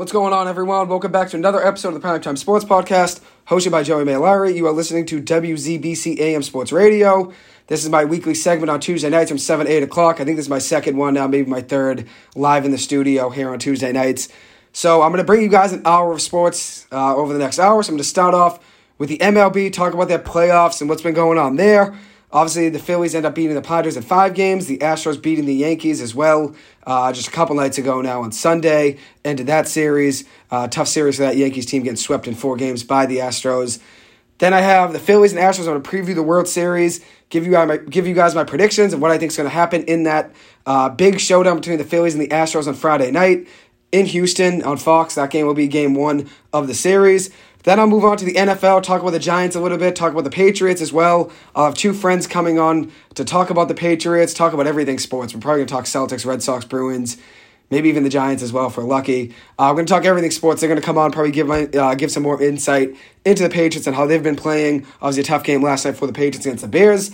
What's going on, everyone? Welcome back to another episode of the Primetime Sports Podcast, hosted by Joey Malari. You are listening to WZBC AM Sports Radio. This is my weekly segment on Tuesday nights from 7 8 o'clock. I think this is my second one now, maybe my third, live in the studio here on Tuesday nights. So I'm going to bring you guys an hour of sports uh, over the next hour. So I'm going to start off with the MLB, talk about their playoffs and what's been going on there. Obviously, the Phillies end up beating the Padres in five games. The Astros beating the Yankees as well uh, just a couple nights ago now on Sunday. Ended that series. Uh, tough series for that Yankees team getting swept in four games by the Astros. Then I have the Phillies and Astros. I'm going to preview the World Series, give you, my, give you guys my predictions and what I think is going to happen in that uh, big showdown between the Phillies and the Astros on Friday night in Houston on Fox. That game will be game one of the series. Then I'll move on to the NFL, talk about the Giants a little bit, talk about the Patriots as well. I'll have two friends coming on to talk about the Patriots, talk about everything sports. We're probably going to talk Celtics, Red Sox, Bruins, maybe even the Giants as well if we're lucky. Uh, we're going to talk everything sports. They're going to come on, probably give my, uh, give some more insight into the Patriots and how they've been playing. Obviously, a tough game last night for the Patriots against the Bears.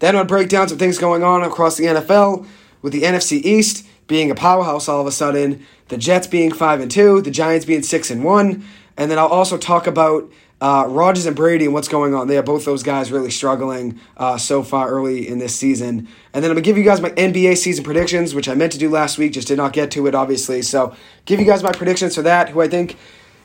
Then I'll break down some things going on across the NFL with the NFC East being a powerhouse all of a sudden, the Jets being 5 and 2, the Giants being 6 and 1. And then I'll also talk about uh, Rodgers and Brady and what's going on there. Both those guys really struggling uh, so far early in this season. And then I'm going to give you guys my NBA season predictions, which I meant to do last week, just did not get to it, obviously. So give you guys my predictions for that, who I think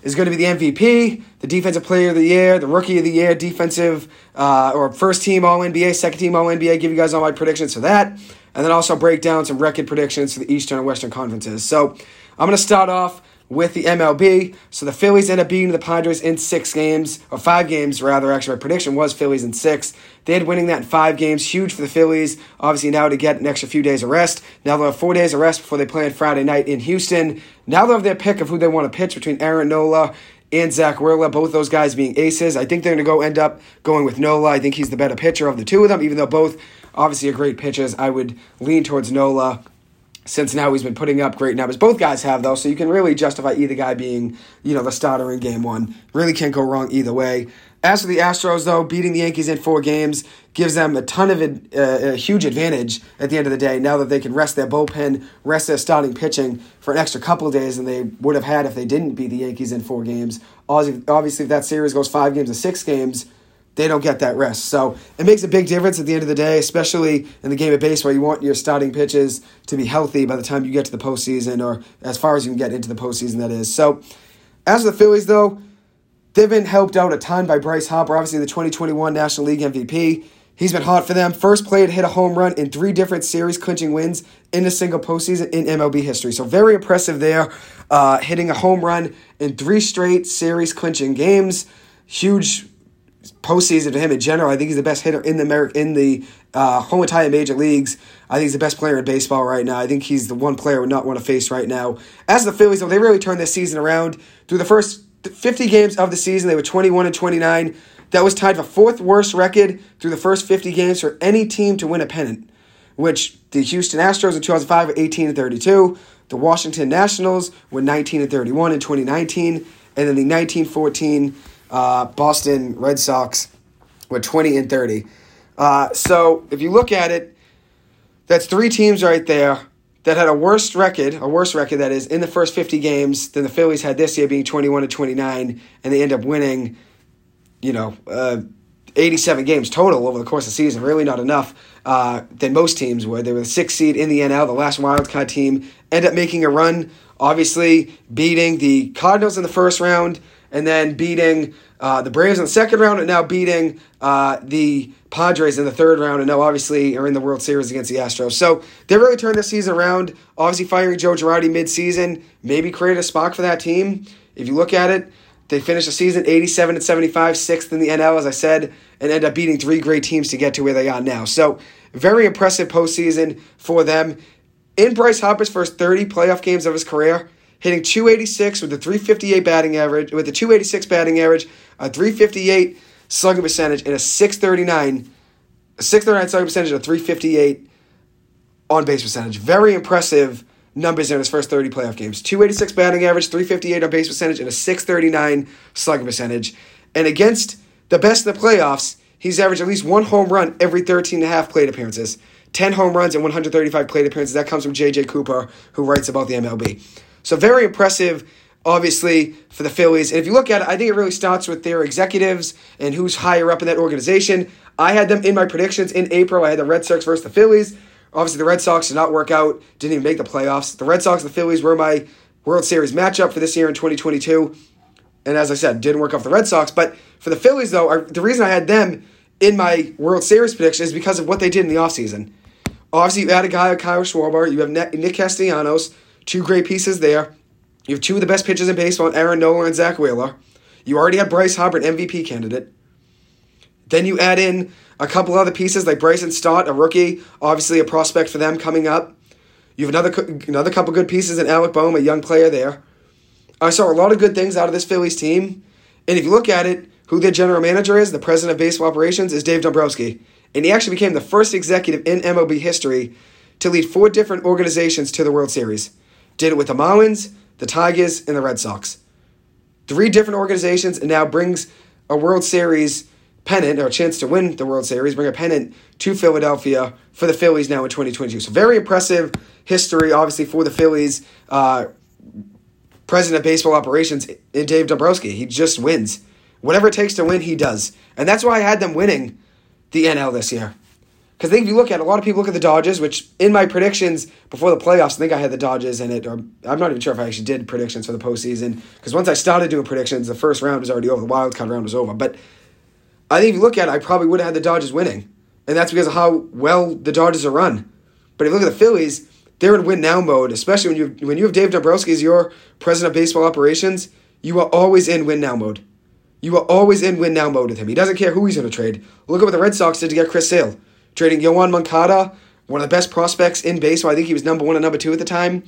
is going to be the MVP, the Defensive Player of the Year, the Rookie of the Year, Defensive uh, or First Team All NBA, Second Team All NBA. Give you guys all my predictions for that. And then also break down some record predictions for the Eastern and Western conferences. So I'm going to start off with the MLB. So the Phillies end up beating the Padres in six games, or five games rather. Actually, my prediction was Phillies in six. They had winning that in five games, huge for the Phillies. Obviously, now to get an extra few days of rest. Now they'll have four days of rest before they play on Friday night in Houston. Now they'll have their pick of who they want to pitch between Aaron Nola and Zack Wheeler, both those guys being aces. I think they're going to go end up going with Nola. I think he's the better pitcher of the two of them, even though both obviously are great pitchers. I would lean towards Nola since now he's been putting up great numbers. Both guys have though, so you can really justify either guy being, you know, the starter in game one. Really can't go wrong either way. As for the Astros, though, beating the Yankees in four games gives them a ton of uh, a huge advantage at the end of the day. Now that they can rest their bullpen, rest their starting pitching for an extra couple of days than they would have had if they didn't beat the Yankees in four games. Obviously, if that series goes five games or six games, they don't get that rest. So it makes a big difference at the end of the day, especially in the game of baseball. You want your starting pitches to be healthy by the time you get to the postseason, or as far as you can get into the postseason, that is. So as the Phillies, though, they've been helped out a ton by Bryce Harper, obviously the 2021 National League MVP. He's been hot for them. First player to hit a home run in three different series clinching wins in a single postseason in MLB history. So very impressive there, uh, hitting a home run in three straight series clinching games. Huge postseason to him in general. I think he's the best hitter in the Ameri- in the uh, whole entire major leagues. I think he's the best player in baseball right now. I think he's the one player we not want to face right now. As the Phillies, though, they really turned this season around. Through the first 50 games of the season, they were 21 and 29. That was tied for fourth worst record through the first 50 games for any team to win a pennant, which the Houston Astros in 2005 were 18 and 32. The Washington Nationals were 19 and 31 in 2019. And then the 1914 uh, Boston Red Sox with 20 and 30. Uh, so if you look at it, that's three teams right there that had a worse record, a worse record that is, in the first 50 games than the Phillies had this year, being 21 to 29, and they end up winning, you know, uh, 87 games total over the course of the season. Really not enough uh, than most teams would. They were the sixth seed in the NL, the last wildcard team, end up making a run, obviously beating the Cardinals in the first round and then beating uh, the Braves in the second round, and now beating uh, the Padres in the third round, and now obviously are in the World Series against the Astros. So they really turned this season around. Obviously, firing Joe Girardi mid-season maybe created a spot for that team. If you look at it, they finished the season 87 and 75, sixth in the NL, as I said, and end up beating three great teams to get to where they are now. So very impressive postseason for them. In Bryce Harper's first 30 playoff games of his career, hitting 286 with a 358 batting average, with a 286 batting average, a 358 slugging percentage, and a 639, a 639 slugging percentage, and a 358 on base percentage. Very impressive numbers in his first 30 playoff games. 286 batting average, 358 on base percentage, and a 639 slugging percentage. And against the best in the playoffs, he's averaged at least one home run every 13 and a half plate appearances. 10 home runs and 135 plate appearances. That comes from J.J. Cooper, who writes about the MLB. So very impressive obviously, for the Phillies. And if you look at it, I think it really starts with their executives and who's higher up in that organization. I had them in my predictions in April. I had the Red Sox versus the Phillies. Obviously, the Red Sox did not work out, didn't even make the playoffs. The Red Sox and the Phillies were my World Series matchup for this year in 2022. And as I said, didn't work out the Red Sox. But for the Phillies, though, I, the reason I had them in my World Series prediction is because of what they did in the offseason. Obviously, you add a guy like Kyle Schwarber. You have Nick Castellanos, two great pieces there. You have two of the best pitchers in baseball, Aaron Nola and Zack Wheeler. You already have Bryce Harper, MVP candidate. Then you add in a couple other pieces like Bryson Stott, a rookie, obviously a prospect for them coming up. You have another another couple good pieces in Alec Bohm, a young player there. I saw a lot of good things out of this Phillies team, and if you look at it, who their general manager is, the president of baseball operations, is Dave Dombrowski, and he actually became the first executive in MLB history to lead four different organizations to the World Series. Did it with the Marlins, the Tigers, and the Red Sox. Three different organizations, and now brings a World Series pennant or a chance to win the World Series, bring a pennant to Philadelphia for the Phillies now in 2022. So very impressive history, obviously, for the Phillies. Uh, president of baseball operations Dave Dombrowski. He just wins. Whatever it takes to win, he does. And that's why I had them winning the NL this year. Because I think if you look at it, a lot of people look at the Dodgers, which in my predictions before the playoffs, I think I had the Dodgers in it, or I'm not even sure if I actually did predictions for the postseason. Because once I started doing predictions, the first round was already over, the wild card round was over. But I think if you look at it, I probably would have had the Dodgers winning. And that's because of how well the Dodgers are run. But if you look at the Phillies, they're in win now mode, especially when you when you have Dave Dombrowski as your president of baseball operations, you are always in win now mode. You are always in win now mode with him. He doesn't care who he's going to trade. Look at what the Red Sox did to get Chris Sale. Trading Yoan Moncada, one of the best prospects in baseball. I think he was number one and number two at the time.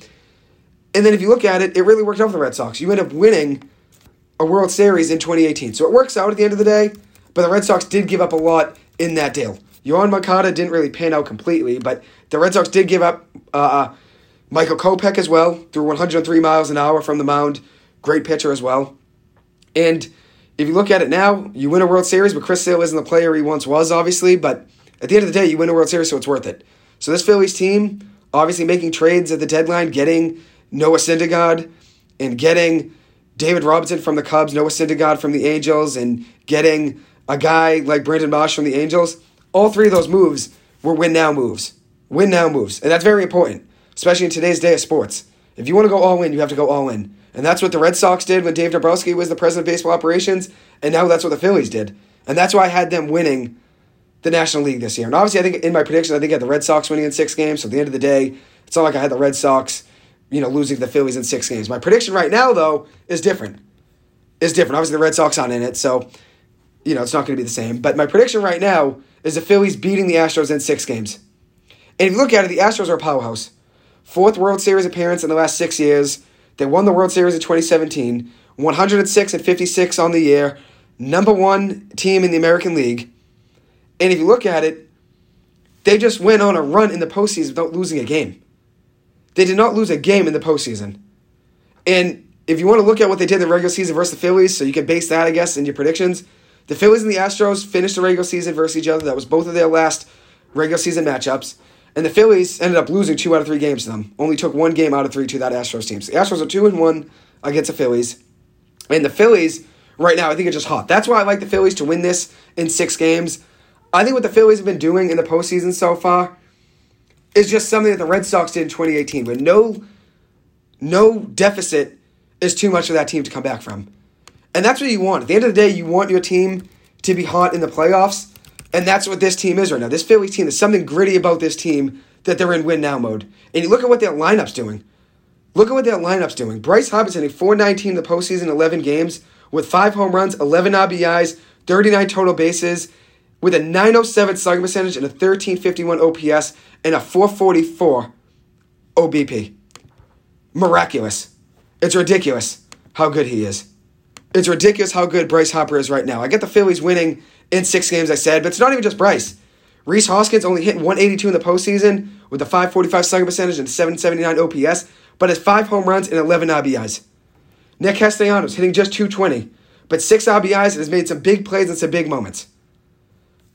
And then if you look at it, it really worked out for the Red Sox. You end up winning a World Series in 2018. So it works out at the end of the day. But the Red Sox did give up a lot in that deal. Yoan Moncada didn't really pan out completely, but the Red Sox did give up uh, uh Michael Kopech as well, threw 103 miles an hour from the mound. Great pitcher as well. And if you look at it now, you win a World Series, but Chris Sale isn't the player he once was, obviously. But at the end of the day, you win a World Series, so it's worth it. So this Phillies team, obviously making trades at the deadline, getting Noah Syndergaard and getting David Robertson from the Cubs, Noah Syndergaard from the Angels, and getting a guy like Brandon Marsh from the Angels, all three of those moves were win now moves. Win now moves. And that's very important, especially in today's day of sports. If you want to go all in, you have to go all in. And that's what the Red Sox did when Dave Dombrowski was the president of baseball operations, and now that's what the Phillies did. And that's why I had them winning the National League this year. And obviously, I think in my prediction, I think I had the Red Sox winning in six games. So at the end of the day, it's not like I had the Red Sox, you know, losing to the Phillies in six games. My prediction right now, though, is different. Is different. Obviously, the Red Sox aren't in it, so you know, it's not going to be the same. But my prediction right now is the Phillies beating the Astros in six games. And if you look at it, the Astros are a powerhouse. Fourth World Series appearance in the last six years. They won the World Series in 2017, 106 and 56 on the year, number one team in the American League. And if you look at it, they just went on a run in the postseason without losing a game. They did not lose a game in the postseason. And if you want to look at what they did in the regular season versus the Phillies, so you can base that, I guess, in your predictions the Phillies and the Astros finished the regular season versus each other. That was both of their last regular season matchups. And the Phillies ended up losing two out of three games to them. Only took one game out of three to that Astros team. So the Astros are two and one against the Phillies. And the Phillies, right now, I think are just hot. That's why I like the Phillies to win this in six games. I think what the Phillies have been doing in the postseason so far is just something that the Red Sox did in 2018, where no, no deficit is too much for that team to come back from. And that's what you want. At the end of the day, you want your team to be hot in the playoffs. And that's what this team is right now. This Phillies team, there's something gritty about this team that they're in win now mode. And you look at what their lineup's doing. Look at what their lineup's doing. Bryce Harper's hitting 419 in the postseason, 11 games, with five home runs, 11 RBIs, 39 total bases, with a 907 slugging percentage and a 1351 OPS and a 444 OBP. Miraculous. It's ridiculous how good he is. It's ridiculous how good Bryce Harper is right now. I get the Phillies winning in six games, I said, but it's not even just Bryce. Rhys Hoskins only hitting 182 in the postseason with a 545 slugging percentage and 779 OPS, but has five home runs and 11 RBIs. Nick Castellanos hitting just 220, but six RBIs and has made some big plays and some big moments.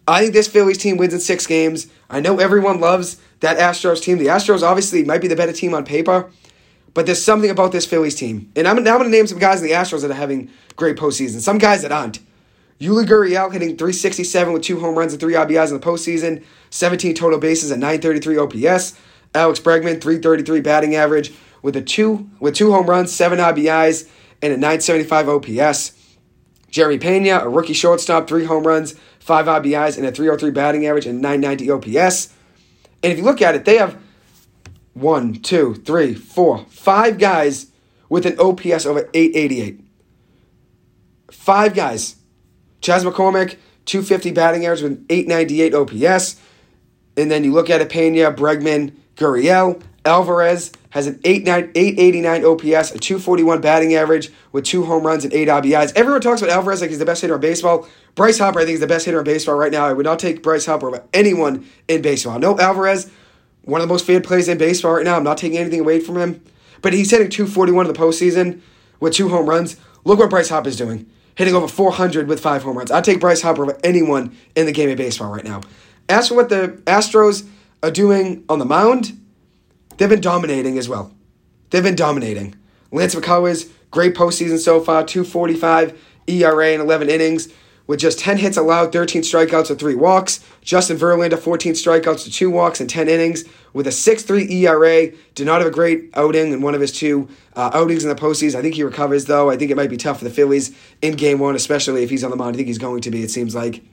I think this Phillies team wins in six games. I know everyone loves that Astros team. The Astros obviously might be the better team on paper, But there's something about this Phillies team. And I'm now going to name some guys in the Astros that are having great postseason. Some guys that aren't. Yuli Gurriel hitting 367 with two home runs and three RBIs in the postseason, 17 total bases at 933 OPS. Alex Bregman, 333 batting average with a two with two home runs, seven RBIs, and a 975 OPS. Jeremy Pena, a rookie shortstop, three home runs, five RBIs, and a 303 batting average and 990 OPS. And if you look at it, they have one, two, three, four, five guys with an OPS over 888. Five guys. Chas McCormick, 250 batting average with 898 OPS. And then you look at it, Pena, Bregman, Gurriel, Alvarez has an 889 OPS, a 241 batting average with two home runs and eight RBIs. Everyone talks about Alvarez like he's the best hitter in baseball. Bryce Harper, I think, is the best hitter in baseball right now. I would not take Bryce Harper over anyone in baseball. No Alvarez, one of the most feared players in baseball right now. I'm not taking anything away from him. But he's hitting 241 in the postseason with two home runs. Look what Bryce Harper is doing. Hitting over 400 with five home runs. I'd take Bryce Harper over anyone in the game of baseball right now. As for what the Astros are doing on the mound, they've been dominating as well. They've been dominating. Lance McCullers, great postseason so far, 245 ERA in 11 innings with just 10 hits allowed, 13 strikeouts, and 3 walks. Justin Verlander, 14 strikeouts to 2 walks in 10 innings with a 6-3 ERA. Did not have a great outing in one of his two uh, outings in the postseason. I think he recovers, though. I think it might be tough for the Phillies in game one, especially if he's on the mound. I think he's going to be, it seems like.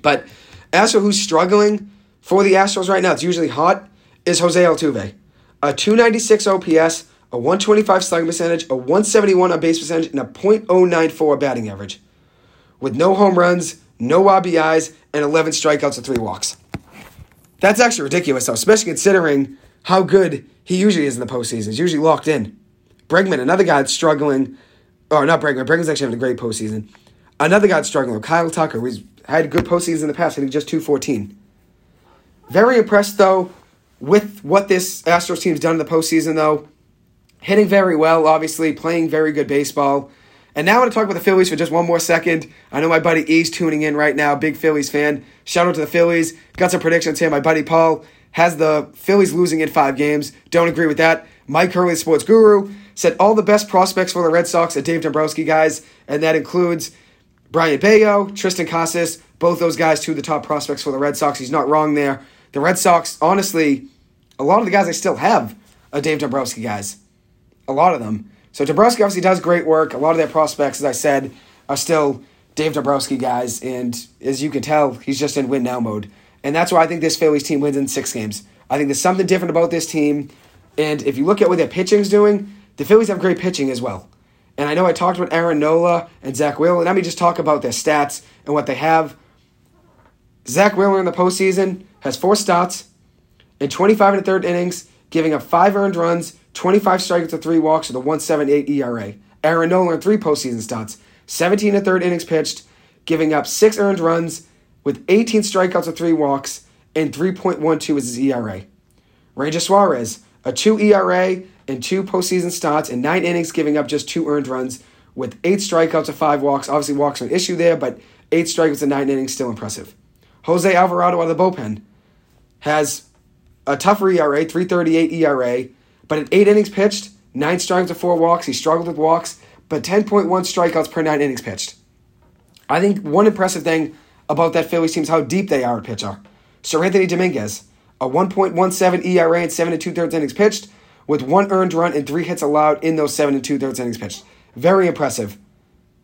But as for who's struggling for the Astros right now, it's usually hot, is Jose Altuve. A 296 OPS, a 125 slugging percentage, a 171 on base percentage, and a .094 batting average. With no home runs, no RBIs, and 11 strikeouts and 3 walks. That's actually ridiculous, though, especially considering how good he usually is in the postseason. He's usually locked in. Bregman, another guy that's struggling. Or not Bregman. Bregman's actually having a great postseason. Another guy that's struggling, Kyle Tucker, who's had good postseasons in the past, hitting just 214. Very impressed, though, with what this Astros team's done in the postseason, though. Hitting very well, obviously, playing very good baseball. And now I want to talk about the Phillies for just one more second. I know my buddy E's tuning in right now, big Phillies fan. Shout out to the Phillies. Got some predictions here. My buddy Paul has the Phillies losing in five games. Don't agree with that. Mike Hurley, sports guru, said all the best prospects for the Red Sox are Dave Dombrowski guys, and that includes Brayan Bello, Triston Casas, both those guys, two of the top prospects for the Red Sox. He's not wrong there. The Red Sox, honestly, a lot of the guys I still have are Dave Dombrowski guys. A lot of them. So Dombrowski obviously does great work. A lot of their prospects, as I said, are still Dave Dombrowski guys, and as you can tell, he's just in win now mode. And that's why I think this Phillies team wins in six games. I think there's something different about this team. And if you look at what their pitching's doing, the Phillies have great pitching as well. And I know I talked about Aaron Nola and Zack Wheeler. Let me just talk about their stats and what they have. Zack Wheeler in the postseason has four starts in 25 and a third innings, giving up five earned runs, 25 strikeouts to three walks with a 178 ERA. Aaron Nola in three postseason starts, 17 and a third innings pitched, giving up six earned runs with 18 strikeouts to three walks, and 3.12 is his ERA. Ranger Suarez, a 2 ERA and two postseason starts in nine innings, giving up just two earned runs with eight strikeouts to five walks. Obviously, walks are an issue there, but eight strikeouts in nine innings, still impressive. Jose Alvarado out of the bullpen has a tougher ERA, 338 ERA, but at eight innings pitched, nine strikes to four walks. He struggled with walks, but 10.1 strikeouts per nine innings pitched. I think one impressive thing about that Phillies team is how deep they are at pitcher. Seranthony Dominguez, a 1.17 ERA and seven and two thirds innings pitched, with one earned run and three hits allowed in those seven and two thirds innings pitched. Very impressive.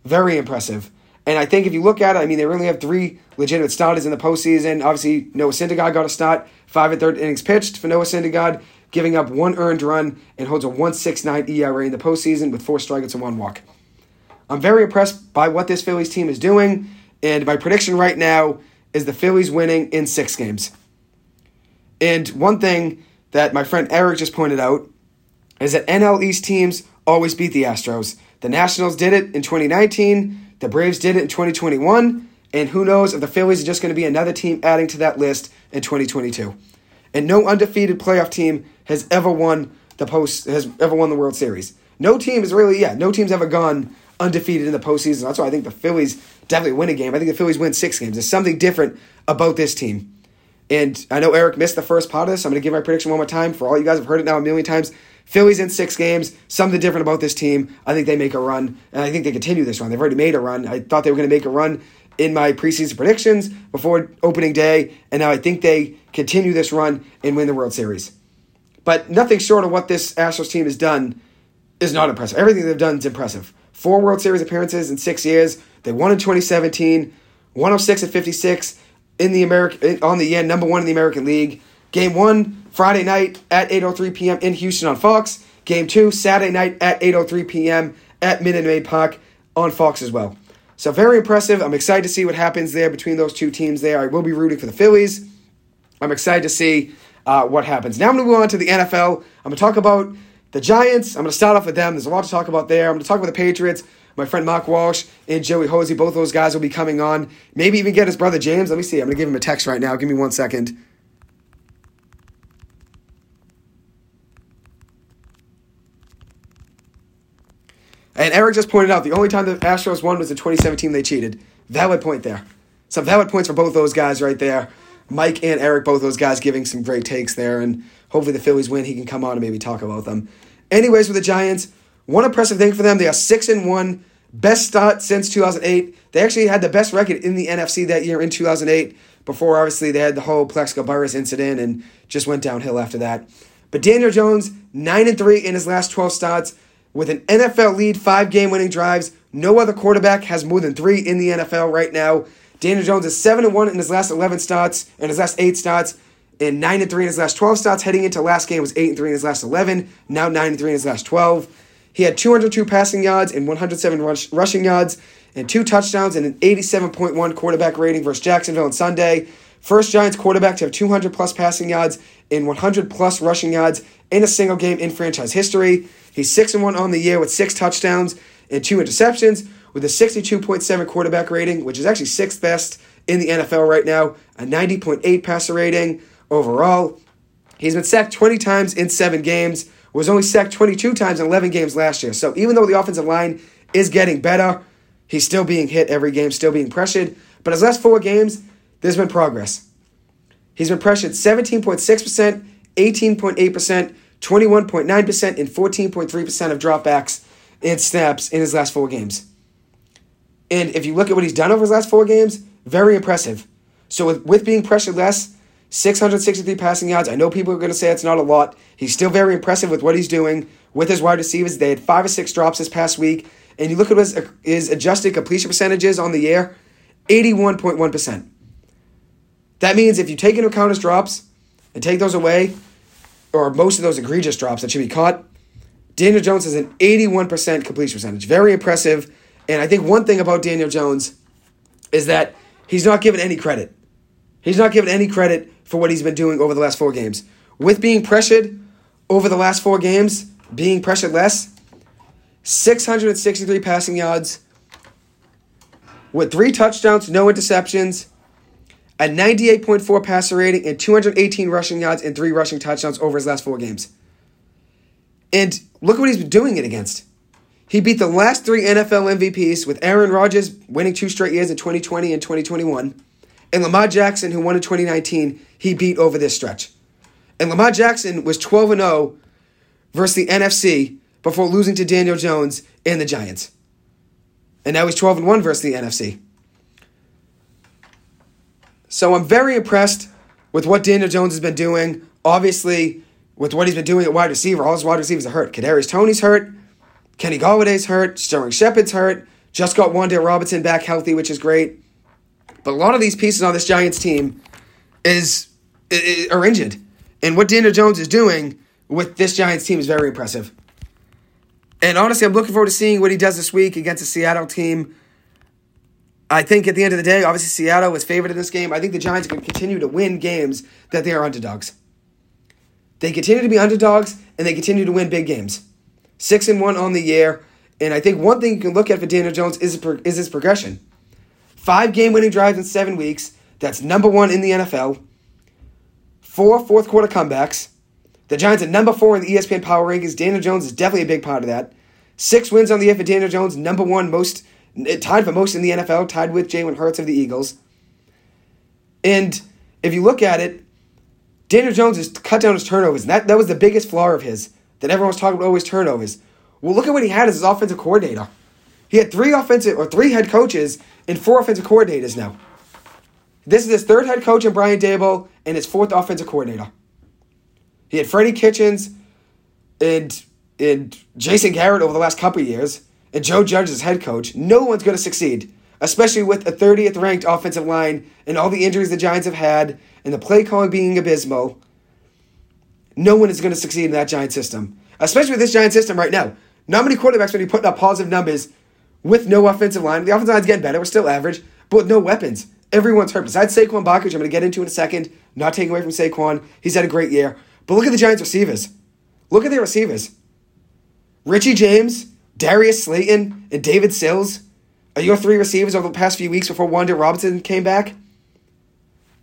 Very impressive. And I think if you look at it, I mean, they really have three legitimate starters in the postseason. Obviously, Noah Syndergaard got a start, five and third innings pitched for Noah Syndergaard, giving up one earned run and holds a 1.69 ERA in the postseason with four strikeouts and one walk. I'm very impressed by what this Phillies team is doing, and my prediction right now is the Phillies winning in six games. And one thing that my friend Eric just pointed out is that NL East teams always beat the Astros. The Nationals did it in 2019, the Braves did it in 2021, and who knows if the Phillies are just going to be another team adding to that list in 2022. And no undefeated playoff team has ever won the post has ever won the World Series. No team is really yeah, no team's ever gone undefeated in the postseason. That's why I think the Phillies definitely win a game. I think the Phillies win six games. There's something different about this team. And I know Eric missed the first part of this. I'm going to give my prediction one more time. For all you guys have heard it now a million times. Phillies in six games. Something different about this team. I think they make a run, and I think they continue this run. They've already made a run. I thought they were going to make a run in my preseason predictions before opening day, and now I think they continue this run and win the World Series. But nothing short of what this Astros team has done is not impressive. Everything they've done is impressive. Four World Series appearances in six years. They won in 2017, 106 at 56 in the American on the year, number one in the American League. Game one Friday night at 8:03 p.m. in Houston on Fox. Game two Saturday night at 8:03 p.m. at Minute Maid Park on Fox as well. So very impressive. I'm excited to see what happens there between those two teams. There, I will be rooting for the Phillies. I'm excited to see uh, what happens. Now I'm going to move on to the NFL. I'm going to talk about the Giants. I'm going to start off with them. There's a lot to talk about there. I'm going to talk about the Patriots. My friend Mark Walsh and Joey Hosea, both those guys will be coming on. Maybe even get his brother James. Let me see. I'm going to give him a text right now. Give me one second. And Eric just pointed out the only time the Astros won was in 2017 they cheated. Valid point there. Some valid points for both those guys right there. Mike and Eric, both those guys giving some great takes there. And hopefully the Phillies win. He can come on and maybe talk about them. Anyways, with the Giants, one impressive thing for them, they are 6 and 1. Best start since 2008. They actually had the best record in the NFC that year in 2008. Before, obviously, they had the whole Plaxico Burress incident and just went downhill after that. But Daniel Jones, 9 and 3 in his last 12 starts with an NFL lead, five game winning drives. No other quarterback has more than three in the NFL right now. Daniel Jones is 7 and 1 in his last 11 starts, in his last 8 starts, and 9 and 3 in his last 12 starts. Heading into last game was 8 and 3 in his last 11, now 9 and 3 in his last 12. He had 202 passing yards and 107 rush, rushing yards and two touchdowns and an 87.1 quarterback rating versus Jacksonville on Sunday. First Giants quarterback to have 200 plus passing yards and 100 plus rushing yards in a single game in franchise history. He's 6 and 1 on the year with six touchdowns and two interceptions with a 62.7 quarterback rating, which is actually sixth best in the NFL right now, a 90.8 passer rating overall. He's been sacked 20 times in seven games, was only sacked 22 times in 11 games last year. So even though the offensive line is getting better, he's still being hit every game, still being pressured. But his last four games, there's been progress. He's been pressured 17.6%, 18.8%, 21.9%, and 14.3% of dropbacks and snaps in his last four games. And if you look at what he's done over his last four games, very impressive. So with, with being pressured less, 663 passing yards. I know people are going to say it's not a lot. He's still very impressive with what he's doing with his wide receivers. They had five or six drops this past week. And you look at his, his adjusted completion percentages on the year 81.1%. That means if you take into account his drops and take those away, or most of those egregious drops that should be caught, Daniel Jones has an 81% completion percentage. Very impressive. And I think one thing about Daniel Jones is that he's not given any credit. He's not given any credit for what he's been doing over the last four games. With being pressured over the last four games, being pressured less, 663 passing yards, with three touchdowns, no interceptions, a 98.4 passer rating, and 218 rushing yards and three rushing touchdowns over his last four games. And look what he's been doing it against. He beat the last three NFL MVPs with Aaron Rodgers winning two straight years in 2020 and 2021, and Lamar Jackson, who won in 2019, he beat over this stretch. And Lamar Jackson was 12 0 versus the NFC before losing to Daniel Jones and the Giants. And now he's 12 and 1 versus the NFC. So I'm very impressed with what Daniel Jones has been doing. Obviously, with what he's been doing at wide receiver, all his wide receivers are hurt. Kadarius Toney's hurt. Kenny Golladay's hurt. Sterling Shepard's hurt. Just got Wan'Dale Robinson back healthy, which is great. But a lot of these pieces on this Giants team is, is are injured. And what Daniel Jones is doing with this Giants team is very impressive. And honestly, I'm looking forward to seeing what he does this week against the Seattle team. I think at the end of the day, obviously Seattle was favored in this game. I think the Giants can continue to win games that they are underdogs. They continue to be underdogs and they continue to win big games. Six and one on the year. And I think one thing you can look at for Daniel Jones is, is his progression. Five game winning drives in seven weeks. That's number one in the NFL. Four fourth quarter comebacks. The Giants are number four in the ESPN Power Rankings. Daniel Jones is definitely a big part of that. Six wins on the year for Daniel Jones, number one most, tied for most in the NFL, tied with Jalen Hurts of the Eagles. And if you look at it, Daniel Jones has cut down his turnovers. And that, that was the biggest flaw of his that everyone was talking about always turnovers. Well, look at what he had as his offensive coordinator. He had three offensive or three head coaches and four offensive coordinators now. This is his third head coach in Brian Daboll and his fourth offensive coordinator. He had Freddie Kitchens and, and Jason Garrett over the last couple years, and Joe Judge as head coach. No one's going to succeed, especially with a 30th ranked offensive line and all the injuries the Giants have had and the play calling being abysmal. No one is going to succeed in that Giant system, especially with this Giant system right now. Not many quarterbacks are going to be putting up positive numbers with no offensive line. The offensive line's getting better. We're still average, but with no weapons. Everyone's hurt. Besides Saquon Barkley, I'm going to get into in a second, not taking away from Saquon. He's had a great year. But look at the Giants' receivers. Look at their receivers. Richie James, Darius Slayton, and David Sills are your three receivers over the past few weeks before Wan'Dale Robinson came back.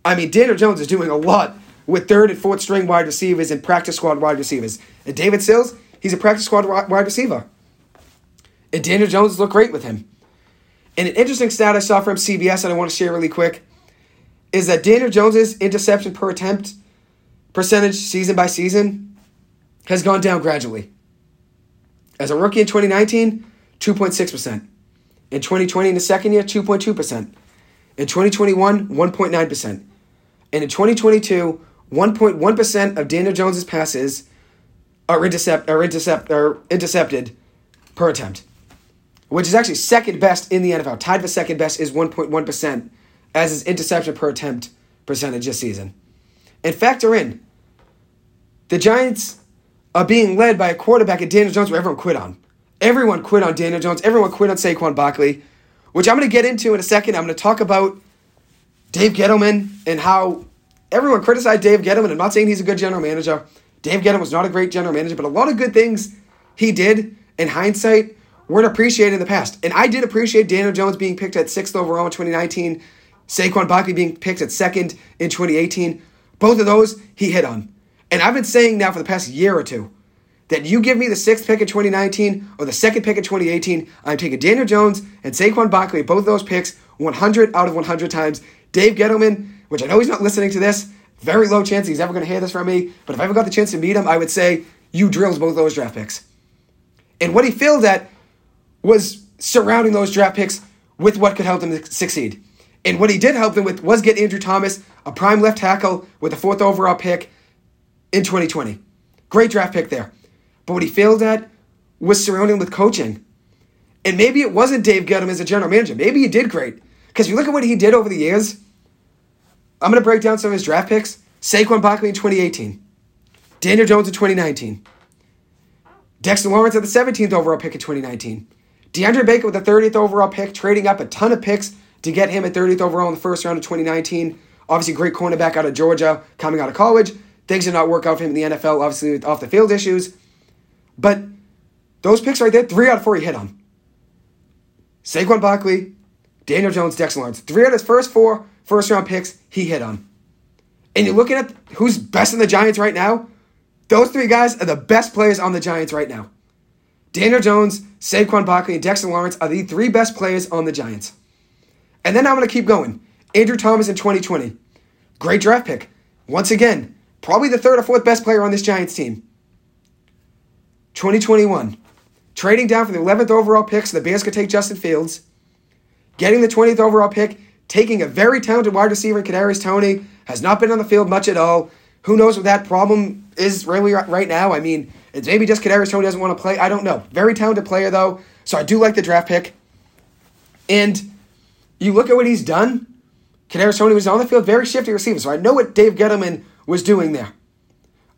I mean, Daniel Jones is doing a lot with third and fourth string wide receivers and practice squad wide receivers. And David Sills, he's a practice squad wide receiver. And Daniel Jones looked great with him. And an interesting stat I saw from CBS that I want to share really quick is that Daniel Jones's interception per attempt percentage season by season has gone down gradually. As a rookie in 2019, 2.6%. In 2020, in the second year, 2.2%. In 2021, 1.9%. And in 2022, 1.1% of Daniel Jones's passes are, intercept, are, intercept, are intercepted per attempt which is actually second best in the NFL. Tied for second best is 1.1% as his interception per attempt percentage this season. And factor in, the Giants are being led by a quarterback at Daniel Jones where everyone quit on. Everyone quit on Daniel Jones. Everyone quit on Saquon Barkley, which I'm going to get into in a second. I'm going to talk about Dave Gettleman and how everyone criticized Dave Gettleman. I'm not saying he's a good general manager. Dave Gettleman was not a great general manager, but a lot of good things he did in hindsight weren't appreciated in the past. And I did appreciate Daniel Jones being picked at sixth overall in 2019, Saquon Barkley being picked at second in 2018. Both of those he hit on. And I've been saying now for the past year or two that you give me the sixth pick in 2019 or the second pick in 2018, I'm taking Daniel Jones and Saquon Barkley, both of those picks, 100 out of 100 times. Dave Gettleman, which I know he's not listening to this, very low chance he's ever going to hear this from me, but if I ever got the chance to meet him, I would say, you drills both those draft picks. And what he failed at was surrounding those draft picks with what could help them succeed. And what he did help them with was get Andrew Thomas, a prime left tackle with a fourth overall pick in 2020. Great draft pick there. But what he failed at was surrounding with coaching. And maybe it wasn't Dave Gettleman as a general manager. Maybe he did great. Because you look at what he did over the years. I'm going to break down some of his draft picks. Saquon Barkley in 2018. Daniel Jones in 2019. Dexter Lawrence at the 17th overall pick in 2019. DeAndre Baker with the 30th overall pick, trading up a ton of picks to get him at 30th overall in the first round of 2019. Obviously, great cornerback out of Georgia coming out of college. Things did not work out for him in the NFL, obviously, with off the field issues. But those picks right there, three out of four he hit on. Saquon Barkley, Daniel Jones, Dexter Lawrence. Three out of his first four first round picks he hit on. And you're looking at who's best in the Giants right now. Those three guys are the best players on the Giants right now. Daniel Jones, Saquon Barkley, and Dexter Lawrence are the three best players on the Giants. And then I'm going to keep going. Andrew Thomas in 2020. Great draft pick. Once again, probably the third or fourth best player on this Giants team. 2021. Trading down for the 11th overall pick so the Bears could take Justin Fields. Getting the 20th overall pick, taking a very talented wide receiver Kadarius Toney, has not been on the field much at all. Who knows what that problem is really right now? I mean, it's maybe just Kadarius Toney doesn't want to play. I don't know. Very talented player though, so I do like the draft pick. And you look at what he's done. Kadarius Toney was on the field, very shifty receiver. So I know what Dave Gettleman was doing there.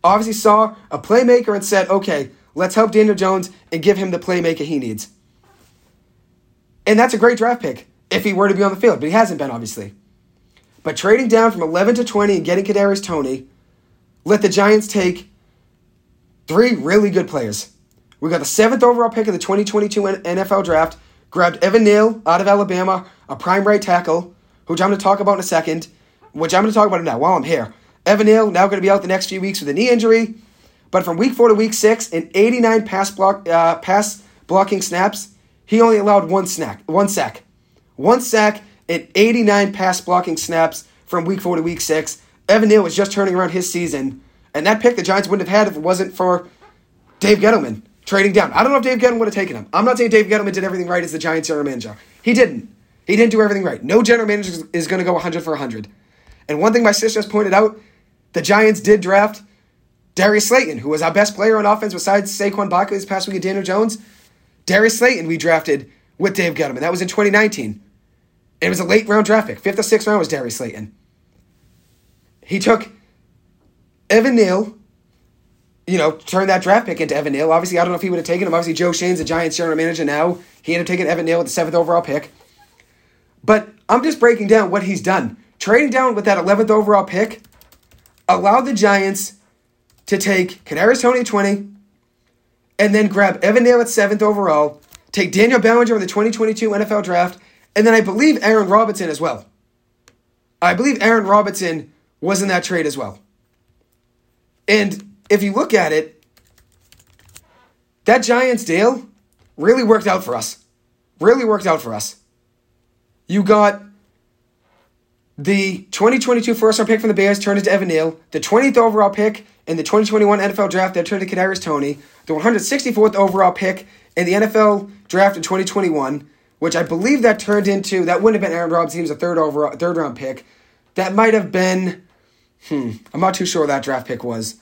Obviously saw a playmaker and said, okay, let's help Daniel Jones and give him the playmaker he needs. And that's a great draft pick if he were to be on the field, but he hasn't been, obviously. But trading down from 11 to 20 and getting Kadarius Toney let the Giants take three really good players. We got the seventh overall pick of the 2022 NFL draft, grabbed Evan Neal out of Alabama, a prime right tackle, which I'm going to talk about in a second, which I'm going to talk about now while I'm here. Evan Neal now going to be out the next few weeks with a knee injury, but from week four to week six, in 89 pass block uh, pass blocking snaps, he only allowed one snack, one sack, one sack in 89 pass blocking snaps from week four to week six. Evan Neal was just turning around his season, and that pick the Giants wouldn't have had if it wasn't for Dave Gettleman trading down. I don't know if Dave Gettleman would have taken him. I'm not saying Dave Gettleman did everything right as the Giants general manager. He didn't. He didn't do everything right. No general manager is going to go 100 for 100. And one thing my sister just pointed out, the Giants did draft Darius Slayton, who was our best player on offense besides Saquon Barkley this past week and Daniel Jones. Darius Slayton we drafted with Dave Gettleman. That was in 2019. It was a late round draft pick. Fifth or sixth round was Darius Slayton. He took Evan Neal, you know, turned that draft pick into Evan Neal. Obviously, I don't know if he would have taken him. Obviously, Joe Schoen's the Giants general manager now. He ended up taking Evan Neal with the seventh overall pick. But I'm just breaking down what he's done. Trading down with that 11th overall pick allowed the Giants to take Kadarius Toney at 20 and then grab Evan Neal at 7th overall, take Daniel Bellinger in the 2022 NFL draft, and then I believe Aaron Robinson as well. I believe Aaron Robinson was in that trade as well. And if you look at it, that Giants deal really worked out for us. Really worked out for us. You got the 2022 first round pick from the Bears turned into Evan Neal, the 20th overall pick in the 2021 NFL draft that turned to Kadarius Toney. the 164th overall pick in the NFL draft in 2021, which I believe that turned into that wouldn't have been Aaron. He was a third overall, third round pick. That might have been. Hmm, I'm not too sure what that draft pick was.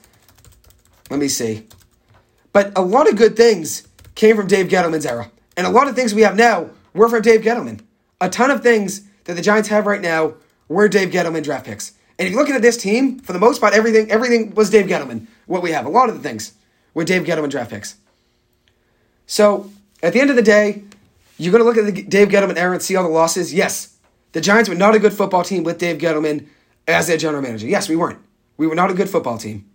Let me see. But a lot of good things came from Dave Gettleman's era, and a lot of things we have now were from Dave Gettleman. A ton of things that the Giants have right now were Dave Gettleman draft picks. And if you're looking at this team, for the most part, everything everything was Dave Gettleman. What we have, a lot of the things were Dave Gettleman draft picks. So at the end of the day, you're going to look at the Dave Gettleman era and see all the losses. Yes, the Giants were not a good football team with Dave Gettleman as their general manager. Yes, we weren't. We were not a good football team.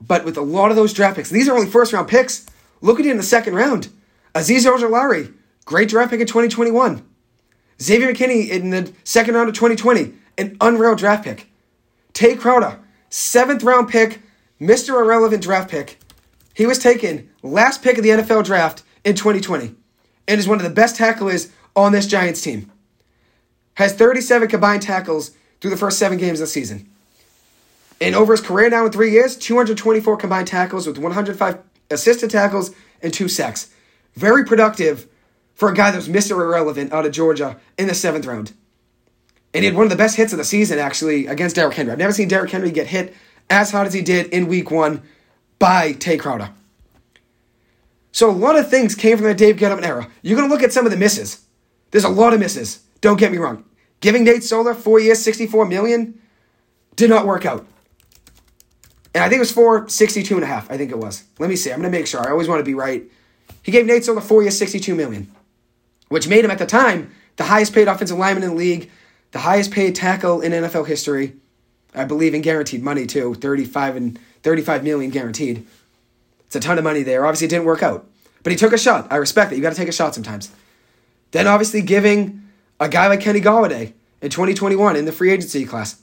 But with a lot of those draft picks, these are only first round picks. Look at it in the second round. Azeez Ojulari, great draft pick in 2021. Xavier McKinney in the second round of 2020, an unreal draft pick. Tae Crowder, seventh round pick, Mr. Irrelevant draft pick. He was taken last pick of the NFL draft in 2020 and is one of the best tacklers on this Giants team. Has 37 combined tackles through the first seven games of the season. And over his career now in three years, 224 combined tackles with 105 assisted tackles and two sacks. Very productive for a guy that was Mr. Irrelevant out of Georgia in the seventh round. And he had one of the best hits of the season, actually, against Derrick Henry. I've never seen Derrick Henry get hit as hard as he did in week one by Tae Crowder. So a lot of things came from the Dave Gettleman era. You're going to look at some of the misses. There's a lot of misses. Don't get me wrong. Giving Nate Solder four years, 64 million, did not work out. And I think it was for 62 and a half. I think it was. Let me see. I'm going to make sure. I always want to be right. He gave Nate Solder four years, 62 million, which made him at the time the highest paid offensive lineman in the league, the highest paid tackle in NFL history. I believe in guaranteed money too, 35 and 35 million guaranteed. It's a ton of money there. Obviously, it didn't work out, but he took a shot. I respect it. You got to take a shot sometimes. Then, obviously, giving a guy like Kenny Golladay in 2021 in the free agency class,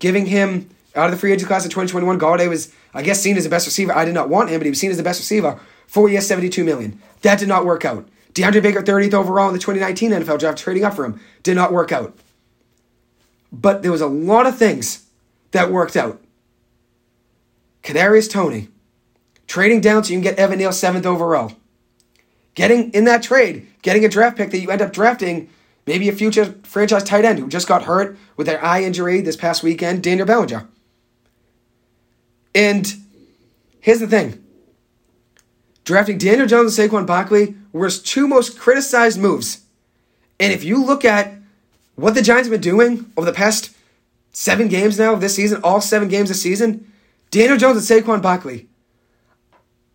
giving him out of the free agency class in 2021, Golladay was, I guess, seen as the best receiver. I did not want him, but he was seen as the best receiver. Four years, 72 million. That did not work out. DeAndre Baker, 30th overall in the 2019 NFL draft, trading up for him. Did not work out. But there was a lot of things that worked out. Kadarius Toney, trading down so you can get Evan Neal, 7th overall. Getting in that trade, getting a draft pick that you end up drafting maybe a future franchise tight end who just got hurt with their eye injury this past weekend, Daniel Bellinger. And here's the thing drafting Daniel Jones and Saquon Barkley were his two most criticized moves. And if you look at what the Giants have been doing over the past seven games now this season, all seven games this season, Daniel Jones and Saquon Barkley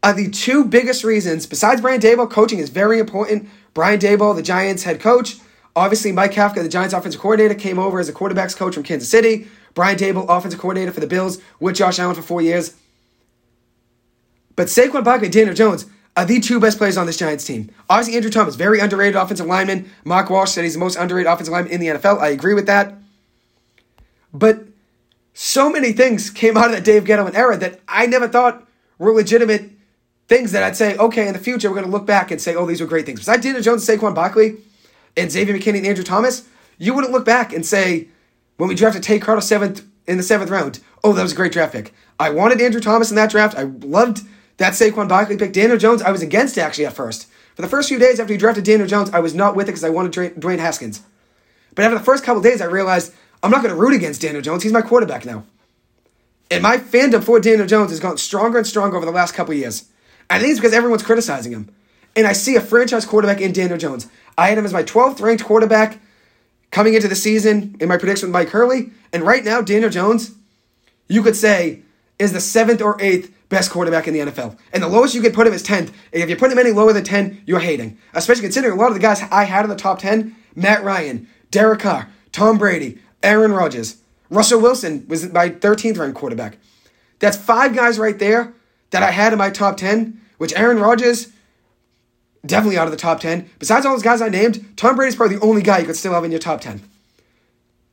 are the two biggest reasons, besides Brian Daboll, coaching is very important. Brian Daboll, the Giants head coach, obviously Mike Kafka, the Giants offensive coordinator, came over as a quarterbacks coach from Kansas City. Brian Daboll, offensive coordinator for the Bills, with Josh Allen for four years. But Saquon Barkley Daniel Jones are the two best players on this Giants team. Obviously, Andrew Thomas, very underrated offensive lineman. Mark Walsh said he's the most underrated offensive lineman in the NFL. I agree with that. But so many things came out of the Dave Gettleman era that I never thought were legitimate things that I'd say, okay, in the future, we're going to look back and say, oh, these were great things. Besides Daniel Jones, Saquon Barkley, and Xavier McKinney and Andrew Thomas, you wouldn't look back and say, when we drafted Tae Crowder seventh in the seventh round, oh, that was a great draft pick. I wanted Andrew Thomas in that draft. I loved that Saquon Barkley pick. Daniel Jones, I was against it actually at first. For the first few days after he drafted Daniel Jones, I was not with it because I wanted Dwayne Haskins. But after the first couple days, I realized I'm not going to root against Daniel Jones. He's my quarterback now. And my fandom for Daniel Jones has gotten stronger and stronger over the last couple years. I think it's because everyone's criticizing him. And I see a franchise quarterback in Daniel Jones. I had him as my 12th ranked quarterback coming into the season in my prediction with Mike Hurley. And right now, Daniel Jones, you could say, is the seventh or eighth best quarterback in the NFL. And the lowest you could put him is 10th. And if you put him any lower than 10, you're hating. Especially considering a lot of the guys I had in the top 10 Matt Ryan, Derek Carr, Tom Brady, Aaron Rodgers. Russell Wilson was my 13th ranked quarterback. That's five guys right there that I had in my top 10, which Aaron Rodgers, definitely out of the top 10. Besides all those guys I named, Tom Brady's probably the only guy you could still have in your top 10.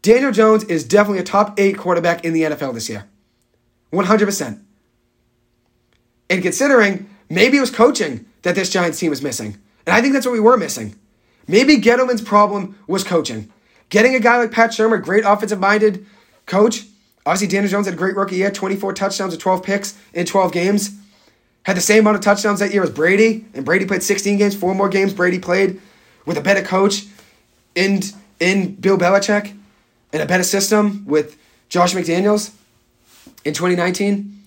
Daniel Jones is definitely a top eight quarterback in the NFL this year. 100%. And considering maybe it was coaching that this Giants team was missing. And I think that's what we were missing. Maybe Gettleman's problem was coaching. Getting a guy like Pat Shurmur, great offensive minded coach. Obviously, Daniel Jones had a great rookie year 24 touchdowns and 12 picks in 12 games. Had the same amount of touchdowns that year as Brady, and Brady played 16 games, four more games Brady played with a better coach in, in Bill Belichick and a better system with Josh McDaniels in 2019.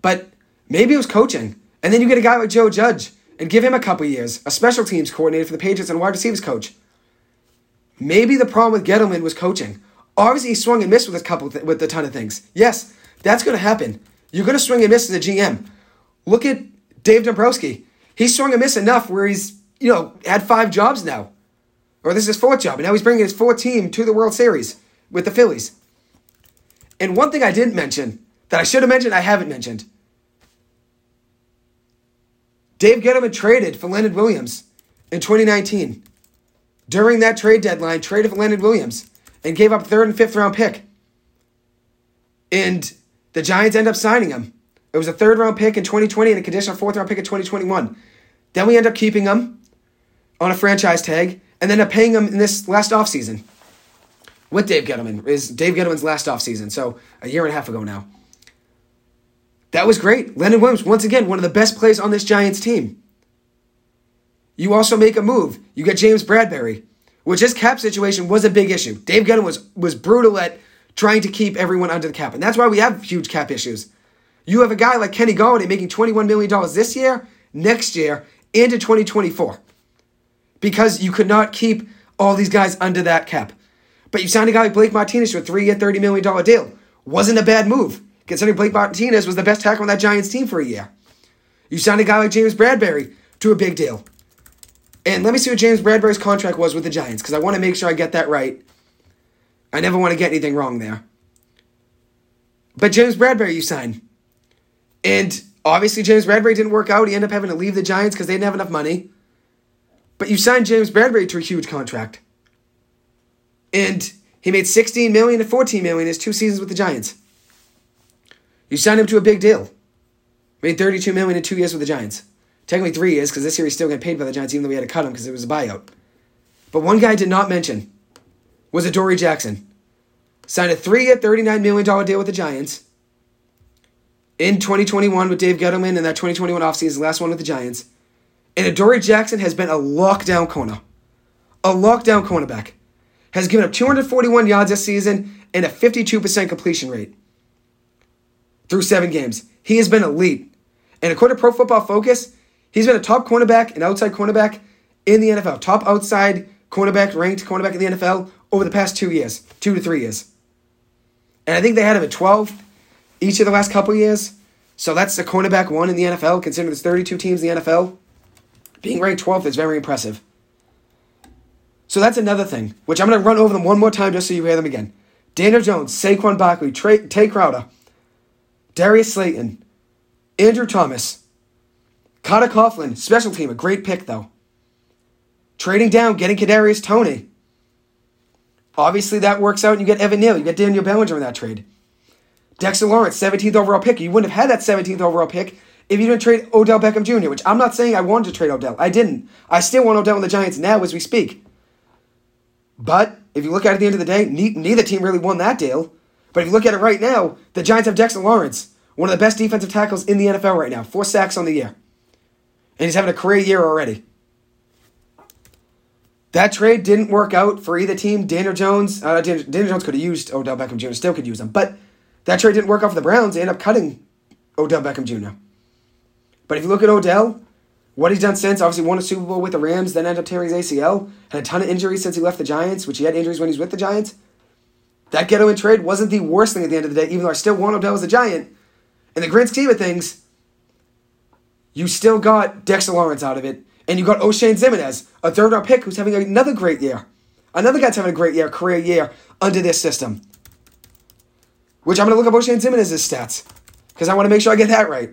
But maybe it was coaching. And then you get a guy like Joe Judge and give him a couple years, a special teams coordinator for the Patriots and wide receivers coach. Maybe the problem with Gettleman was coaching. Obviously, he swung and missed with a couple th- with a ton of things. Yes, that's going to happen. You're going to swing and miss as a GM. Look at Dave Dombrowski. He swung and missed enough where he's you know had five jobs now, or this is his fourth job, and now he's bringing his fourth team to the World Series with the Phillies. And one thing I didn't mention that I should have mentioned, I haven't mentioned. Dave Gettleman traded for Leonard Williams in 2019. During that trade deadline, traded for Leonard Williams and gave up third and fifth round pick. And the Giants end up signing him. It was a third round pick in 2020 and a conditional fourth round pick in 2021. Then we end up keeping him on a franchise tag and then up paying him in this last offseason with Dave Gettleman. Is Dave Gettleman's last offseason, so a year and a half ago now. That was great. Leonard Williams, once again, one of the best plays on this Giants team. You also make a move. You get James Bradberry, which his cap situation was a big issue. Dave Gettleman was, was brutal at trying to keep everyone under the cap. And that's why we have huge cap issues. You have a guy like Kenny Golladay making $21 million this year, next year, into 2024. Because you could not keep all these guys under that cap. But you signed a guy like Blake Martinez to a three-year, $30 million deal. Wasn't a bad move considering Blake Martinez was the best tackle on that Giants team for a year. You signed a guy like James Bradberry to a big deal. And let me see what James Bradberry's contract was with the Giants, because I want to make sure I get that right. I never want to get anything wrong there. But James Bradberry, you signed. And obviously, James Bradberry didn't work out. He ended up having to leave the Giants because they didn't have enough money. But you signed James Bradberry to a huge contract. And he made 16 million and 14 million his two seasons with the Giants. You signed him to a big deal. Made 32 million in two years with the Giants. Technically three years, because this year he's still getting paid by the Giants, even though we had to cut him because it was a buyout. But one guy I did not mention was Adoree Jackson. Signed a three-year, $39 million deal with the Giants in 2021 with Dave Gettleman and that 2021 offseason, the last one with the Giants. And Adoree Jackson has been a lockdown corner. A lockdown cornerback. Has given up 241 yards this season and a 52% completion rate through seven games. He has been elite. And according to Pro Football Focus, he's been a top cornerback and outside cornerback in the NFL. Top outside cornerback, ranked cornerback in the NFL over the past two years, two to three years. And I think they had him at 12 each of the last couple years. So that's the cornerback one in the NFL, considering there's 32 teams in the NFL. Being ranked 12th is very impressive. So that's another thing, which I'm going to run over them one more time just so you hear them again. Daniel Jones, Saquon Barkley, Trey, Tae Crowder, Darius Slayton, Andrew Thomas, Carter Coughlin, special team, a great pick though. Trading down, getting Kadarius Toney. Obviously, that works out, and you get Evan Neal, you get Daniel Bellinger in that trade. Dexter Lawrence, 17th overall pick. You wouldn't have had that 17th overall pick if you didn't trade Odell Beckham Jr., which I'm not saying I wanted to trade Odell. I didn't. I still want Odell in the Giants now as we speak. But if you look at it at the end of the day, neither team really won that deal. But if you look at it right now, the Giants have Dexter Lawrence, one of the best defensive tackles in the NFL right now, four sacks on the year. And he's having a career year already. That trade didn't work out for either team. Daniel Jones, uh, Daniel, Daniel Jones could have used Odell Beckham Jr., still could use him. But that trade didn't work out for the Browns. They end up cutting Odell Beckham Jr. But if you look at Odell, what he's done since, obviously won a Super Bowl with the Rams, then ended up tearing his ACL, had a ton of injuries since he left the Giants, which he had injuries when he was with the Giants. That Gettleman trade wasn't the worst thing at the end of the day, even though I still want Odell as a Giant. In the grand scheme of things, you still got Dexter Lawrence out of it, and you got Oshane Ximines, a third round pick who's having another great year. Another guy's having a great year, career year under this system. Which I'm going to look up Oshane Ximines' stats because I want to make sure I get that right.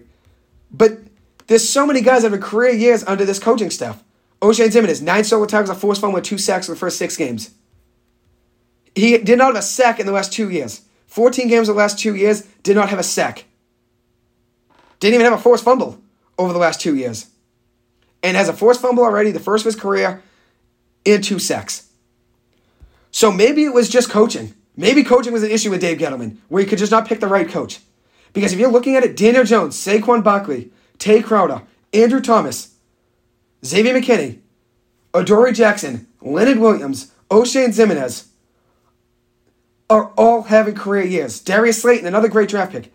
But there's so many guys that have career years under this coaching staff. Oshane Ximines, nine solo tackles, a forced fumble, with two sacks in the first six games. He did not have a sack in the last two years. 14 games in the last two years, did not have a sack. Didn't even have a forced fumble over the last two years and has a forced fumble already, the first of his career, in two sacks. So maybe it was just coaching. Maybe coaching was an issue with Dave Gettleman, where he could just not pick the right coach. Because if you're looking at it, Daniel Jones, Saquon Barkley, Tae Crowder, Andrew Thomas, Xavier McKinney, Adoree Jackson, Leonard Williams, Oshane Ximines are all having career years. Darius Slayton, another great draft pick.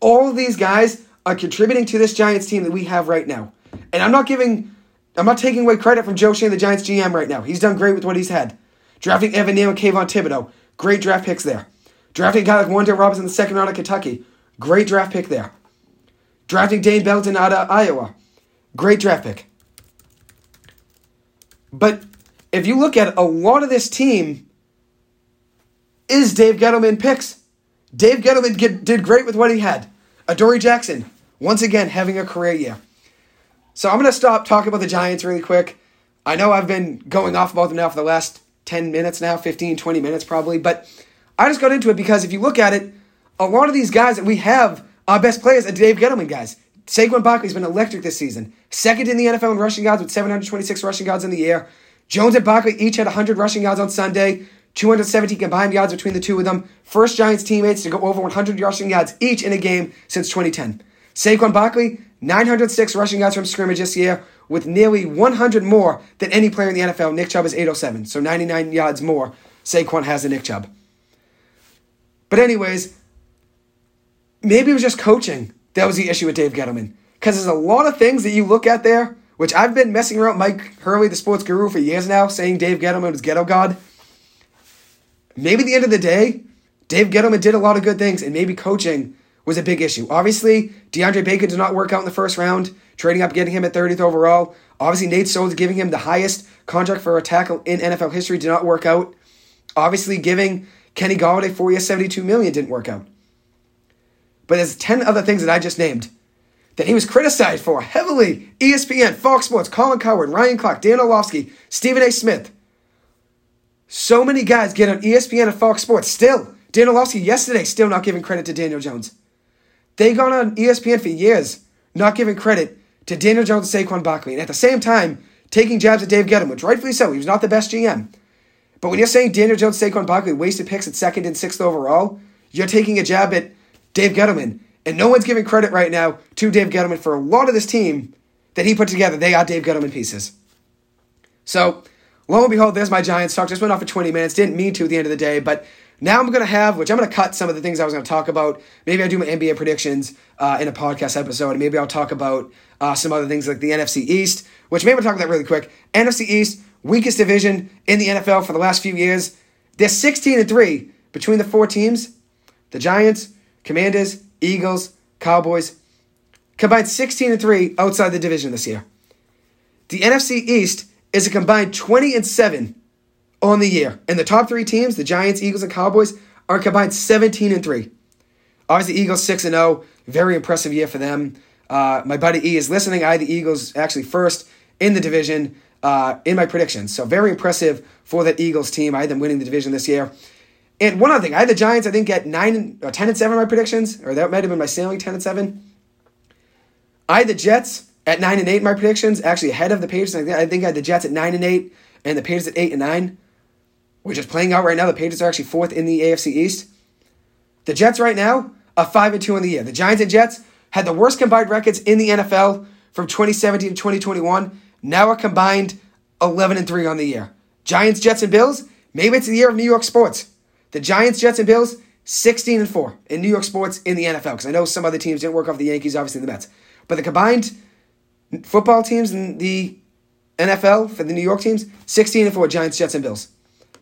All of these guys are contributing to this Giants team that we have right now. And I'm not giving, I'm not taking away credit from Joe Schoen, the Giants GM, right now. He's done great with what he's had. Drafting Evan Neal and Kayvon Thibodeaux, great draft picks there. Drafting a guy like Wan'Dale Robinson in the second round of Kentucky, great draft pick there. Drafting Dane Belton out of Iowa, great draft pick. But if you look at it, a lot of this team is Dave Gettleman picks. Dave Gettleman did great with what he had. Adoree Jackson, once again, having a career year. So I'm going to stop talking about the Giants really quick. I know I've been going off about them now for the last 10 minutes now, 15, 20 minutes probably, but I just got into it because if you look at it, a lot of these guys that we have our best players are Dave Gettleman guys. Saquon Barkley's been electric this season. Second in the NFL in rushing yards with 726 rushing yards in the year. Jones and Barkley each had 100 rushing yards on Sunday, 270 combined yards between the two of them. First Giants teammates to go over 100 rushing yards each in a game since 2010. Saquon Barkley, 906 rushing yards from scrimmage this year, with nearly 100 more than any player in the NFL. Nick Chubb is 807, so 99 yards more Saquon has than Nick Chubb. But, anyways, maybe it was just coaching that was the issue with Dave Gettleman. Because there's a lot of things that you look at there, which I've been messing around Mike Hurley, the sports guru, for years now, saying Dave Gettleman was ghetto god. Maybe at the end of the day, Dave Gettleman did a lot of good things, and maybe coaching was a big issue. Obviously, DeAndre Baker did not work out in the first round, trading up, getting him at 30th overall. Obviously, Nate Solder giving him the highest contract for a tackle in NFL history did not work out. Obviously, giving Kenny Golladay four years, 72 million didn't work out. But there's 10 other things that I just named that he was criticized for heavily. ESPN, Fox Sports, Colin Cowherd, Ryan Clark, Dan Orlovsky, Stephen A. Smith. So many guys get on ESPN and Fox Sports. Still, Dan Orlovsky yesterday still not giving credit to Daniel Jones. They gone on ESPN for years, not giving credit to Daniel Jones and Saquon Barkley, and at the same time taking jabs at Dave Gettleman, which rightfully so. He was not the best GM. But when you're saying Daniel Jones, Saquon Barkley wasted picks at second and sixth overall, you're taking a jab at Dave Gettleman, and no one's giving credit right now to Dave Gettleman for a lot of this team that he put together. They are Dave Gettleman pieces. So, lo and behold, there's my Giants talk. Just went off for 20 minutes. Didn't mean to at the end of the day, but now I'm going to have, which I'm going to cut some of the things I was going to talk about. Maybe I do my NBA predictions uh, in a podcast episode. Maybe I'll talk about uh, some other things like the NFC East, which maybe I'll talk about that really quick. NFC East, weakest division in the NFL for the last few years. They're 16 and 3 between the four teams the Giants, Commanders, Eagles, Cowboys. Combined 16 and 3 outside the division this year. The NFC East is a combined 20 and 7 on the year. And the top three teams, the Giants, Eagles, and Cowboys, are combined 17 and 3. Obviously, Eagles 6 and 0. Very impressive year for them. Uh, my buddy E is listening. I the Eagles actually first in the division uh, in my predictions. So very impressive for that Eagles team. I had them winning the division this year. And one other thing, I had the Giants, I think, at nine or uh, 10 and 7 in my predictions, or that might have been my sailing 10 and 7. I had the Jets at 9 and 8 in my predictions, actually ahead of the Patriots. I think I had the Jets at 9 and 8 and the Patriots at 8 and 9 which is playing out right now. The Patriots are actually fourth in the AFC East. The Jets right now are 5 and 2 in the year. The Giants and Jets had the worst combined records in the NFL from 2017 to 2021. Now are combined 11 and 3 on the year. Giants, Jets, and Bills, maybe it's the year of New York sports. The Giants, Jets, and Bills, 16 and 4 in New York sports in the NFL. Because I know some other teams didn't work off the Yankees, obviously the Mets. But the combined football teams in the NFL for the New York teams, 16 and 4 Giants, Jets, and Bills.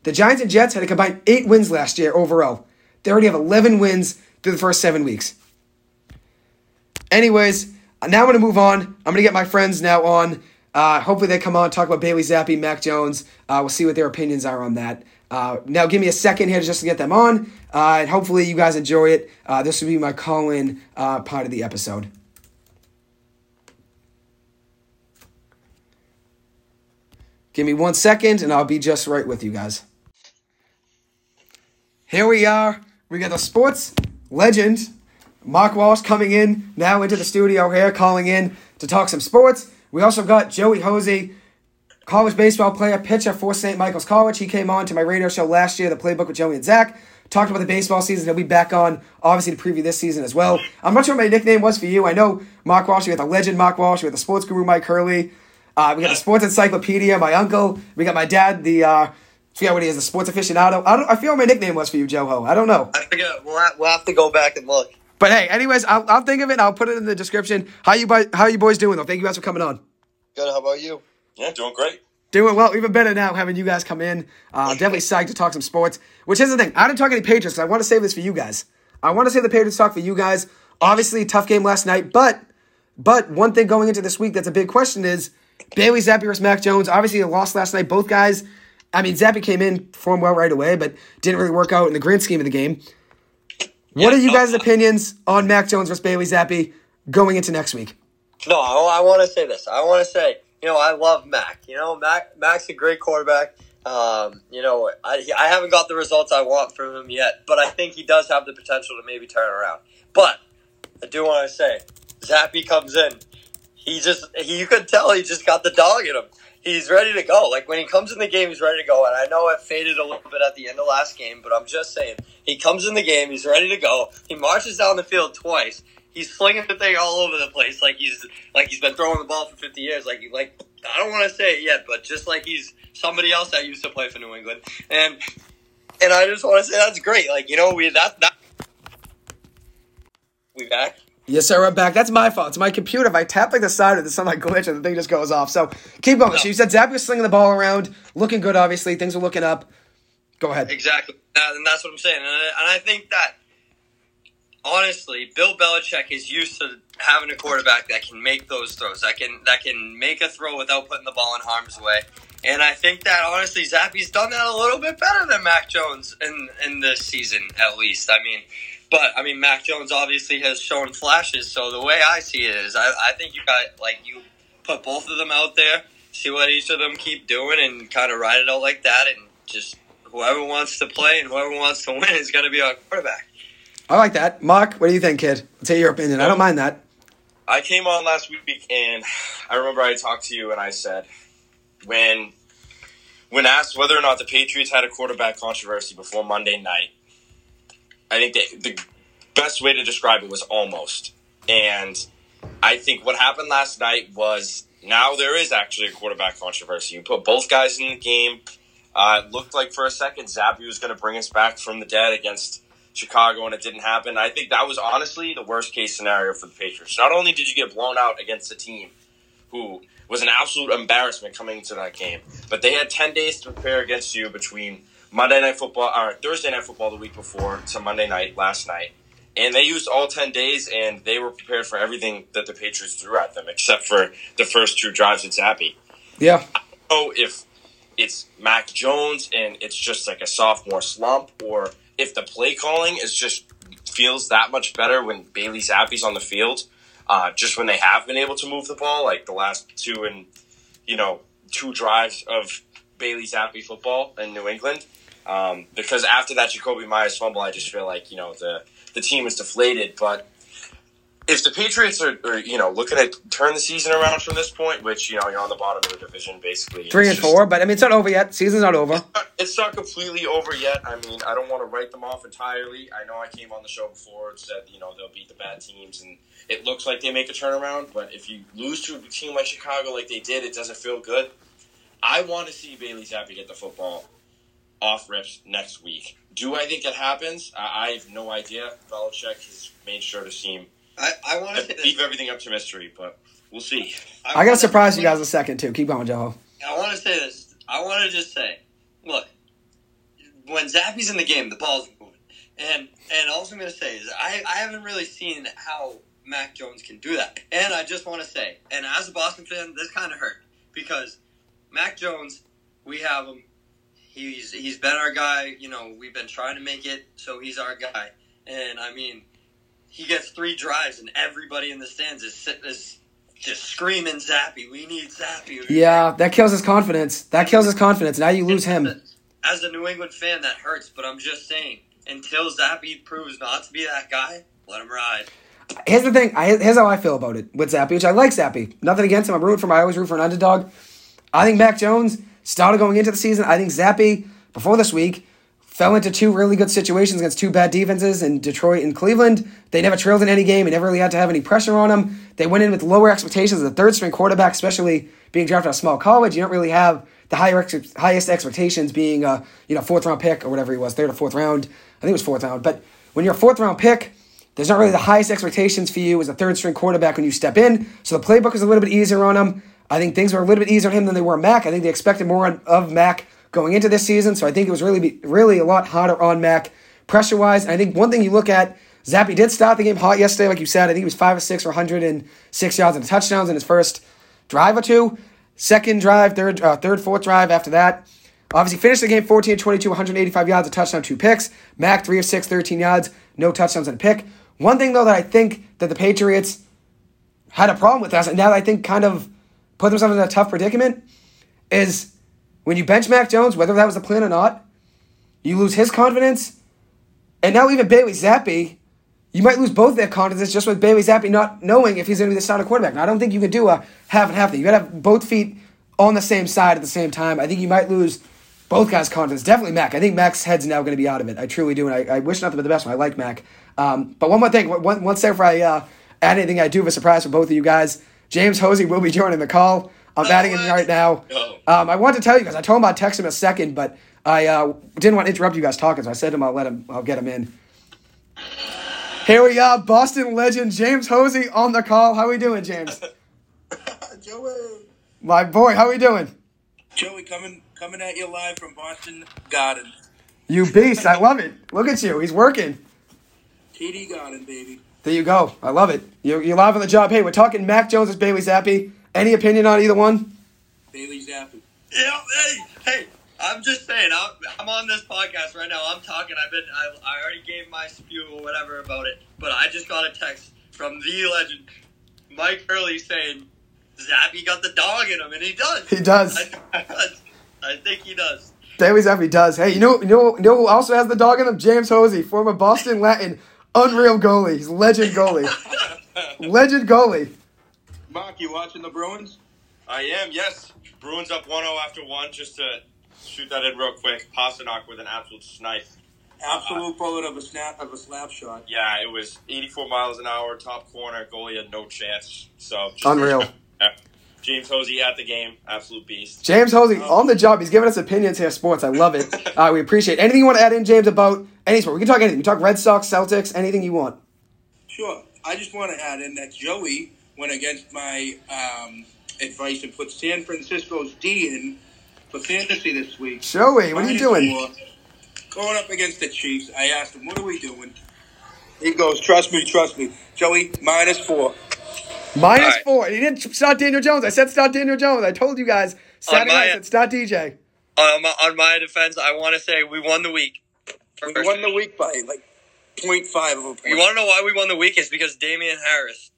The Giants and Jets had a combined eight wins last year overall. They already have 11 wins through the first seven weeks. Anyways, now I'm going to move on. I'm going to get my friends now on. Uh, hopefully, they come on, talk about Bailey Zappe, Mac Jones. Uh, we'll see what their opinions are on that. Uh, now, give me a second here just to get them on, uh, and hopefully, you guys enjoy it. Uh, this will be my call in uh, part of the episode. Give me one second, and I'll be just right with you guys. Here we are. We got the sports legend, Mark Walsh, coming in now into the studio here, calling in to talk some sports. We also got Joey Hosea, college baseball player, pitcher for St. Michael's College. He came on to my radio show last year, The Playbook with Joey and Zach. Talked about the baseball season. He'll be back on, obviously, to preview this season as well. I'm not sure what my nickname was for you. I know Mark Walsh. you got the legend Mark Walsh. you got the sports guru Mike Hurley. Uh, we got the sports encyclopedia, my uncle. We got my dad, the uh, forget what he is, the sports aficionado. I don't. I feel my nickname was for you, Joe Ho. I don't know. I forget. We'll have, we'll have to go back and look. But hey, anyways, I'll, I'll think of it. I'll put it in the description. How you boys, how you boys doing though? Thank you guys for coming on. Good. How about you? Yeah, doing great. Doing well, even better now having you guys come in. Uh, definitely psyched to talk some sports. Which is the thing, I didn't talk any Patriots. I want to save this for you guys. I want to save the Patriots talk for you guys. Obviously, tough game last night, but but one thing going into this week that's a big question is Bailey Zappe versus Mac Jones. Obviously, they lost last night. Both guys. I mean, Zappe came in, performed well right away, but didn't really work out in the grand scheme of the game. What are you guys' opinions on Mac Jones versus Bailey Zappe going into next week? No, I, I want to say this. I want to say, you know, I love Mac. You know, Mac Mac's a great quarterback. Um, you know, I, I haven't got the results I want from him yet, but I think he does have the potential to maybe turn around. But I do want to say, Zappe comes in. He just, he, you could tell he just got the dog in him. He's ready to go. Like when he comes in the game, he's ready to go. And I know it faded a little bit at the end of last game, but I'm just saying, he comes in the game, he's ready to go. He marches down the field twice. He's slinging the thing all over the place, like he's like he's been throwing the ball for 50 years. Like like I don't want to say it yet, but just like he's somebody else that used to play for New England, and and I just want to say that's great. Like you know we that that we back. Yes, sir. I'm back. That's my fault. It's my computer. If I tap like the side of some like glitch and the thing just goes off. So keep going. No. So you said Zappe was slinging the ball around, looking good. Obviously, things are looking up. Go ahead. Exactly, and that's what I'm saying. And I, and I think that honestly, Bill Belichick is used to having a quarterback that can make those throws, that can that can make a throw without putting the ball in harm's way. And I think that honestly, Zappe's done that a little bit better than Mac Jones in in this season, at least. I mean, but I mean, Mac Jones obviously has shown flashes. So the way I see it is, I, I think you got like you put both of them out there, see what each of them keep doing, and kind of ride it out like that, and just whoever wants to play and whoever wants to win is going to be our quarterback. I like that. Mark, what do you think, kid? Let's hear your opinion. I don't mind that. I came on last week and I remember I talked to you and I said when when asked whether or not the Patriots had a quarterback controversy before Monday night, I think the, the best way to describe it was almost. And I think what happened last night was now there is actually a quarterback controversy. You put both guys in the game. Uh, it looked like for a second Zappe was going to bring us back from the dead against Chicago, and it didn't happen. I think that was honestly the worst case scenario for the Patriots. Not only did you get blown out against a team who was an absolute embarrassment coming into that game, but they had 10 days to prepare against you between Monday Night Football, or Thursday Night Football the week before to Monday night last night. And they used all 10 days, and they were prepared for everything that the Patriots threw at them, except for the first two drives with Zappe. Yeah. I don't know if it's Mac Jones and it's just like a sophomore slump, or if the play calling is just feels that much better when Bailey Zappe's on the field, uh, just when they have been able to move the ball, like the last two and you know two drives of Bailey Zappe football in New England. Um, because after that Jakobi Meyers fumble, I just feel like you know the the team is deflated. But if the Patriots are, are, you know, looking to turn the season around from this point, which you know you're on the bottom of the division basically, Three and just- four, but I mean it's not over yet. Season's not over. It's not completely over yet. I mean, I don't want to write them off entirely. I know I came on the show before and said you know they'll beat the bad teams, and it looks like they make a turnaround. But if you lose to a team like Chicago, like they did, it doesn't feel good. I want to see Bailey Zappe get the football off rips next week. Do I think it happens? I, I have no idea. Belichick has made sure to seem I, I want to say leave everything up to mystery, but we'll see. I gotta surprise you guys a second too. Keep going, Joe. I want to say this. I want to just say, look, when Zappe's in the game, the ball's moving, and and all I'm going to say is I I haven't really seen how Mac Jones can do that, and I just want to say, and as a Boston fan, this kind of hurt because Mac Jones, we have him. He's he's been our guy. You know, we've been trying to make it, so he's our guy. And I mean, he gets three drives, and everybody in the stands is is just screaming Zappe. We need Zappe. Yeah, that kills his confidence. That kills his confidence. Now you lose him. As a New England fan, that hurts. But I'm just saying, until Zappe proves not to be that guy, let him ride. Here's the thing. I, here's how I feel about it with Zappe, which I like Zappe. Nothing against him. I'm rooting for him. I always root for an underdog. I think Mac Jones started going into the season. I think Zappe, before this week, fell into two really good situations against two bad defenses in Detroit and Cleveland. They never trailed in any game. He never really had to have any pressure on him. They went in with lower expectations as a third string quarterback, especially being drafted out of small college. You don't really have the higher ex- highest expectations being a you know fourth round pick or whatever he was, third or fourth round. I think it was fourth round. But when you're a fourth round pick, there's not really the highest expectations for you as a third string quarterback when you step in. So the playbook is a little bit easier on him. I think things were a little bit easier on him than they were on Mac. I think they expected more on, of Mac going into this season. So I think it was really really a lot harder on Mac pressure wise. I think one thing you look at, Zappe did start the game hot yesterday, like you said. I think he was five or six or 106 yards and touchdowns in his first drive or two. Second drive, third, uh, third, fourth drive after that. Obviously, finished the game 14 22, 185 yards, a touchdown, two picks. Mac, 3 of 6, 13 yards, no touchdowns and a pick. One thing, though, that I think that the Patriots had a problem with us, and now I think kind of put themselves in a tough predicament, is when you bench Mac Jones, whether that was the plan or not, you lose his confidence, and now even Bailey Zappe, you might lose both their confidence just with Bailey Zappe not knowing if he's going to be the starting quarterback. Now, I don't think you can do a half and half thing. You got to have both feet on the same side at the same time. I think you might lose both guys' confidence. Definitely Mac. I think Mac's head's now going to be out of it. I truly do, and I, I wish nothing but the best. One. I like Mac. Um, but one more thing, one, one second before I uh, add anything, I do have a surprise for both of you guys. James Hosea will be joining the call. I'm adding him right now. No. Um, I wanted to tell you guys. I told him I'd text him a second, but I uh, didn't want to interrupt you guys talking, so I said to him I'll let him. I'll get him in. Here we are, Boston legend James Hosea on the call. How are we doing, James? Joey. My boy, how are we doing? Joey coming coming at you live from Boston Garden. You beast. I love it. Look at you. He's working. TD Garden, baby. There you go. I love it. You're, you're live on the job. Hey, we're talking Mac Jones as Bailey Zappe. Any opinion on either one? Bailey Zappe. Yeah, hey, hey. I'm just saying. I'm, I'm on this podcast right now. I'm talking. I've been. I, I already gave my spew or whatever about it, but I just got a text from the legend, Mike Hurley, saying Zappe got the dog in him, and he does. He does. I, I think he does. Bailey Zappe does. Hey, you know, you know, you know who also has the dog in him? James Hosea, former Boston Latin, unreal goalie. He's legend goalie. legend goalie. Mark, you watching the Bruins? I am, yes. Bruins up 1 0 after one, just to shoot that in real quick. Pastrnak with an absolute snipe. Absolute bullet of a snap of a slap shot. Yeah, it was 84 miles an hour, top corner. Goalie had no chance. So just- Unreal. Yeah. James Hosea at the game, absolute beast. James Hosea on the job. He's giving us opinions here, sports. I love it. Uh, we appreciate it. Anything you want to add in, James, about any sport? We can talk anything. We can talk Red Sox, Celtics, anything you want. Sure. I just want to add in that Joey went against my um, advice and put San Francisco's D in for fantasy this week. Joey, what are you doing? four. Going up against the Chiefs, I asked him, "What are we doing?" He goes, "Trust me, trust me, Joey. Minus four. Minus All right. four. He didn't start Daniel Jones. I said start Daniel Jones. I told you guys. Saturday my- night, I said start DJ. On um, my, on my defense, I want to say we won the week. We won the week by like 0.5 of a point. You want to know why we won the week? Is because Damien Harris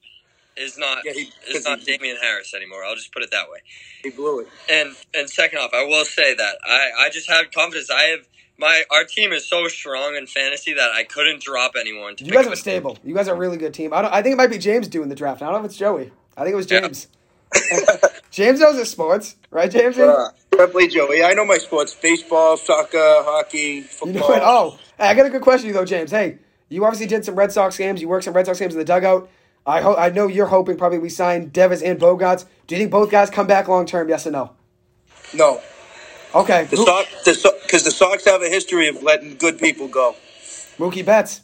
is not Yeah, he- is not Damien Harris anymore. I'll just put it that way. He blew it. And and second off, I will say that I, I just have confidence. I have my our team is so strong in fantasy that I couldn't drop anyone. To You guys are stable. You guys are a really good team. I don't. I think it might be James doing the draft. I don't know if it's Joey. I think it was Yeah. James. James knows his sports, right, James? Uh, definitely Joey. I know my sports: baseball, soccer, hockey, You football. know it. Oh, hey, I got a good question for you though, James. Hey, you obviously did some Red Sox games. You worked some Red Sox games in the dugout. I ho- I know you're hoping probably we sign Devers and Bogaerts. Do you think both guys come back long term? Yes or no? No, Okay. the Mo- Sox, the because the Sox have a history of letting good people go. Mookie Betts.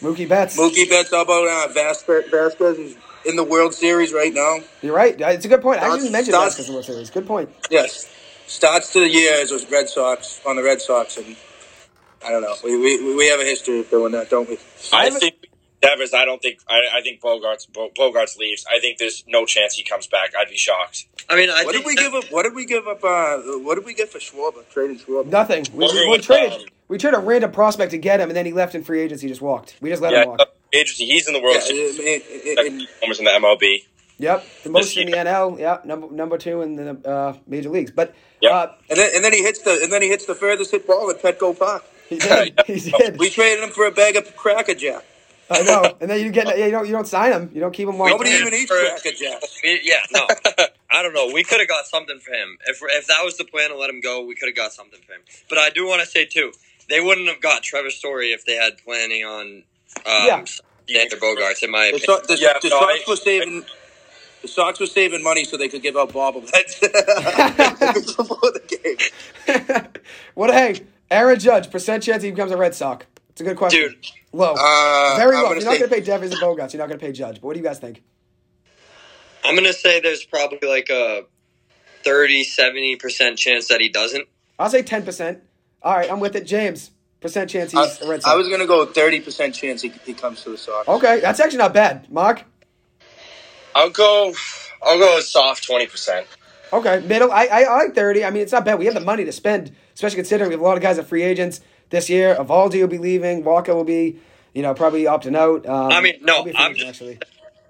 Mookie Betts. Mookie Betts, how about uh, Vázquez? Vázquez is in the World Series right now. You're right. It's a good point. I Starts- didn't mention starts- Vázquez in the World Series. Good point. Yes, starts to the year as a Red Sox on the Red Sox, and I don't know. We we, we have a history of doing that, don't we? I haven't- think Devers. I don't think. I, I think Bogaerts. Bogaerts leaves. I think there's no chance he comes back. I'd be shocked. I mean, I What think did we that- give up? What did we give up? Uh, what did we get for Schwarber? Trading Schwarber. Nothing. We, we, we traded. um, we traded a random prospect to get him, and then he left in free agency. Just walked. We just let Yeah, him walk. agency. He's in the World Yeah, Series. it- Homers in the MLB. Yep, the most in the year. NL. Yeah, number number two in the uh, major leagues. But Yep. uh, and then and then he hits the and then he hits the furthest hit ball at Petco Park. he did. he did. We traded him for a bag of Cracker Jack. I know. And then you get you don't you don't sign him. You don't keep him long. Nobody did. even eats For- Cracker Jacks. Yeah, no, I don't know. We could have got something for him if if that was the plan to let him go. We could have got something for him. But I do want to say too, they wouldn't have got Trevor Story if they had planning on um, Yeah. Xander Bogaerts. In my The, opinion, So- the, Yeah, the no, Sox I- were saving. The Sox were saving money so they could give out bobbleheads before the game. what? Hey, Aaron Judge. Percent chance he becomes a Red Sox. It's a good question. Dude. low. Uh, Very low. You're not going to pay Devers and Bogaerts. You're not going to pay Judge. But what do you guys think? I'm gonna say there's probably like a 30, 70 percent chance that he doesn't. I'll say ten percent. All right, I'm with it. James. Percent chance he's a Red Sox. I was gonna go thirty percent chance he, he comes to the Sox. okay, that's actually not bad. Mark. I'll go. I'll go a soft twenty percent. Okay, middle. I, I I like thirty. I mean, it's not bad. We have the money to spend, especially considering we have a lot of guys at free agents this year. Eovaldi will be leaving. Walker will be, you know, probably opting out. Um, I mean, no, he'll be a free I'm just- actually.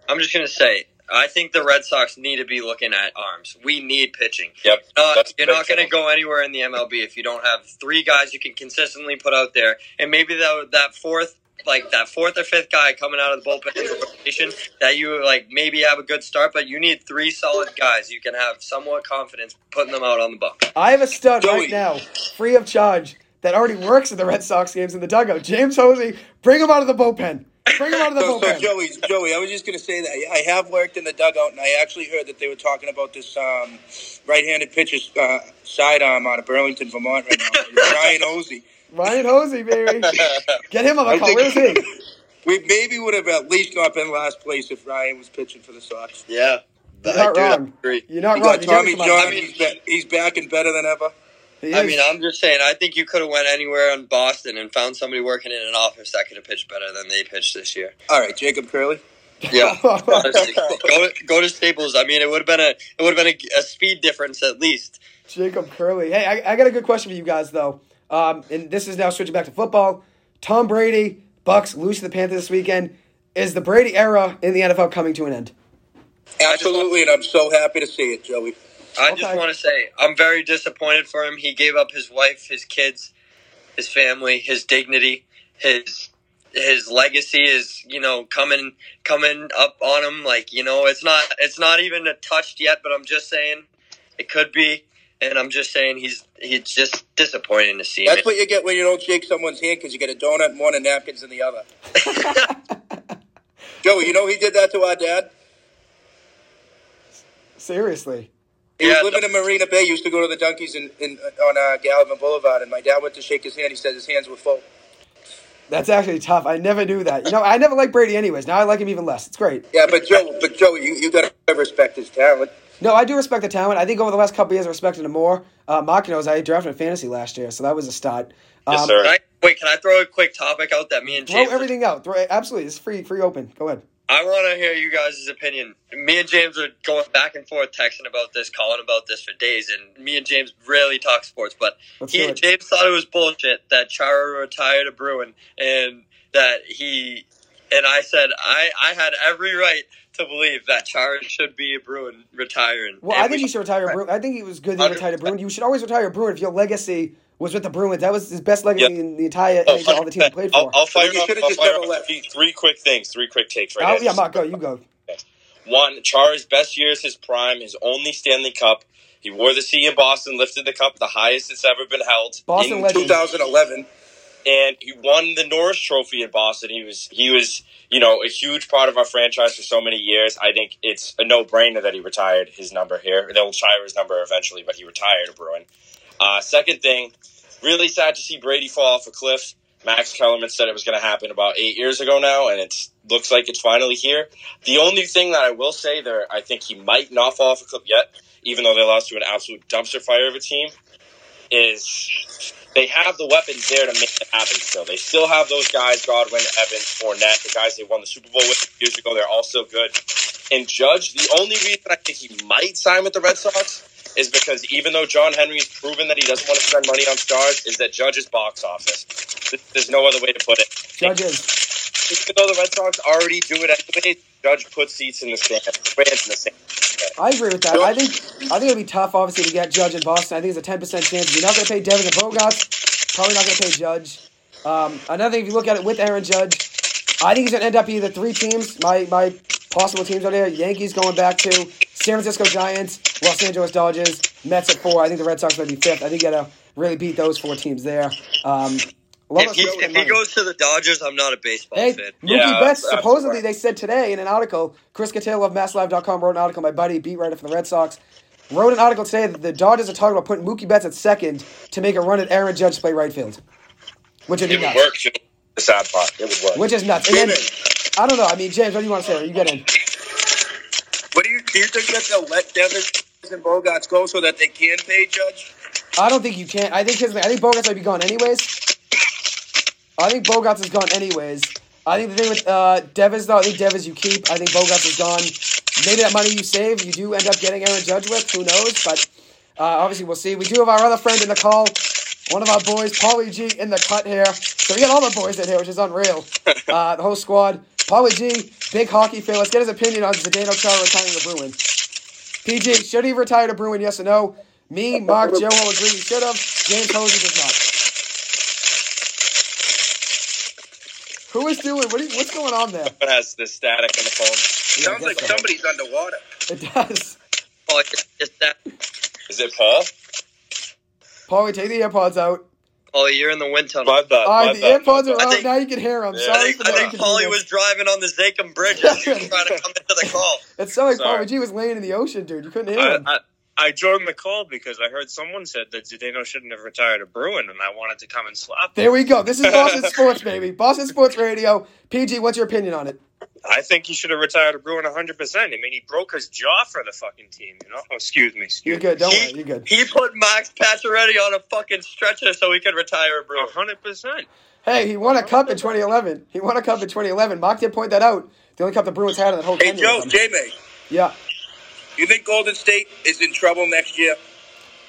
I'm just gonna say. I think the Red Sox need to be looking at arms. We need pitching. Yep. Uh, you're not going to go anywhere in the MLB if you don't have three guys you can consistently put out there, and maybe that that fourth, like that fourth or fifth guy coming out of the bullpen rotation, that you like maybe have a good start, but you need three solid guys you can have somewhat confidence putting them out on the bump. I have a stud Joey. right now, free of charge, that already works at the Red Sox games in the dugout. James Hosea, bring him out of the bullpen. Bring him out of the So, so bullpen. Joey, Joey, I was just going to say that I have worked in the dugout, and I actually heard that they were talking about this um, right-handed pitcher's uh, sidearm out of Burlington, Vermont, right now. Ryan Ozzie. Ryan Hosea, baby. Get him on the call. think- Where is he? We maybe would have at least not been last place if Ryan was pitching for the Sox. Yeah, You're not wrong. agree. You're not You wrong. got Tommy. John. I mean- he's, back, he's back and better than ever. He I mean, I'm just saying. I think you could have went anywhere in Boston and found somebody working in an office that could have pitched better than they pitched this year. All right, Jacob Curley. Yeah, honestly, go to, go to Staples. I mean, it would have been a it would have been a, a speed difference at least. Jacob Curley. Hey, I, I got a good question for you guys though. Um, and this is now switching back to football. Tom Brady, Bucks lose to the Panthers this weekend. Is the Brady era in the NFL coming to an end? Absolutely, and I'm so happy to see it, Joey. I Okay. just want to say I'm very disappointed for him. He gave up his wife, his kids, his family, his dignity, his his legacy is you know coming coming up on him. Like you know, it's not it's not even touched yet, but I'm just saying it could be. And I'm just saying he's he's just disappointing to see. That's him. what you get when you don't shake someone's hand because you get a donut in one and napkins in the other. Joey, you know he did that to our dad. Seriously. He Yeah, was living in Marina Bay. He Used to go to the Donkeys in, in on uh, Gallivan Boulevard, and my dad went to shake his hand. He said his hands were full. That's actually tough. I never knew that. You know, I never liked Brady anyways. Now I like him even less. It's great. Yeah, but Joe, but Joey, you, you got to respect his talent. No, I do respect the talent. I think over the last couple of years, I respected him more. Uh, Mark knows I drafted in fantasy last year, so that was a start. Yes, Um, sir. Can I, wait, can I throw a quick topic out that me and Throw James? everything out. Throw, absolutely. It's free, free open. Go ahead. I want to hear you guys' opinion. Me and James are going back and forth texting about this, calling about this for days, and me and James rarely talk sports. But Let's he it. James thought it was bullshit that Chara retired a Bruin, and that he and I said I I had every right to believe that Chara should be a Bruin retiring. Well, And I think we- he should retire. a Bruin. I think it was good that he retired a Bruin. You should always retire a Bruin if your legacy was with the Bruins. That was his best legacy Yeah. in the entire Oh, NHL, all the teams he played for. I'll, I'll fire You off, should've I'll just fire never off left. three, three quick things, three quick takes right Oh, here. yeah, Mark, go. You go. One, Char's best years, his prime, his only Stanley Cup. He wore the C in Boston, lifted the cup, the highest it's ever been held. Boston in legend. 2011. and he won the Norris Trophy in Boston. He was he was you know a huge part of our franchise for so many years. I think it's a no brainer that he retired his number here. They'll retire his number eventually, but he retired a Bruin. Uh, second thing, really sad to see Brady fall off a cliff. Max Kellerman said it was going to happen about eight years ago now, and it looks like it's finally here. The only thing that I will say there, I think he might not fall off a cliff yet, even though they lost to an absolute dumpster fire of a team, is they have the weapons there to make it happen still. They still have those guys, Godwin, Evans, Fournette, the guys they won the Super Bowl with years ago. They're all still good. And Judge, the only reason I think he might sign with the Red Sox is because even though John Henry's proven that he doesn't want to spend money on stars, is that Judge's box office. There's no other way to put it. Judges. Even though the Red Sox already do it anyway, Judge puts seats in the stands, fans in the stands. I agree with that. I think I think it'd be tough, obviously, to get Judge in Boston. I think it's a ten percent chance. You're not going to pay Devin and Bogaerts, probably not going to pay Judge. Um, another thing, if you look at it with Aaron Judge, I think he's going to end up either three teams. My my possible teams are there: Yankees going back to San Francisco Giants, Los Angeles Dodgers, Mets at four. I think the Red Sox might be fifth. I think you got to really beat those four teams there. Um, If he, if he goes to the Dodgers, I'm not a baseball Hey, fan. Mookie Yeah, Betts, supposedly they said today in an article, Chris Cotillo of MassLive.com wrote an article, my buddy, beat writer for the Red Sox, wrote an article today that the Dodgers are talking about putting Mookie Betts at second to make a run at Aaron Judge to play right field. Which would be It would nuts. work. too. The sad part, it would work. Which is nuts. And then, I don't know. I mean, James, what do you want to say? You get in. Do you think that they'll let Devin and Bogaerts go so that they can pay Judge? I don't think you can. I think his, I think Bogaerts might be gone anyways. I think Bogaerts is gone anyways. I think the thing with uh, Devers, though, I think Devers you keep. I think Bogaerts is gone. Maybe that money you save, you do end up getting Aaron Judge with. Who knows? But uh, obviously, we'll see. We do have our other friend in the call. One of our boys, Paulie G, in the cut here. So we got all the boys in here, which is unreal. Uh, the whole squad. Paulie G, big hockey fan. Let's get his opinion on Zdeno Chara retiring the Bruin. PG, should he retire to Bruin? Yes or no? Me, Mark, Joe all agree he should have. James Hosea does not. Who is doing? What are what's going on there? It has the static on the phone. Sounds like so. somebody's underwater. It does. Oh, it's, it's that. Is it Paul? Paulie, take the AirPods out. Oh, you're in the wind tunnel. My bad. All right, my the bad, AirPods are bad. out. think- now you can hear them. Yeah, I Sorry think, for I the think Paulie was driving on the Zakim Bridge as he was trying to come into the call. It sounded like Sorry. Paulie G was laying in the ocean, dude. You couldn't hear I, him. I, I joined the call because I heard someone said that Zdeno shouldn't have retired a Bruin, and I wanted to come and slap. There we go. This is Boston Sports, baby. Boston Sports Radio. PG, what's your opinion on it? I think he should have retired a Bruin 100. percent I mean, he broke his jaw for the fucking team. You know? Oh, excuse me. Excuse You're good. Don't he, worry. You're good. he put Max Pacioretty on a fucking stretcher so he could retire a. Bruin. 100. percent Hey, he won a cup in 2011. He won a cup in 2011. Mark did point that out. The only cup the Bruins had in that whole Hey. Joe, with. J-May, Yeah. you think Golden State is in trouble next year?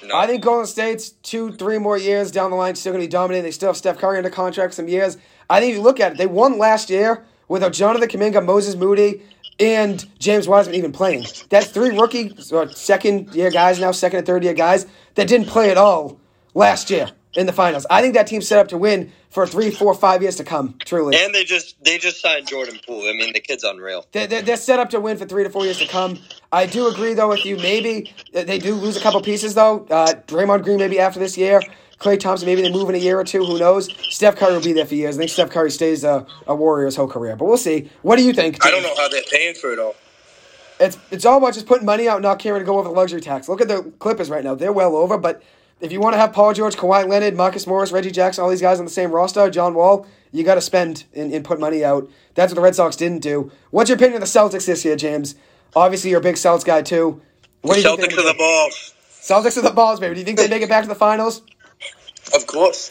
No. I think Golden State's two, three more years down the line still going to be dominating. They still have Steph Curry under contract some years. I think if you look at it, they won last year without Jonathan Kuminga, Moses Moody, and James Wiseman even playing. That's three rookie or second year guys now, second and third year guys that didn't play at all last year in the finals. I think that team's set up to win for three, four, five years to come. Truly, and they just they just signed Jordan Poole. I mean, the kid's unreal. they're, they're, they're set up to win for three to four years to come. I do agree though with you. Maybe uh, they do lose a couple pieces though. Uh, Draymond Green maybe after this year. Klay Thompson maybe they move in a year or two. Who knows? Steph Curry will be there for years. I think Steph Curry stays a, a Warrior his whole career, but we'll see. What do you think? I don't know how they're paying for it all. It's it's all about just putting money out, and not caring to go over the luxury tax. Look at the Clippers right now; they're well over. But if you want to have Paul George, Kawhi Leonard, Marcus Morris, Reggie Jackson, all these guys on the same roster, John Wall, you got to spend and, and put money out. That's what the Red Sox didn't do. What's your opinion of the Celtics this year, James? Obviously, you're a big Celtics guy too. What do you Celtics to the balls. Celtics are the balls, baby. Do you think they make it back to the finals? Of course.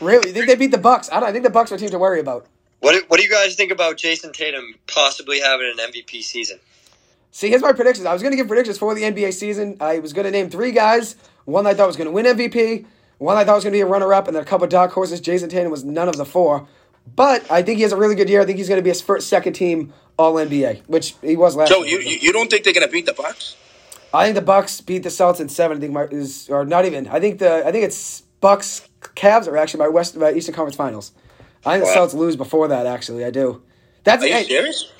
Really? You think they beat the Bucks? I don't. I think the Bucks are a team to worry about. What do, what do you guys think about Jayson Tatum possibly having an MVP season? See, here's my predictions. I was going to give predictions for the NBA season. I was going to name three guys. One I thought was going to win MVP. One I thought was going to be a runner-up, and then a couple dark horses. Jayson Tatum was none of the four. But I think he has a really good year. I think he's going to be a first, second team All NBA, which he was last. Joe, year. you, you you don't think they're gonna beat the Bucks? I think the Bucks beat the Celtics in seven. I think my is or not even. I think the I think it's Bucks Cavs are actually my West my Eastern Conference Finals. I think the Wow. Celtics lose before that. Actually, I do. That's Are you serious?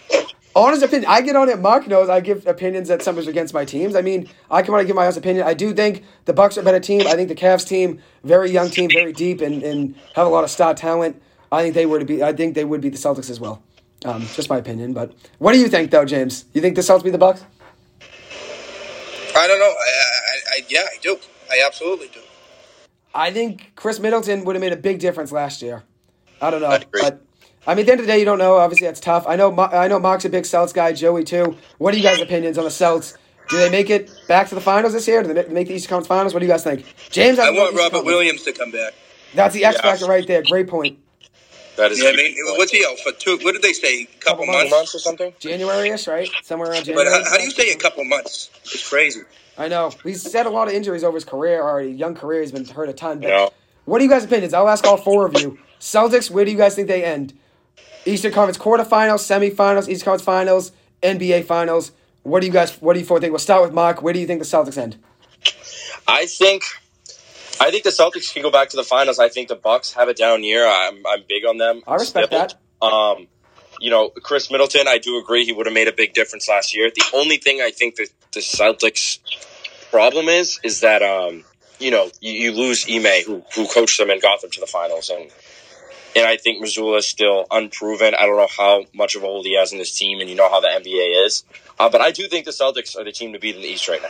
honest opinion. I get on it. Mark knows I give opinions that sometimes against my teams. I mean, I come on and give my honest opinion. I do think the Bucks are a better team. I think the Cavs team, very young team, very deep, and, and have a lot of star talent. I think they were to be. I think they would be the Celtics as well. Um, just my opinion. But what do you think, though, James? You think the Celtics beat the Bucks? I don't know. I, I, I yeah, I do. I absolutely do. I think Khris Middleton would have made a big difference last year. I don't know, I agree. but I mean, at the end of the day, you don't know. Obviously, that's tough. I know. I know Mark's a big Celtics guy. Joey too. What are you guys' opinions on the Celtics? Do they make it back to the finals this year? Do they make- the Eastern Conference Finals? What do you guys think? James, I hasn't want made the Eastern Robert Williams to come back. That's the X Yeah. factor right there. Great point. That is. You know what I mean? What's he out for? Two? What did they say? A couple, Couple months? months or something? January-ish, right? Somewhere around But January. how, how do you say a couple months? It's crazy. I know he's had a lot of injuries over his career already. Young career, he's been hurt a ton. But No. what are you guys' opinions? I'll ask all four of you. Celtics, where do you guys think they end? Eastern Conference quarterfinals, semifinals, Eastern Conference finals, NBA finals. What do you guys? What do you four think? We'll start with Mark. Where do you think the Celtics end? I think. I think the Celtics can go back to the finals. I think the Bucks have a down year. I'm I'm big on them. I respect still. that. Um, you know, Khris Middleton, I do agree he would have made a big difference last year. The only thing I think that the Celtics problem is is that um, you know, you, you lose Ime who who coached them and got them to the finals and and I think Mazzulla is still unproven. I don't know how much of a hold he has in this team, and you know how the NBA is. Uh, but I do think the Celtics are the team to beat in the East right now.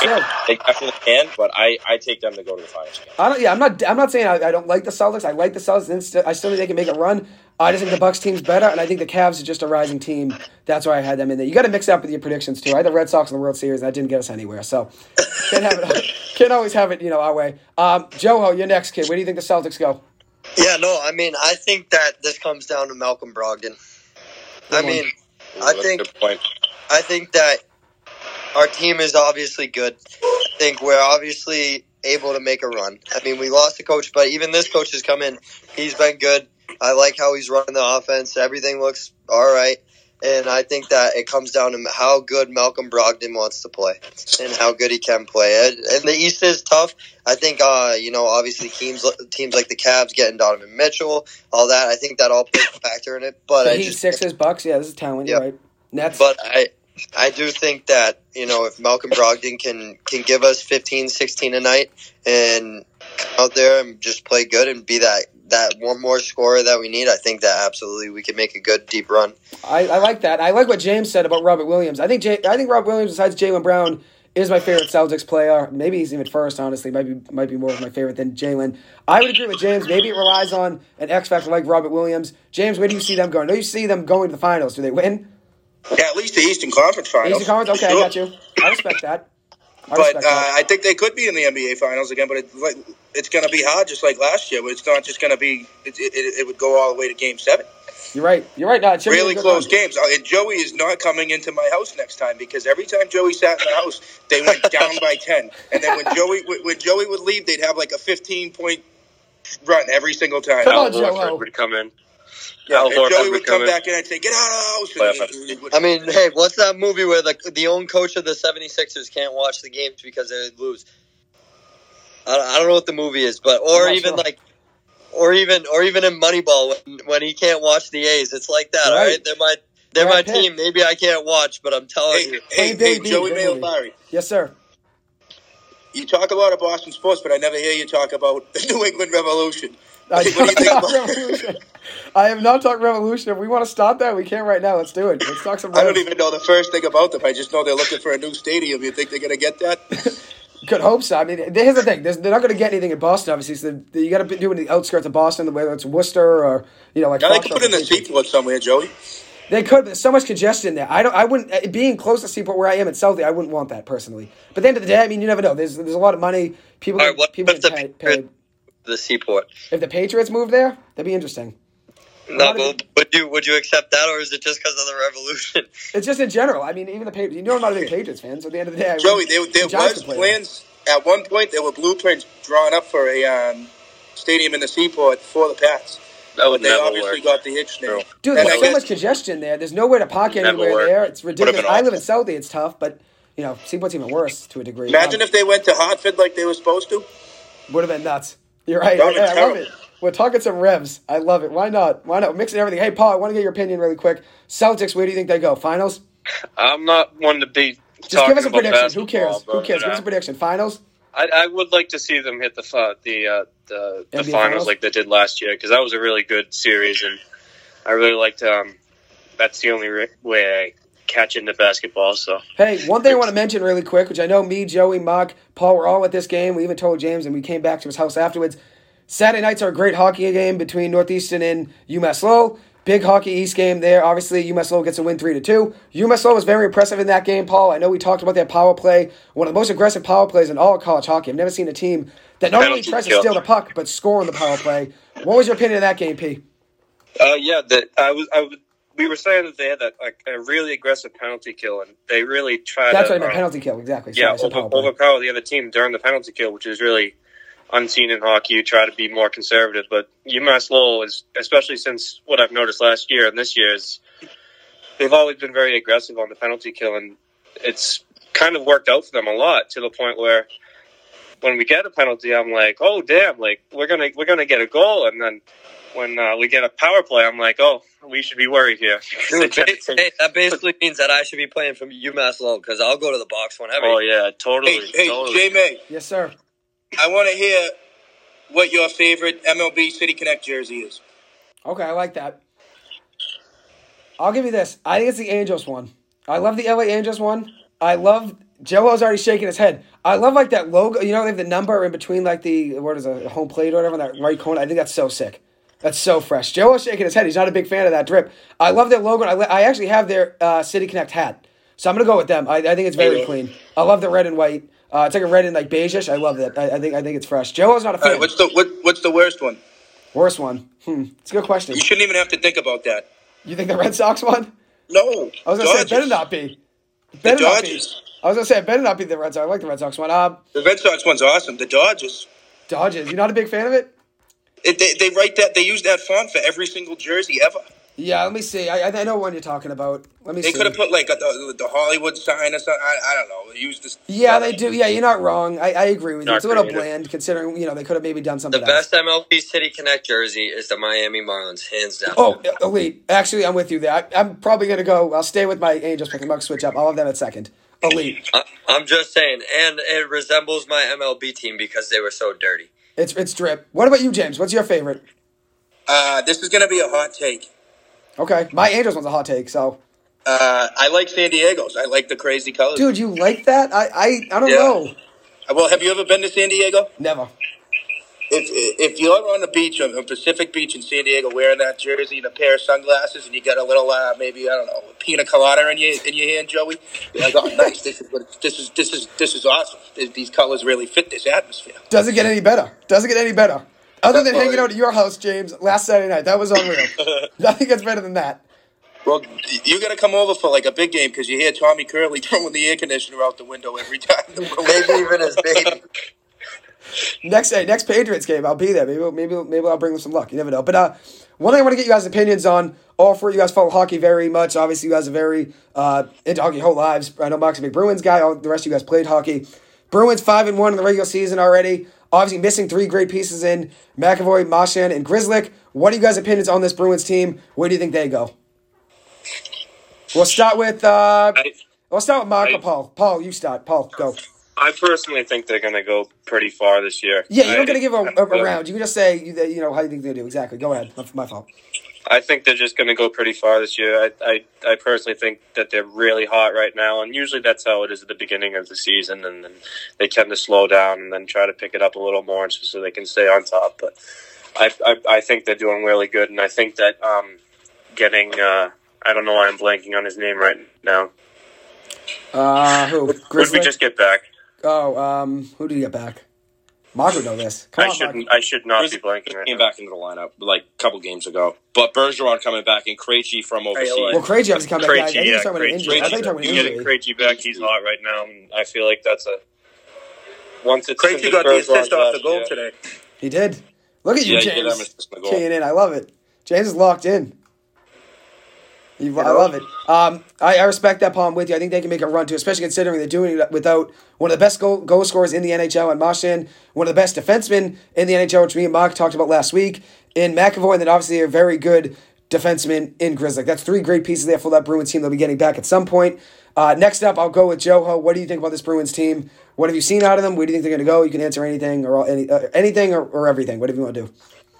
Sure. They definitely can, but I, I take them to go to the finals again. I don't. Yeah, I'm not. I'm not saying I, I don't like the Celtics. I like the Celtics. I still think they can make a run. I just think the Bucks team's better, and I think the Cavs are just a rising team. That's why I had them in there. You got to mix it up with your predictions too. I had the Red Sox in the World Series, and that didn't get us anywhere. So can't have it. Can't always have it, you know, our way. Um, Joho, your next kid. Where do you think the Celtics go? Yeah, no, I mean, I think that this comes down to Malcolm Brogdon. I mean, I think. I think that our team is obviously good. I think we're obviously able to make a run. I mean, we lost a coach, but even this coach has come in. He's been good. I like how he's running the offense. Everything looks all right. And I think that it comes down to how good Malcolm Brogdon wants to play and how good he can play. And, and the East is tough. I think, uh, you know, obviously teams teams like the Cavs getting Donovan Mitchell, all that. I think that all plays a factor in it. But The I Heat, just, Sixers, Bucks. Yeah, this is talent. Yeah. right. Nets. but I I do think that, you know, if Malcolm Brogdon can can give us 15, 16 a night and come out there and just play good and be that that one more scorer that we need, I think that absolutely we can make a good deep run. I, I like that. I like what James said about Robert Williams. I think I think Rob Williams, besides Jaylen Brown, is my favorite Celtics player. Maybe he's even first. Honestly, might be might be more of my favorite than Jaylen. I would agree with James. Maybe it relies on an X factor like Robert Williams. James, where do you see them going? Do you see them going to the finals? Do they win? Yeah, at least the Eastern Conference Finals. Eastern Conference. Okay, I got you. I respect that. I But uh. I think they could be in the NBA Finals again. But it, like, it's going to be hard, just like last year. It's not just going to be. It, it, it would go all the way to Game Seven. You're right. You're right. No, it should Really close run. games. Uh, And Joey is not coming into my house next time because every time Joey sat in the house, they went down by ten. And then when Joey when Joey would leave, they'd have like a fifteen point run every single time. Come on, Joe. Would come in. Yeah, and Horford Joey would would come come in. back in and say, "Get out of the house." And he- he would- I mean, hey, what's that movie where the the own coach of the 76ers can't watch the games because they lose? I don't, I don't know what the movie is, but or even sure. like or even or even in Moneyball when, when he can't watch the A's. It's like that, all Right. right? They're my they're Brad my Pitt. team. Maybe I can't watch, but I'm telling Hey, you. hey, Hey, hey, baby, Joey baby. Yes, sir. You talk about a lot of Boston sports, but I never hear you talk about the New England Revolution. I, What do you think about Revolution. I have not talked Revolution. If we want to stop that, we can't right now. Let's do it. Let's talk some. I don't even know the first thing about them. I just know they're looking for a new stadium. You think they're going to get that? Could hope so. I mean, here's the thing: There's, they're not going to get anything in Boston, obviously. So you got to do it in the outskirts of Boston, whether it's Worcester or you know, like. Now they Foxborough could put in the or seaport somewhere, Joey. They could, but there's so much congestion there. I don't. I wouldn't. uh, Being close to Seaport, where I am at Southie, I wouldn't want that personally. But at the end of the day, I mean, you never know. There's there's a lot of money. People All right, what people if get the paid, Patriots- paid. The Seaport. If the Patriots move there, that'd be interesting. No, Not but would you would you accept that, or is it just because of the Revolution? It's just in general. I mean, even the Patriots. You know, I'm not a big Patriots fan. So at the end of the day, I Joey, wouldn't- there, there the was could play there. plans at one point. There were blueprints drawn up for a um, stadium in the seaport for the Pats. That would They never obviously work. got the itch now. Dude, And there's so much congestion there. There's nowhere to park anywhere worked. there. It's ridiculous. I live in awesome. Southie. It's tough, but you know, Seaport's even worse to a degree. Imagine if they went to Hartford like they were supposed to. would have been nuts. You're right. That would've I, been I love terrible. it. We're talking some revs. I love it. Why not? Why not? Mixing everything. Hey, Paul, I want to get your opinion really quick. Celtics, where do you think they go? Finals? I'm not one to be Just give us a prediction. Who cares? Who cares? Give us a uh, prediction. Finals? I, I would like to see them hit the fi- the uh, the, the finals, finals? like they did last year because that was a really good series, and I really liked. Um, that's the only re- way I catch into basketball. So Hey, one thing I want to mention really quick, which I know me, Joey, Mark, Paul were all at this game. We even told James, and we came back to his house afterwards. Saturday nights are a great hockey game between Northeastern and UMass Lowell. Big hockey East game there. Obviously, UMass Lowell gets a win three to two. UMass Lowell was very impressive in that game, Paul. I know we talked about their power play, one of the most aggressive power plays in all of college hockey. I've never seen a team that not only tries to steal the puck but score on the power play. What was your opinion of that game, P? Uh, yeah, that I was. I was, we were saying that they had that like a really aggressive penalty kill, and they really tried. That's to, meant. um, Penalty kill, exactly. Sorry, Yeah, over, overpower the other team during the penalty kill, which is really unseen in hockey. You try to be more conservative, but UMass Lowell is, especially since what I've noticed last year and this year, is they've always been very aggressive on the penalty kill, and it's kind of worked out for them a lot to the point where when we get a penalty, I'm like, oh damn, like we're gonna we're gonna get a goal, and then when uh, we get a power play, I'm like, oh, we should be worried here. Hey, that basically means that I should be playing from UMass Lowell because I'll go to the box whenever. oh yeah, totally. Hey, hey, totally. J May, Yes, sir. I want to hear what your favorite MLB City Connect jersey is. Okay, I like that. I'll give you this. I think it's the Angels one. I love the LA Angels one. I love Joel's already shaking his head. I love like that logo. You know, they have the number in between like the what is it, home plate or whatever, on that right corner. I think that's so sick. That's so fresh. Joel's shaking his head. He's not a big fan of that drip. I love their logo. I, I actually have their uh, City Connect hat, so I'm gonna go with them. I, I think it's very clean. I love the red and white. Uh, it's like a red and like beigeish. I love that. I, I think I think it's fresh. Joel's not a fan. right, what's the what, what's the worst one? Worst one. Hmm. It's a good question. You shouldn't even have to think about that. You think the Red Sox one? No, I was gonna say it better not be. The Better be. Dodgers. I was gonna say it better not be the Red Sox. I like the Red Sox one. Uh, The Red Sox one's awesome. The Dodgers. Dodgers. You're not a big fan of it? It, they, they write that. They use that font for every single jersey ever. Yeah. Let me see. I, I know what you're talking about. Let me They see. could have put like a, the, the Hollywood sign or something. I, I don't know. Use this. yeah, they do. Yeah, you're not wrong. I, I agree with you. Not It's a little creative. bland considering you know they could have maybe done something The else. best MLB City Connect jersey is the Miami Marlins, hands down. Oh, elite. Actually, I'm with you there. I, I'm probably gonna go. I'll stay with my Angels pick. I'm gonna switch up. I'll have them at second. Elite. I, I'm just saying, and it resembles my MLB team because they were so dirty. It's it's drip. What about you, James? What's your favorite? Uh, this is gonna be a hot take. Okay, my Angels one's a hot take. So, Uh, I like San Diego's. I like the crazy colors. dude, you like that? I I, I don't Yeah. know. Uh, Well, have you ever been to San Diego? Never. If if you're on the beach on, on Pacific Beach in San Diego, wearing that jersey and a pair of sunglasses, and you got a little uh, maybe I don't know a pina colada in your in your hand, Joey, you're like, oh, nice. This is what this is this is this is awesome. These colors really fit this atmosphere. Doesn't get any better. Doesn't get any better. Other than hanging out at your house, James, last Saturday night. That was unreal. Nothing gets better than that. Well, you got to come over for like a big game because you hear Tommy Curley throwing the air conditioner out the window every time. Maybe even his baby. Next day, next Patriots game, I'll be there. Maybe maybe maybe I'll bring them some luck. You never know. But uh, one thing I want to get you guys' opinions on. All four of you guys follow hockey very much. Obviously, you guys are very uh, into hockey whole lives. I know Mark's a big Bruins guy. All the rest of you guys played hockey. Bruins five and one in the regular season already. Obviously, missing three great pieces in McAvoy, Marchand, and Grzelcyk. What are you guys' opinions on this Bruins team? Where do you think they go? We'll start with uh, I, we'll start with Mark I- or Paul. Paul, you start. Paul, go. I personally think they're going to go pretty far this year. Yeah, you're not going to give a, a, round. You can just say, you, you know, how you think they do. Exactly. Go ahead. That's my fault. I think they're just going to go pretty far this year. I, I, I personally think that they're really hot right now, and usually that's how it is at the beginning of the season, and then they tend to slow down and then try to pick it up a little more so they can stay on top. But I, I, I think they're doing really good, and I think that um, getting uh, I don't know why I'm blanking on his name right now. Uh, who? Who did we just get back? Oh, um, who did you get back? Mark would know this. Come I on, shouldn't. I should not be blanking right came now. back into the lineup like a couple games ago, but Bergeron coming back and Krejci from overseas. Well, Krejci obviously come back. I Krejci, think yeah, talking about an Krejci. I thought you were talking about an injury. Krejci back, he's hot right now, and I feel like that's a once it's Crazy since got the assist off the goal year. today. He did. Look at you, Yeah, he did have an James. assist on the goal. Keying in. I love it. James is locked in. You- I love it. Um, I, I respect that, Paul. I'm with you. I think they can make a run too, especially considering they're doing it without one of the best goal, goal scorers in the NHL and Marchand, one of the best defensemen in the NHL, which me and Mark talked about last week, in McAvoy, and then obviously a very good defenseman in Grizzly. That's three great pieces there for that Bruins team they'll be getting back at some point. Uh, next up, I'll go with Joho. What do you think about this Bruins team? What have you seen out of them? Where do you think they're going to go? You can answer anything or all- any, uh, anything or, or everything, whatever you want to do.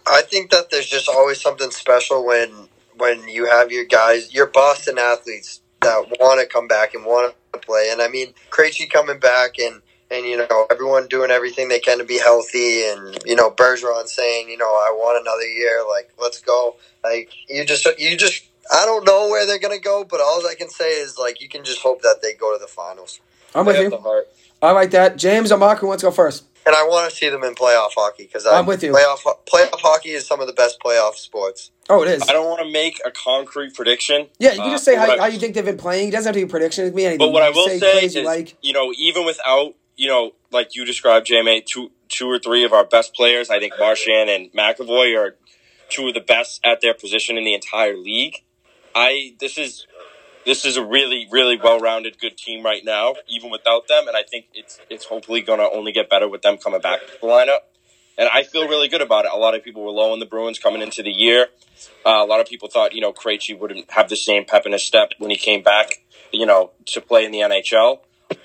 I think that there's just always something special when when you have your guys, your Boston athletes that want to come back and want to play. And I mean, Krejci coming back and and you know everyone doing everything they can to be healthy, and you know Bergeron saying, you know, I want another year. Like, let's go. Like you just you just. I don't know where they're gonna go, but all I can say is like you can just hope that they go to the finals. I'm They with you. the heart. I like that. James or Mark, who wants to go first? And I want to see them in playoff hockey because I'm with you. Playoff playoff hockey is some of the best playoff sports. Oh, it is. I don't want to make a concrete prediction. Yeah, you can uh, just say but how, I- how you think they've been playing. It doesn't have to be a prediction. It can be anything. But what I You will say say is, you like. you know, even without, you know, like you described, JMA, two, two or three of our best players, I think Marchand and McAvoy are two of the best at their position in the entire league. I this is this is a really, really well-rounded, good team right now, even without them, and I think it's it's hopefully going to only get better with them coming back to the lineup. And I feel really good about it. A lot of people were low on the Bruins coming into the year. Uh, a lot of people thought, you know, Krejci wouldn't have the same pep in his step when he came back, you know, to play in the NHL.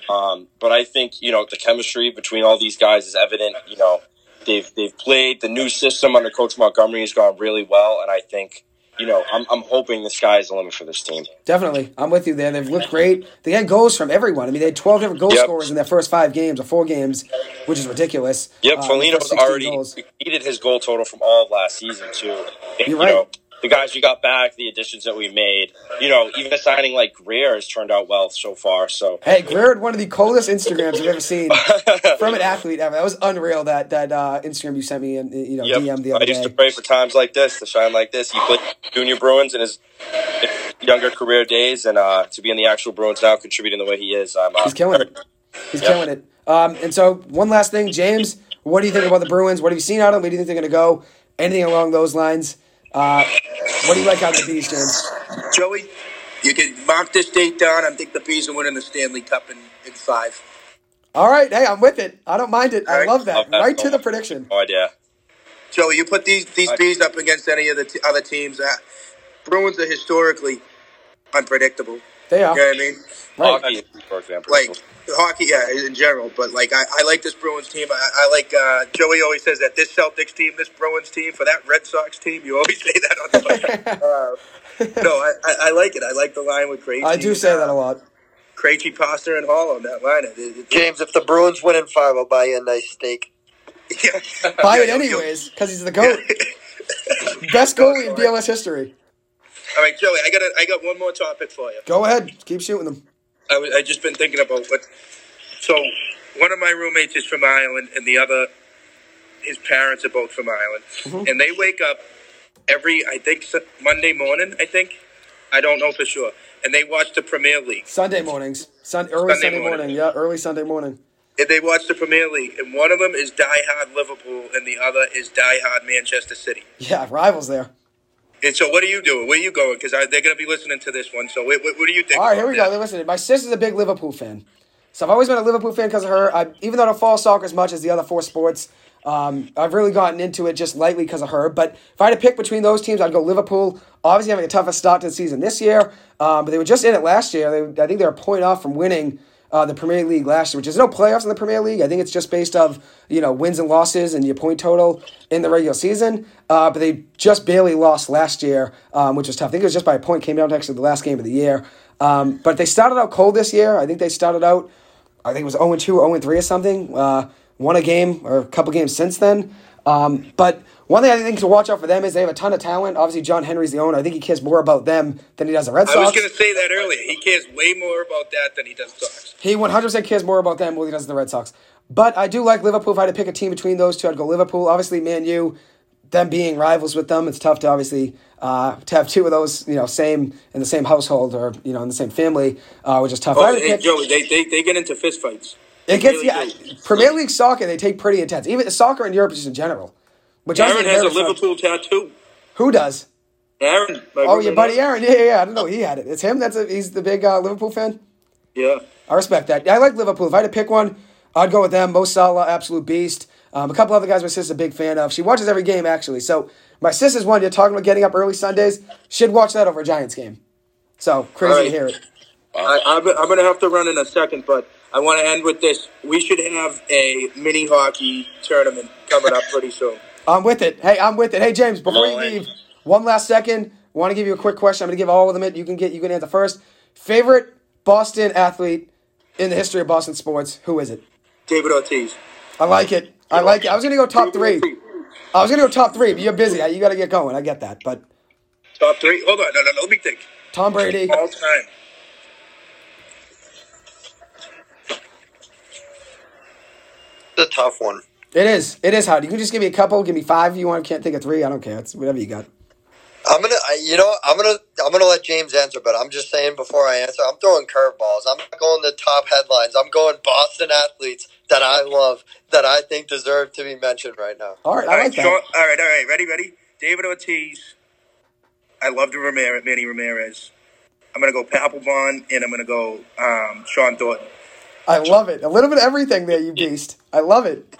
Um, but I think, you know, the chemistry between all these guys is evident. You know, they've they've played the new system under Coach Montgomery has gone really well, and I think, you know, I'm I'm hoping the sky is the limit for this team. Definitely. I'm with you there. They've looked great. They had goals from everyone. I mean, they had 12 different goal Yep. scorers in their first five games or four games, which is ridiculous. Yep, uh, the Foligno's already goals. exceeded his goal total from all of last season too. You're you right. know, the guys we got back, the additions that we made, you know, even signing like Greer has turned out well so far. So Hey, Greer had one of the coldest Instagrams I've ever seen from an athlete ever. That was unreal, that that uh, Instagram you sent me and you know, Yep. DM the I other used to pray for times like this to shine like this. He played junior Bruins in his younger career days, and uh, to be in the actual Bruins now, contributing the way he is, I'm uh, He's killing it. He's Yeah. killing it. Um, and so, one last thing, James, what do you think about the Bruins? What have you seen out of them? Where do you think they're going to go? Anything along those lines? Uh, what do you like out of the bees, James? Joey, you can mark this date down. I think the Bees are winning the Stanley Cup in, in five. All right, hey, I'm with it. I don't mind it. I All right. love that. Love that. Right to the prediction. Oh yeah. Joey, you put these these Bees up against any of the t- other teams. Uh, Bruins are historically unpredictable. They are. You know what I mean? Right. Hockey, for example. Like hockey, yeah, in general. But like, I, I like this Bruins team. I, I like uh, Joey always says that this Celtics team, this Bruins team, for that Red Sox team. You always say that on the uh, No, I, I, I like it. I like the line with Krejci. I do say that a lot. Krejci, Pasta, and Hall on that line. It, it, it, James, if the Bruins win in five, I'll buy you a nice steak. yeah. Buy it anyways, because he's the GOAT. Best goalie in BLS history. All right, Joey, I got a, I got one more topic for you. Go ahead. Keep shooting them. I was, I just been thinking about what. So, one of my roommates is from Ireland, and the other, his parents are both from Ireland, mm-hmm. and they wake up every, I think, Monday morning. I think, I don't know for sure, and they watch the Premier League. Sunday mornings. Sun, early Sunday Sunday, morning. morning. Yeah, early Sunday morning. And they watch the Premier League, and one of them is diehard Liverpool, and the other is diehard Manchester City. Yeah, rivals there. And so, what are you doing? Where are you going? Because they're going to be listening to this one. So, what, what, what do you think? All right, here we go. that? Listen, my sister's a big Liverpool fan. So I've always been a Liverpool fan because of her. I, even though I don't follow soccer as much as the other four sports, um, I've really gotten into it just lightly because of her. But if I had to pick between those teams, I'd go Liverpool. Obviously, having a toughest start to the season this year, um, but they were just in it last year. They, I think they're a point off from winning uh, the Premier League last year, which is no playoffs in the Premier League. I think it's just based of you know wins and losses and your point total in the regular season. Uh, but they just barely lost last year, um, which was tough. I think it was just by a point. Came down to actually the last game of the year. Um, but they started out cold this year. I think they started out, I think it was 0 2 or 0 3 or something. Uh, won a game or a couple games since then. Um, but one thing I think to watch out for them is they have a ton of talent. Obviously, John Henry's the owner. I think he cares more about them than he does the Red Sox. I was going to say that earlier. He cares way more about that than he does Sox. He 100% cares more about them than he does the Red Sox. But I do like Liverpool. If I had to pick a team between those two, I'd go Liverpool. Obviously, Man U, them being rivals with them, it's tough to obviously uh, to have two of those, you know, same in the same household or you know in the same family, uh, which is tough. Oh, hey, pick- Joey, they, they, they get into fistfights. it gets really yeah. do. Premier League soccer, they take pretty intense. Even soccer in Europe just in general. Which Aaron has a. Liverpool tattoo. Who does? Aaron. Oh, your buddy Aaron. Yeah, yeah, yeah. I don't know. He had it. It's him. That's a, he's the big uh, Liverpool fan. Yeah. I respect that. I like Liverpool. If I had to pick one, I'd go with them. Mo Salah, absolute beast. Um, a couple other guys my sister's a big fan of. She watches every game actually. So my sister's one. You're talking about getting up early Sundays. She'd watch that over a Giants game. So crazy right. to hear it. I, I'm, I'm going to have to run in a second, but I want to end with this. We should have a mini hockey tournament coming up pretty soon. I'm with it. Hey, I'm with it. Hey James, before you leave, one last second. I Want to give you a quick question. I'm going to give all of them it. You can get you can answer first. Favorite Boston athlete in the history of Boston sports? Who is it? David Ortiz. I like it. I like it. I was going to go top three. I was going to go top three, but you're busy. You got to get going. I get that. But Top three. Hold on. No, no, no. Let me think. Tom Brady. All time. It's a tough one. It is. It is hard. You can just give me a couple. Give me five. If you want. Can't think of three. I don't care. It's whatever you got. I'm gonna, you know, I'm gonna, I'm gonna let James answer, but I'm just saying before I answer, I'm throwing curveballs. I'm not going the top headlines. I'm going Boston athletes that I love, that I think deserve to be mentioned right now. All right. All I right, like Sean, that. all right, all right. Ready, ready? David Ortiz. I love the Ramirez, Manny Ramirez. I'm going to go Papelbon, and I'm going to go um, Shawn Thornton. I love it. A little bit of everything there, you beast. I love it.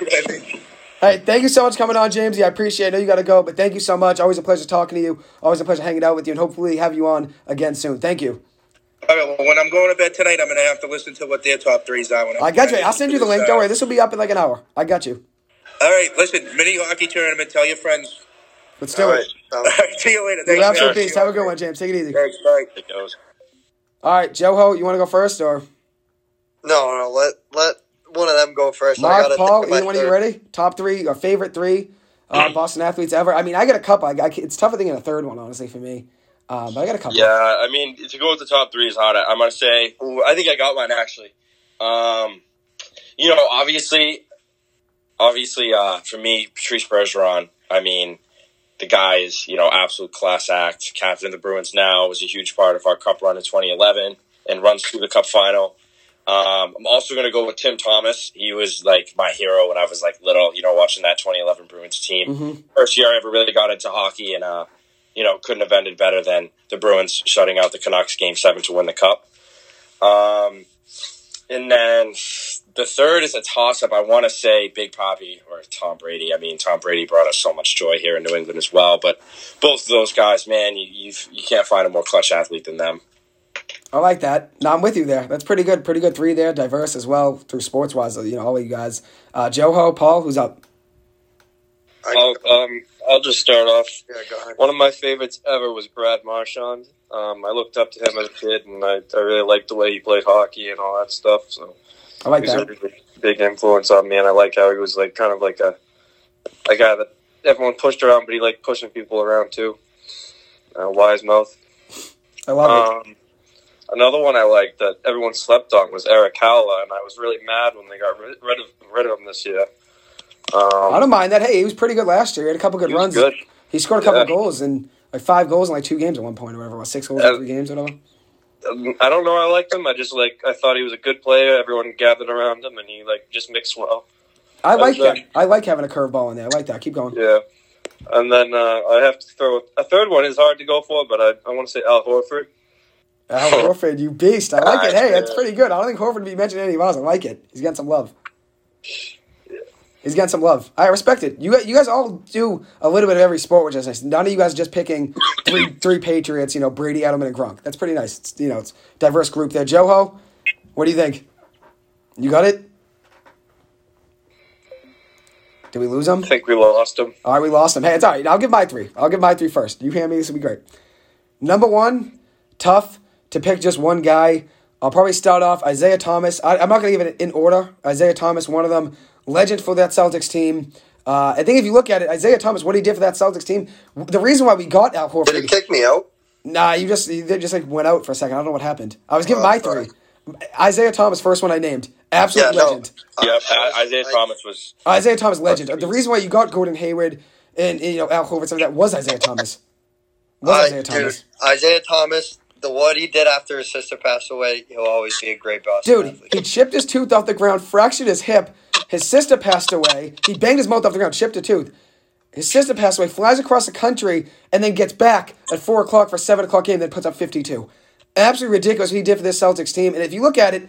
Hey, thank you so much for coming on, Jamesy. I appreciate it. I know you got to go, but thank you so much. Always a pleasure talking to you. Always a pleasure hanging out with you, and hopefully have you on again soon. Thank you. All right, well, when I'm going to bed tonight, I'm going to have to listen to what their top threes are. When I'm I got you. I'll send you the link. Don't worry. This will be up in like an hour. I got you. All right, listen, mini hockey tournament. Tell your friends. Let's do All it. right. All right, see you later. You're Thanks, absolute man. Have a good one, James. Take it easy. Thanks, bye. It goes. All right, Joe Ho, you want to go first or no, no, let let one of them go first. I Mark, gotta Paul? think of my Either one of you ready? Top three or favorite three uh, Boston athletes ever? I mean, I got a couple. I, I, it's tougher thinking a third one, honestly, for me. Um, but I got a couple. Yeah, I mean, to go with the top three is hard. I'm gonna say, ooh, I think I got mine actually. Um, you know, obviously, obviously, uh, for me, Patrice Bergeron. I mean, the guy is you know absolute class act. Captain of the Bruins now was a huge part of our Cup run in 2011 and runs through the Cup final. Um, I'm also going to go with Tim Thomas. He was like my hero when I was like little, you know, watching that 2011 Bruins team. Mhm. First year I ever really got into hockey, and uh, you know, couldn't have ended better than the Bruins shutting out the Canucks game seven to win the cup. Um, and then the third is a toss up. I want to say Big Poppy or Tom Brady. I mean, Tom Brady brought us so much joy here in New England as well. But both of those guys, man, you you've, you can't find a more clutch athlete than them. I like that. No, I'm with you there. That's pretty good. Pretty good three there. Diverse as well through sports wise. You know, all of you guys. Uh, Joho, Paul, who's up? I- I'll, um, I'll just start off. yeah, go ahead. One of my favorites ever was Brad Marchand. Um, I looked up to him as a kid, and I, I really liked the way he played hockey and all that stuff. So I like he's a that. really big influence on me, and I like how he was like kind of like a a guy that everyone pushed around, but he liked pushing people around too. Uh, wise mouth. I love it. Another one I liked that everyone slept on was Erik Haula, and I was really mad when they got rid, rid of rid of him this year. Um, I don't mind that. Hey, he was pretty good last year. He had a couple good he runs. good. He scored a couple Yeah. goals and like five goals in like two games at one point or whatever. It was six goals in Uh, three games, whatever. Um, I don't know. I liked him. I just like I thought he was a good player. Everyone gathered around him, and he like just mixed well. I like uh, that. I like having a curveball in there. I like that. Keep going. Yeah. And then uh, I have to throw a third one is hard to go for, but I, I want to say Al Horford. Al Horford, you beast. I like it. Hey, that's pretty good. I don't think Horford would be mentioned any of us. I like it. He's getting some love. He's getting some love. I respect it. You you guys all do a little bit of every sport, which is nice. None of you guys are just picking three three Patriots. You know, Brady, Edelman, and Gronk. That's pretty nice. It's, you know, it's diverse group there. Joho, what do you think? You got it. Did we lose him? I think we lost him. All right, we lost him. Hey, it's all right. I'll give my three. I'll give my three first. You hear me? This will be great. Number one, tough to pick just one guy. I'll probably start off Isaiah Thomas. I, I'm not going to give it in order. Isaiah Thomas, one of them, legend for that Celtics team. Uh, I think if you look at it, Isaiah Thomas, what he did for that Celtics team, the reason why we got Al Horford. Did he Horford. kick me out? Nah, you just you just like went out for a second. I don't know what happened. I was giving Oh, my sorry. three. Isaiah Thomas, first one I named, absolute Yeah, no. legend. Yep, Uh, Isaiah I- Thomas was. Isaiah Thomas, legend. The reason why you got Gordon Hayward and, and, you know Al Horford, some of that was Isaiah Thomas. Was I- Isaiah dude, Thomas? Isaiah Thomas, the what he did after his sister passed away, he'll always be a great basketball Dude, athlete. he chipped his tooth off the ground, fractured his hip. His sister passed away. He banged his mouth off the ground, chipped a tooth. His sister passed away, flies across the country, and then gets back at 4 o'clock for a 7 o'clock game, then puts up 52. Absolutely ridiculous what he did for this Celtics team. And if you look at it,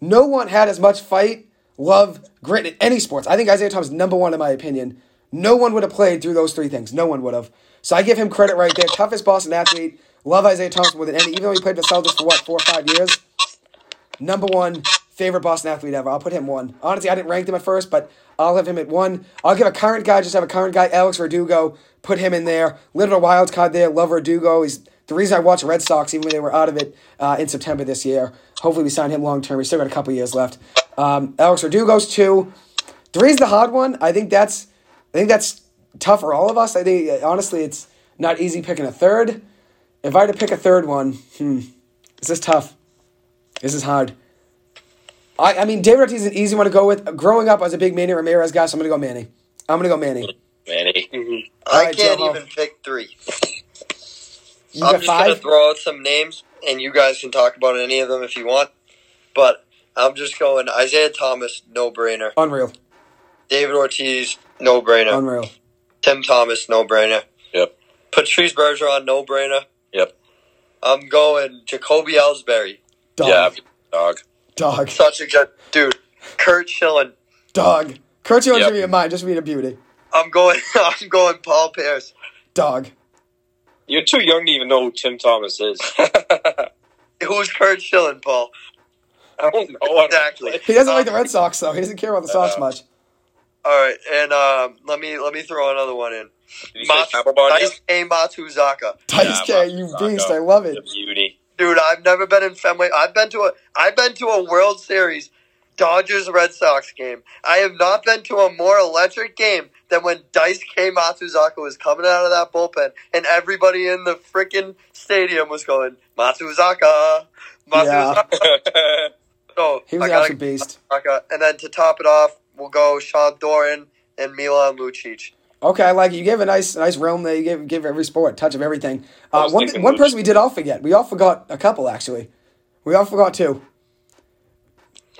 no one had as much fight, love, grit in any sports. I think Isaiah Thomas is number one in my opinion. No one would have played through those three things. No one would have. So I give him credit right there. Toughest Boston athlete. Love Isaiah Thomas more than any. Even though he played for the Celtics for what, four or five years? Number one favorite Boston athlete ever. I'll put him one. Honestly, I didn't rank him at first, but I'll have him at one. I'll give a current guy, just have a current guy, Alex Verdugo. Put him in there. Little wild card there. Love Verdugo. He's the reason I watch Red Sox, even when they were out of it uh, in September this year. Hopefully, we sign him long term. We still got a couple years left. Um, Alex Verdugo's two. Three's the hard one. I think that's I think that's tough for all of us. I think honestly, it's not easy picking a third. If I had to pick a third one, hmm, this is tough. This is hard. I, I mean, David Ortiz is an easy one to go with. Growing up, I was a big Manny Ramirez guy, so I'm going to go Manny. I'm going to go Manny. Manny. I Alright, can't Joe. even pick three. You I'm just gonna throw out some names, and you guys can talk about any of them if you want. But I'm just going Isaiah Thomas, no brainer. Unreal. David Ortiz, no brainer. Unreal. Tim Thomas, no brainer. Yep. Patrice Bergeron, no brainer. Yep. I'm going Jacoby Ellsbury. Dog. Yeah, dog. Dog. Such a good dude. Curt Schilling. Dog. Curt Schilling Yep. should be in mine, just being a beauty. I'm going. I'm going Paul Pierce. Dog. You're too young to even know who Tim Thomas is. Who's Curt Schilling, Paul? I don't know. Exactly. He doesn't like the Red Sox, though. He doesn't care about the Sox Uh, much. All right, and um, let me let me throw another one in. Did you say Mat- Papelbon yet? Daisuke Matsuzaka. Dice Yeah, K, you Matsuzaka. beast. I love The it. beauty. Dude, I've never been in Fenway. I've been to a I've been to a World Series Dodgers Red Sox game. I have not been to a more electric game than when Dice K Matsuzaka was coming out of that bullpen and everybody in the freaking stadium was going Matsuzaka, Matsuzaka. So He was I an beast. Matsuzaka. And then to top it off, we'll go Sean Doran and Milan Lucic. Okay, I like it. You gave a nice, nice realm there. You gave, give every sport touch of everything. Uh, one, one person we did all forget. We all forgot a couple actually. We all forgot two.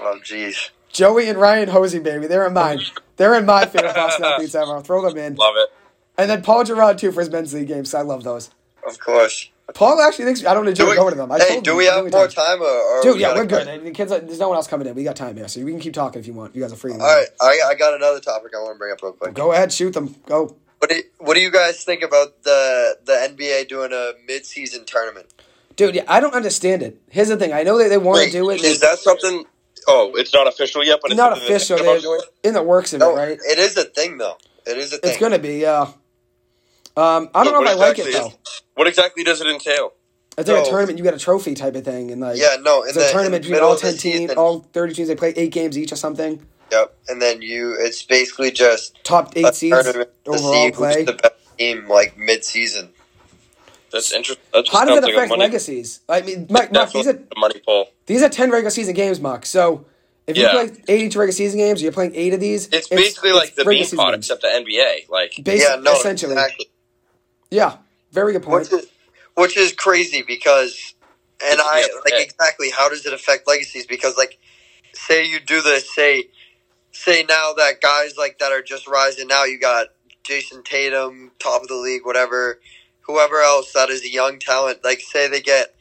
Oh jeez. Joey and Ryan Hosea, baby. They're in mine. They're in my favorite Boston athletes ever. I'll throw them in. Love it. And then Paul Guerard too for his men's league games. I love those. Of course. Paul actually thinks I don't enjoy Do we, going to them. I hey, do we have more times. time or, or Dude, we yeah, we're good. The kids, there's no one else coming in. We got time here, so we can keep talking if you want. You guys are free. All right, I, I got another topic I want to bring up real quick. Go ahead, shoot them. Go. What do, what do you guys think about the the NBA doing a mid season tournament? Dude, yeah, I don't understand it. Here's the thing. I know that they want to do it. Is that something? Oh, it's not official yet, but It's not official. They're in the works of No, it, right? it is a thing though. It is a thing. It's gonna be, yeah. Um, I don't What know if I like it exactly though. is- What exactly does it entail? It's like a tournament. You get a trophy type of thing, and like yeah, no. It's the, a in tournament between all ten teams, all thirty teams. They play eight games each or something. Yep, and then you. It's basically just Top eight a seeds tournament to overall see play. who's the best team like mid season. That's interesting. That How does sounds it like affect money, legacies? I mean, Mike, Mark, these are a money pull. these are ten regular season games, Mark. So if you Yeah. play eighty-two regular season games, you're playing eight of these. It's basically like the regular bean pot, games. except the NBA. Like, Basi- yeah, no, essentially. exactly. Yeah, very good point. Which is which is crazy because, and I Yeah, like okay. exactly how does it affect legacies? Because like, say you do this, say, say now that guys like that are just rising now, you got Jayson Tatum, top of the league, whatever, whoever else that is a young talent. Like, say they get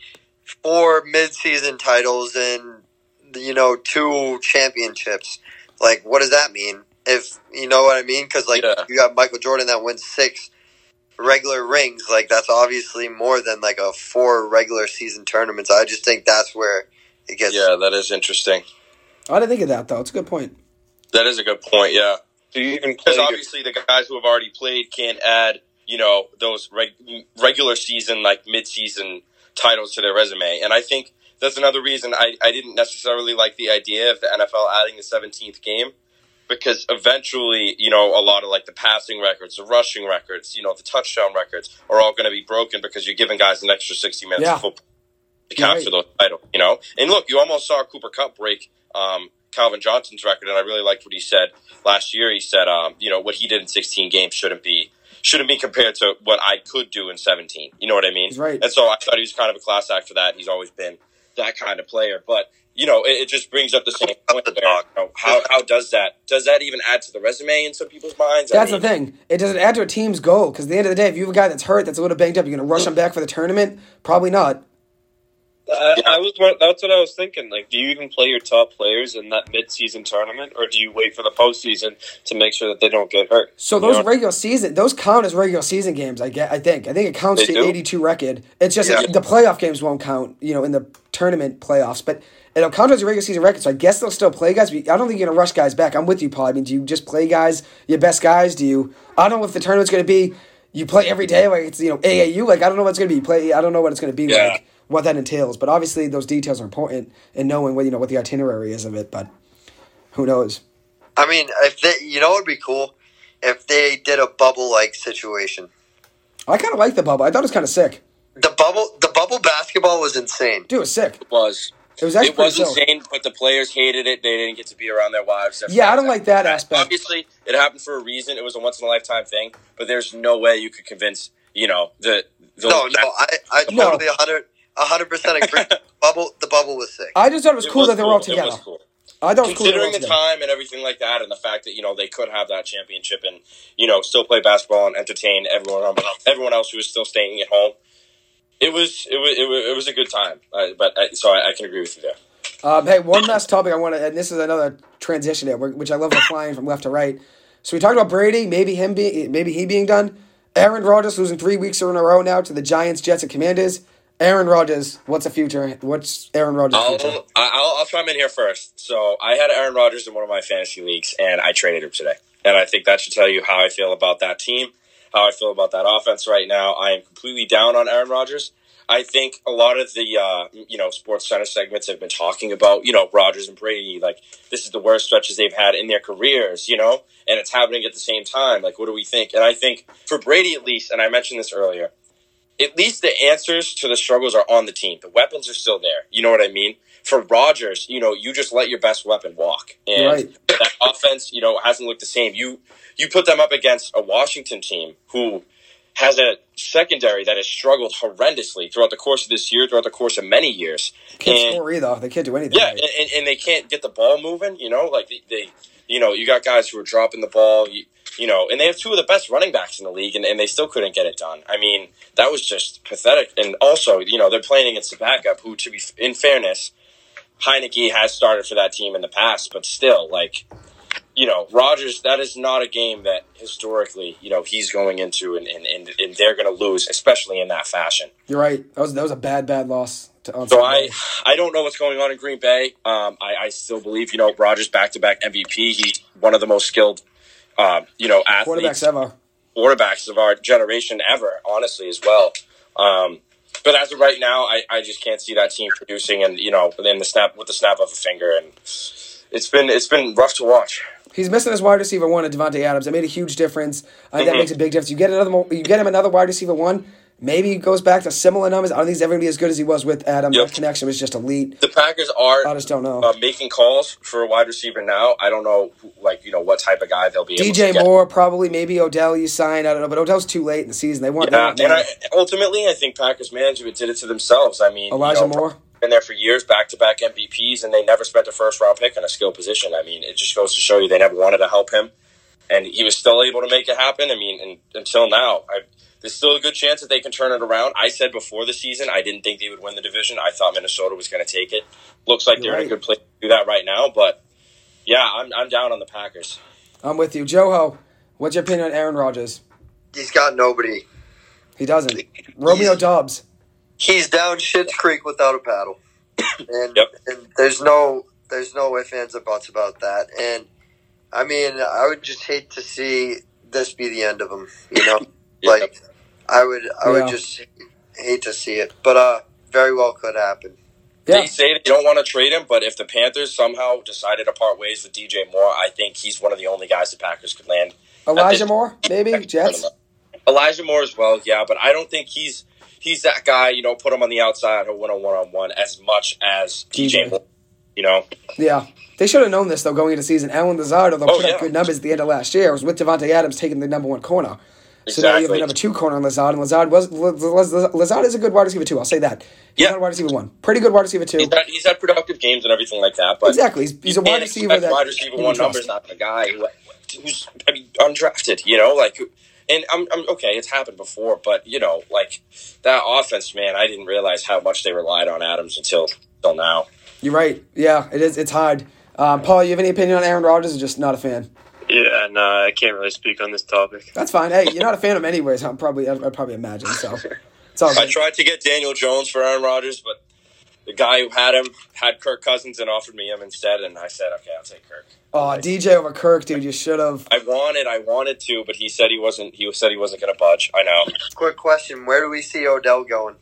four mid-season titles and you know two championships. Like, what does that mean? If you know what I mean? Because like Yeah. you got Michael Jordan that wins six regular rings, like that's obviously more than like a four regular season tournaments. I just think that's where it gets. yeah, that is interesting. I didn't think of that though. It's a good point. That is a good point. Yeah, Do you even play? because obviously the guys who have already played can't add, you know, those reg- regular season, like mid-season titles to their resume. And I think that's another reason I, I didn't necessarily like the idea of the NFL adding the 17th game. Because eventually, you know, a lot of like the passing records, the rushing records, you know, the touchdown records are all going to be broken because you're giving guys an extra 60 minutes Yeah. of football to capture those titles, you know? And look, you almost saw Cooper Kupp break um, Calvin Johnson's record, and I really liked what he said last year. He said, um, you know, what he did in 16 games shouldn't be shouldn't be compared to what I could do in 17. You know what I mean? Right. And so I thought he was kind of a class act for that. He's always been that kind of player. But you know, it, it just brings up the same point. There. You know, how how does that does that even add to the resume in some people's minds? I That's mean, the thing. It doesn't add to a team's goal because at the end of the day, if you have a guy that's hurt, that's a little banged up, you're going to rush him back for the tournament? Probably not. I, I was that's what I was thinking. Like, do you even play your top players in that mid-season tournament, or do you wait for the postseason to make sure that they don't get hurt? So You those know? regular season, those count as regular season games. I get. I think. I think it counts They to do? 82 record. It's just Yeah. the playoff games won't count. You know, in the tournament playoffs, but it'll count as your regular season record. So I guess they'll still play guys. But I don't think you're gonna rush guys back. I'm with you, Paul. I mean, do you just play guys, your best guys? Do you? I don't know if the tournament's gonna be. You play every day, like it's you know AAU. Like I don't know what's gonna be. You play. I don't know what it's gonna be Yeah. like. What that entails, but obviously those details are important in knowing what you know what the itinerary is of it. But who knows? I mean, if they, you know, it'd be cool if they did a bubble like situation. I kind of like the bubble. I thought it was kind of sick. The bubble, the bubble basketball was insane. Dude, it was sick. it was. It was actually It was pretty sick. insane, but the players hated it. They didn't get to be around their wives. their Yeah, I don't like that aspect. Obviously, it happened for a reason. It was a once in a lifetime thing. But there's no way you could convince you know the. the No, no, I, I No. totally a hundred, hundred percent agree. bubble, the bubble was sick. I just thought it was It cool was that they were all cool. It together. was cool. I don't was cool. that they were all considering the together. time and everything like that, and the fact that you know they could have that championship and you know still play basketball and entertain everyone everyone else who was still staying at home. It was it was it was, it was a good time, uh, but uh, so I, I can agree with you there. Um, hey, one last topic I want to, and this is another transition here, which I love flying from left to right. So we talked about Brady, maybe him being, maybe he being done. Aaron Rodgers losing three weeks in a row now to the Giants, Jets, and Commanders. Aaron Rodgers, what's the future? What's Aaron Rodgers' future? I'll, I'll I'll chime in here first. So I had Aaron Rodgers in one of my fantasy leagues, and I traded him today. And I think that should tell you how I feel about that team, how I feel about that offense right now. I am completely down on Aaron Rodgers. I think a lot of the uh, you know Sports Center segments have been talking about you know Rodgers and Brady like this is the worst stretches they've had in their careers, you know, and it's happening at the same time. Like, what do we think? And I think for Brady at least, and I mentioned this earlier, at least the answers to the struggles are on the team. The weapons are still there. You know what I mean? For Rodgers, you know, you just let your best weapon walk, and Right. that offense, you know, hasn't looked the same. You you put them up against a Washington team who has a secondary that has struggled horrendously throughout the course of this year, throughout the course of many years. Can't And- score either. They can't do anything. yeah, right. and, and, and they can't get the ball moving. You know, like they, they, you know, you got guys who are dropping the ball. You, you know, and they have two of the best running backs in the league, and, and they still couldn't get it done. I mean, that was just pathetic. And also, you know, they're playing against the backup, who, to be in fairness, Heinicke has started for that team in the past, but still, like, you know, Rodgers, that is not a game that historically, you know, he's going into, and, and, and, and they're going to lose, especially in that fashion. You're right. That was that was a bad, bad loss. To, So I, I don't know what's going on in Green Bay. Um, I, I still believe, you know, Rodgers back to back MVP. He's one of the most skilled, um, you know, athletes, quarterbacks ever. quarterbacks of our generation ever, honestly, as well. Um, but as of right now, I, I just can't see that team producing, and you know, in the snap with the snap of a finger, and it's been it's been rough to watch. He's missing his wide receiver one at Davante Adams. It made a huge difference. I think that mm-hmm. makes a big difference. You get another, you get him another wide receiver one. Maybe he goes back to similar numbers. I don't think he's ever gonna be as good as he was with Adam. Yep. That connection was just elite. The Packers are I just don't know. uh, making calls for a wide receiver now. I don't know, like you know, what type of guy they'll be. able to DJ. Moore probably, maybe Odell. You sign. I don't know, but Odell's too late in the season. They want. they Yeah, and. I, ultimately, I think Packers management did it to themselves. I mean, Elijah you know, Moore. been there for years, back to back MVPs, and they never spent a first round pick in a skill position. I mean, it just goes to show you they never wanted to help him, and he was still able to make it happen. I mean, and, until now, I, there's still a good chance that they can turn it around. I said before the season, I didn't think they would win the division. I thought Minnesota was going to take it. Looks like You're they're in a good place to do that right now, but yeah, I'm, I'm down on the Packers. I'm with you, Joe. What's your opinion on Aaron Rodgers? He's got nobody. He doesn't. Romeo Doubs. He's down Shit's Creek without a paddle, and Yep. and there's no there's no ifs ands or buts about that. And I mean, I would just hate to see this be the end of him. You know, Yeah. like I would I Yeah. would just hate to see it, but uh, very well could happen. Yeah, They say they don't want to trade him, but if the Panthers somehow decided to part ways with DJ Moore, I think he's one of the only guys the Packers could land. Elijah Moore, maybe Jets. Elijah Moore as well, yeah, but I don't think he's he's that guy. You know, put him on the outside or win a one on one as much as DJ DJ. Moore. You know, Yeah, they should have known this though going into season. Allen Lazard, although Oh, put yeah. up good numbers at the end of last year, was with Davante Adams taking the number one corner. So now you have Exactly. the number two corner on Lazard, and Lazard was Lazard is a good wide receiver too. I'll say that. He's Yeah. not a wide receiver one, pretty good wide receiver two. He's had, he's had productive games and everything like that, but Exactly. He's- he's a wide receiver that wide receiver one numbers out of a guy who, who's I mean undrafted. You know, like, and I'm, I'm okay. It's happened before, but you know, like that offense, man. I didn't realize how much they relied on Adams until until now. You're right. Yeah, it is. It's hard. Um, Paul, you have any opinion on Aaron Rodgers? Or just not a fan? Yeah, no, uh, I can't really speak on this topic. That's fine. Hey, you're not a fan of him anyways. I'm probably. I'd, I'd probably imagine. So it's all I good. tried to get Daniel Jones for Aaron Rodgers, but the guy who had him had Kirk Cousins and offered me him instead, and I said, okay, I'll take Kirk. Oh, DJ over Kirk, dude. You should have. I wanted, I wanted to, but he said he wasn't. He said he wasn't going to budge. I know. Quick question: Where do we see Odell going?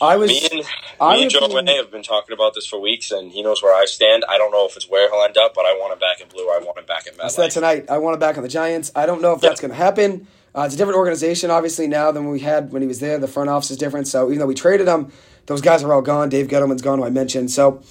I was. Me and I me and Joe think- have been talking about this for weeks, and he knows where I stand. I don't know if it's where he'll end up, but I want him back in blue. I want him back at I said MetLife. tonight. I want him back on the Giants. I don't know if that's going to happen. Uh, it's a different organization, obviously, now than we had when he was there. The front office is different. So even though we traded him, those guys are all gone. Dave Gettleman's gone, who I mentioned. So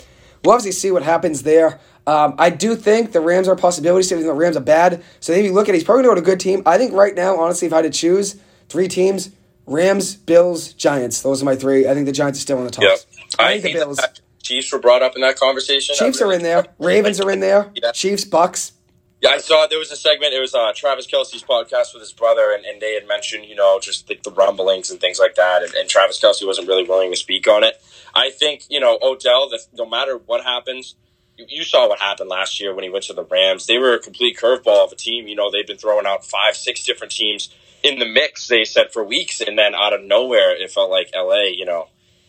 we'll obviously see what happens there. Um, I do think the Rams are a possibility. So even the Rams are bad, so if you look at, it, he's probably going to go to a good team. I think right now, honestly, if I had to choose three teams: Rams, Bills, Giants. Those are my three. I think the Giants are still on the top. Yep. I I think the Bills. that Chiefs were brought up in that conversation. Chiefs are in there. Ravens are in there. Yeah. Chiefs, Bucks. Yeah, I saw there was a segment. It was uh, Travis Kelce's podcast with his brother, and, and they had mentioned, you know, just the, the rumblings and things like that. And, and Travis Kelsey wasn't really willing to speak on it. I think, you know, Odell, that no matter what happens, you, you saw what happened last year when he went to the Rams. They were a complete curveball of a team. You know, they've been throwing out five, six different teams in the mix, they said, for weeks. And then out of nowhere, it felt like LA, you know.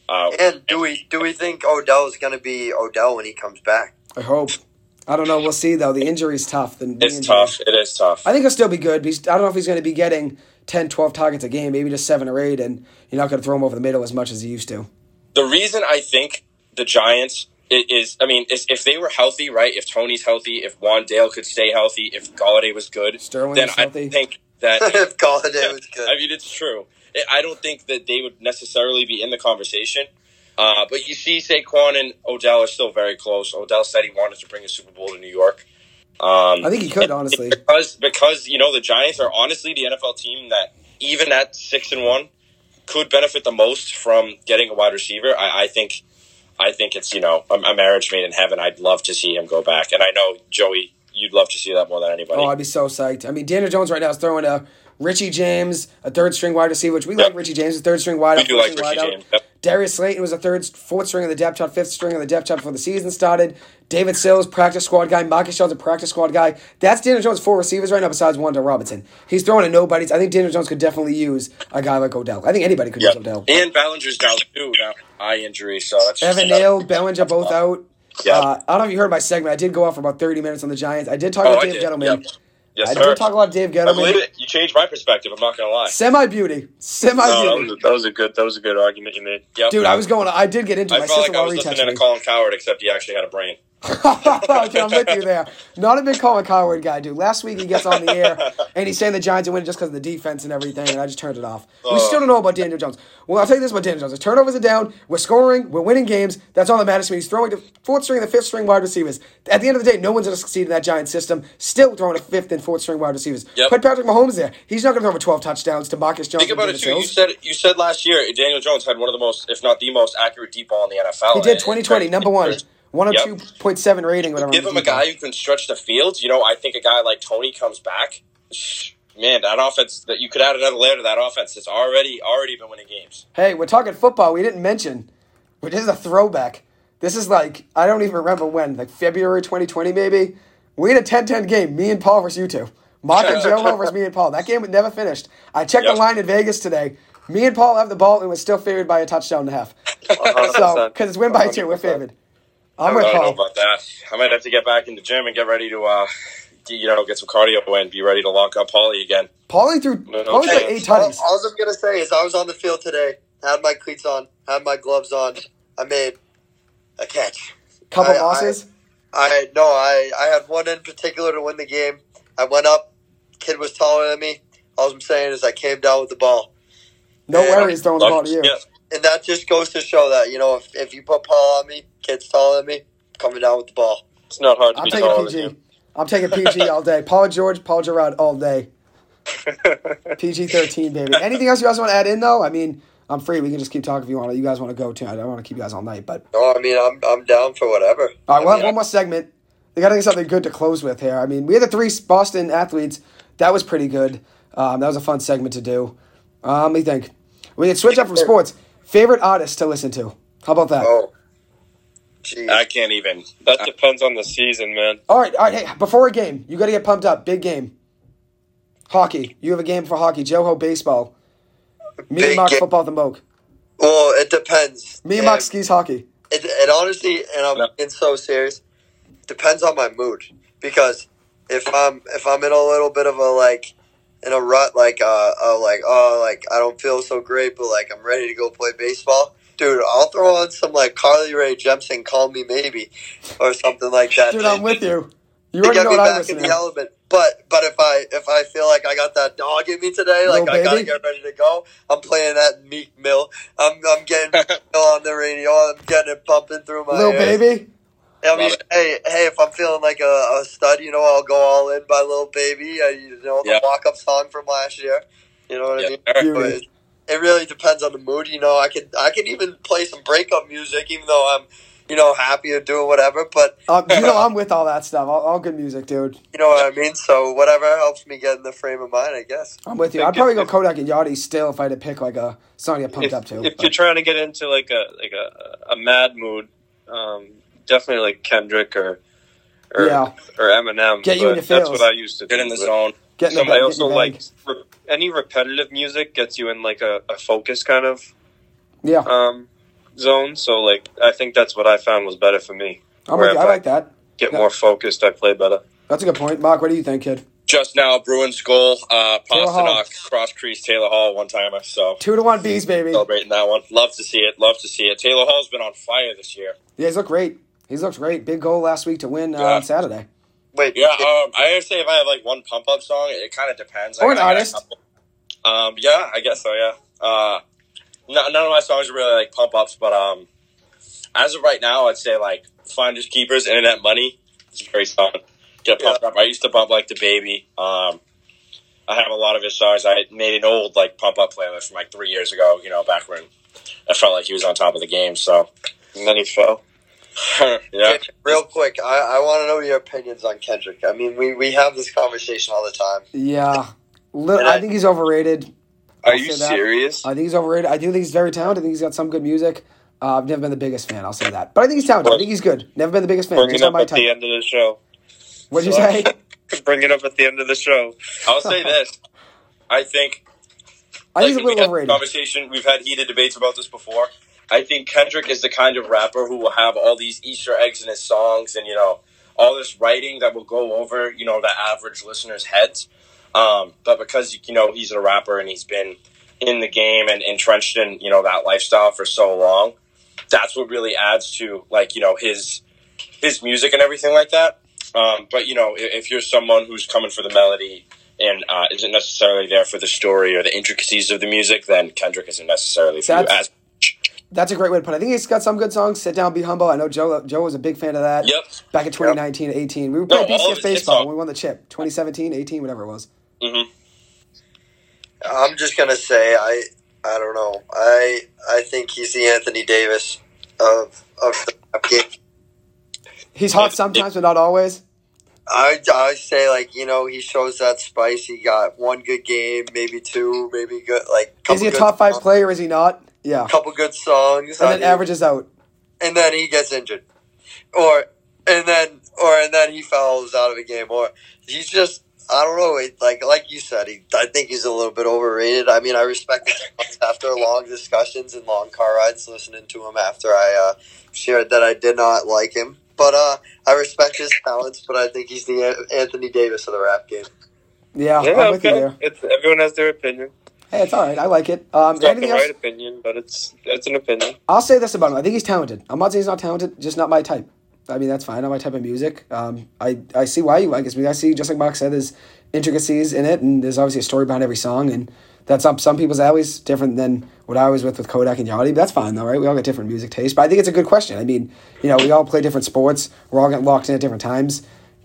Uh, And do we do we think Odell is going to be Odell when he comes back? I hope. I don't know. We'll see though. The injury's tough. The, the it's injury- tough. It is tough. I think he'll still be good. But I don't know if he's going to be getting 10, 12 targets a game. Maybe just seven or eight, and you're not going to throw him over the middle as much as he used to. the reason I think the Giants is, I mean, is if they were healthy, right? If Toney's healthy, if Wan'Dale could stay healthy, if Golladay was good, Sterling then I healthy. think that. if Golladay was good. I mean, it's true. I- I don't think that they would necessarily be in the conversation. Uh, but you see, Saquon and Odell are still very close. Odell said he wanted to bring a Super Bowl to New York. Um, I think he could, honestly. because because you know the Giants are honestly the NFL team that even at six and one could benefit the most from getting a wide receiver. I, I think I think it's you know a, a marriage made in heaven. I'd love to see him go back, and I know Joey, you'd love to see that more than anybody. Oh, I'd be so psyched. I mean, Daniel Jones right now is throwing a Richie James, a third string wide receiver, which we like Richie James, a third string wide we do like Richie. James. Yep. Darius Slayton was a third, fourth string of the depth chart, fifth string of the depth chart before the season started. David Sills, practice squad guy. Marcus Jones, a practice squad guy. That's Daniel Jones' four receivers right now, besides Wan'Dale Robinson. He's throwing to nobodies. I think Daniel Jones could definitely use a guy like Odell. I think anybody could use Odell. And Bellinger's down too now, eye injury. So that's Evan Neal, Bellinger, both out. Yeah. Uh, I don't know if you heard my segment. I did go off for about 30 minutes on the Giants. I did talk Oh, about I Dave did. Gettleman. Yep. Yes, I sir. did talk about Dave I believe Gettleman. it. You changed my perspective. I'm not gonna lie. Semi beauty. Semi No, that beauty. was, a, that was a good. That was a good argument you made. Yep. Dude, I was going. I did get into it. I My felt like I was listening to me. Colin Cowherd, except he actually had a brain. okay, I'm with you there. Not a big Colin Cowherd guy, dude. Last week he gets on the air and he's saying the Giants are winning just because of the defense and everything, and I just turned it off. we Oh. still don't know about Daniel Jones. Well, I'll tell you this about Daniel Jones: the turnovers are down. We're scoring. We're winning games. That's all that matters to me. He's throwing to fourth string and the fifth string wide receivers. At the end of the day, no one's going to succeed in that Giant system. Still throwing to fifth and fourth string wide receivers. Yep. Put Patrick Mahomes there. He's not going to throw for 12 touchdowns to Marcus Jones. Think about it too. You said you said last year Daniel Jones had one of the most, if not the most, accurate deep ball in the NFL. He did 2020, number one. 102.7 rating. Whatever. Give on him a the deep guy who can stretch the field. You know, I think a guy like Toney comes back. Man, that offense that you could add another layer to that offense. It's already already been winning games. Hey, we're talking football. We didn't mention, but this is a throwback. This is like, I don't even remember when, like February 2020 maybe. We had a 10 10 game, me and Paul versus you two. Mark and Joe versus me and Paul. That game was never finished. I checked Yep. the line in Vegas today. Me and Paul have the ball and we're still favored by a touchdown and a half. So, 100%. because it's win by two, we're 100%. Favored. I I'm with don't know about that. I might have to get back in the gym and get ready to, uh, get- you know, get some cardio and be ready to lock up Paulie again. Paulie threw, No, no Paulie's like chance. eight All, all I'm gonna say is I was on the field today, had my cleats on, had my gloves on. I made a catch. Couple I- losses. I no, I I had one in particular to win the game. I went up, kid was taller than me. All I'm saying is I came down with the ball, no yeah. worries throwing the ball to you. Yeah. And that just goes to show that you know if, if you put Paul on me, kid's taller than me, coming down with the ball. It's not hard to I'm be taking taller than PG. you. I'm taking PG all day. Paul George, Paul Guerard all day. PG thirteen, baby. Anything else you guys want to add in though? I mean, I'm free. We can just keep talking if you want. to. You guys want to go too? I don't want to keep you guys all night, but No, I mean I'm I'm down for whatever. all right, we'll I have mean, one more segment. We got to think something good to close with here. I mean, we had the three Boston athletes. That was pretty good. Um, that was a fun segment to do. Um, let me think. We can switch up from sports. Favorite artist to listen to? How about that? Oh, geez. I can't even. That depends on the season, man. All right, all right. Hey, before a game, you got to get pumped up. Big game. Hockey. You have a game for hockey. Joho baseball. Me and Big Mark game. football the moke. well, it depends. Me and Yeah, Mark skis hockey. It, it honestly, and I'm Yeah. being so serious, depends on my mood. Because if I'm if I'm in a little bit of a like in a rut, like uh, uh like oh like I don't feel so great, but like I'm ready to go play baseball. Dude, I'll throw on some like Carly Rae Jepsen, "Call Me Maybe," or something like that. Dude, I'm with you. You already get know me what I back listen in the element. But but if I if I feel like I got that dog in me today, like I gotta get ready to go, I'm playing that Meek Mill. I'm I'm getting Mill on the radio. I'm getting it pumping through my Little ears. baby. I mean, hey hey, if I'm feeling like a, a stud, you know, I'll go all in by Lil Baby. Uh, you know, the Yeah. walk up song from last year. You know what I mean? Beauty. But it, it really depends on the mood. You know, I could I could even play some breakup music, even though I'm you know happy or doing whatever. But Uh, you know I'm with all that stuff. All, all good music, dude. you know what I mean. So whatever helps me get in the frame of mind, I guess. I'm with you. I'd probably go Kodak and Yachty still if I had to pick like a song to get pumped If, up to. if but- you're trying to get into like a like a, a mad mood, um, definitely like Kendrick or or, Yeah. or Eminem. Get you in but your That's what I used to Get do. in the zone. Get in the Some, bag, I also like re- any repetitive music gets you in like a, a focus kind of Yeah, um, zone. So like I think that's what I found was better for me. I'm where with you. I I- like that. Get Yeah. more focused, I play better. That's a good point. Mark, what do you think, kid? Just now, Bruins goal, uh, Taylor Hall. Pastrnak, cross crease, Taylor Hall, one timer. So Two to one bees, baby. celebrating that one. Love to see it. Love to see it. Taylor Hall's been on fire this year. Yeah, he's looked great. He's looked great. Big goal last week to win uh, Yeah. on Saturday. Wait, Yeah, um, I gotta say if I have like one pump up song, it kind of depends. Or I, an I got a artist. Um, yeah, I guess so. Yeah. Uh, no, none of my songs are really like pump ups, but um, as of right now, I'd say like Finders Keepers, Internet Money is very fun. Get pumped up. I used to bump like the baby. Um, I have a lot of his songs. I made an old like pump up playlist from like three years ago. You know, back when I felt like he was on top of the game. So And then he fell. yeah. Real quick, I, I want to know your opinions on Kendrick. I mean, we, we have this conversation all the time. Yeah, Li- I I- think he's overrated. Are I'll you say that. serious? I think he's overrated. I do think he's very talented. I think he's got some good music. Uh, I've never been the biggest fan. I'll say that, but I think he's talented. I think he's good. Never been the biggest fan. Bring it up my at the end of the show. What'd you say? Bring it up at the end of the show. I'll say this. I think I think he's a little overrated. Conversation. We've had heated debates about this before. I think Kendrick is the kind of rapper who will have all these Easter eggs in his songs, and you know, all this writing that will go over you know the average listener's heads. Um, but because you know he's a rapper and he's been in the game and entrenched in you know that lifestyle for so long, that's what really adds to like you know his his music and everything like that. Um, but you know, if, if you're someone who's coming for the melody and uh, isn't necessarily there for the story or the intricacies of the music, then Kendrick isn't necessarily for you as. That's a great way to put it. I think he's got some good songs. Sit down, be humble. I know Joe. Joe was a big fan of that. Yep. Back in 2019, 18, we were playing all BCS of his hit baseball songs. when we won the chip. 2017, 18, whatever it was. hmm I'm just gonna say I I don't know. I I think he's the Anthony Davis of of the rap game. He's hot sometimes, but not always. I I say like you know he shows that spice. He got one good game, maybe two, maybe good like. Is he a top five songs, player? Is he not? Yeah. A couple good songs, And I then mean, averages out. and then he gets injured, or and then or and then he fouls out of a game, or he's just I don't know. It, like like you said, he I think he's a little bit overrated. I mean, I respect his songs after long discussions and long car rides, listening to him after I uh, shared that I did not like him. But uh, I respect his talents, but I think he's the Anthony Davis of the rap game. Yeah, Yeah, I'm with you okay. there. It's, everyone has their opinion. Hey, it's all right. I like it. Um, It's not the else? right opinion, but it's it's an opinion. I'll say this about him. I think he's talented. I'm not saying he's not talented, just not my type. I mean, that's fine. Not my type of music. Um, I, I see why you like it. I mean, I see, just like Mark said, there's intricacies in it, and there's obviously a story behind every song, and that's up some people's alleys, different than what I was with with Kodak and Yachty. But that's fine, though, right? We all got different music tastes. But I think it's a good question. I mean, you know, we all play different sports. We're all getting locked in at different times.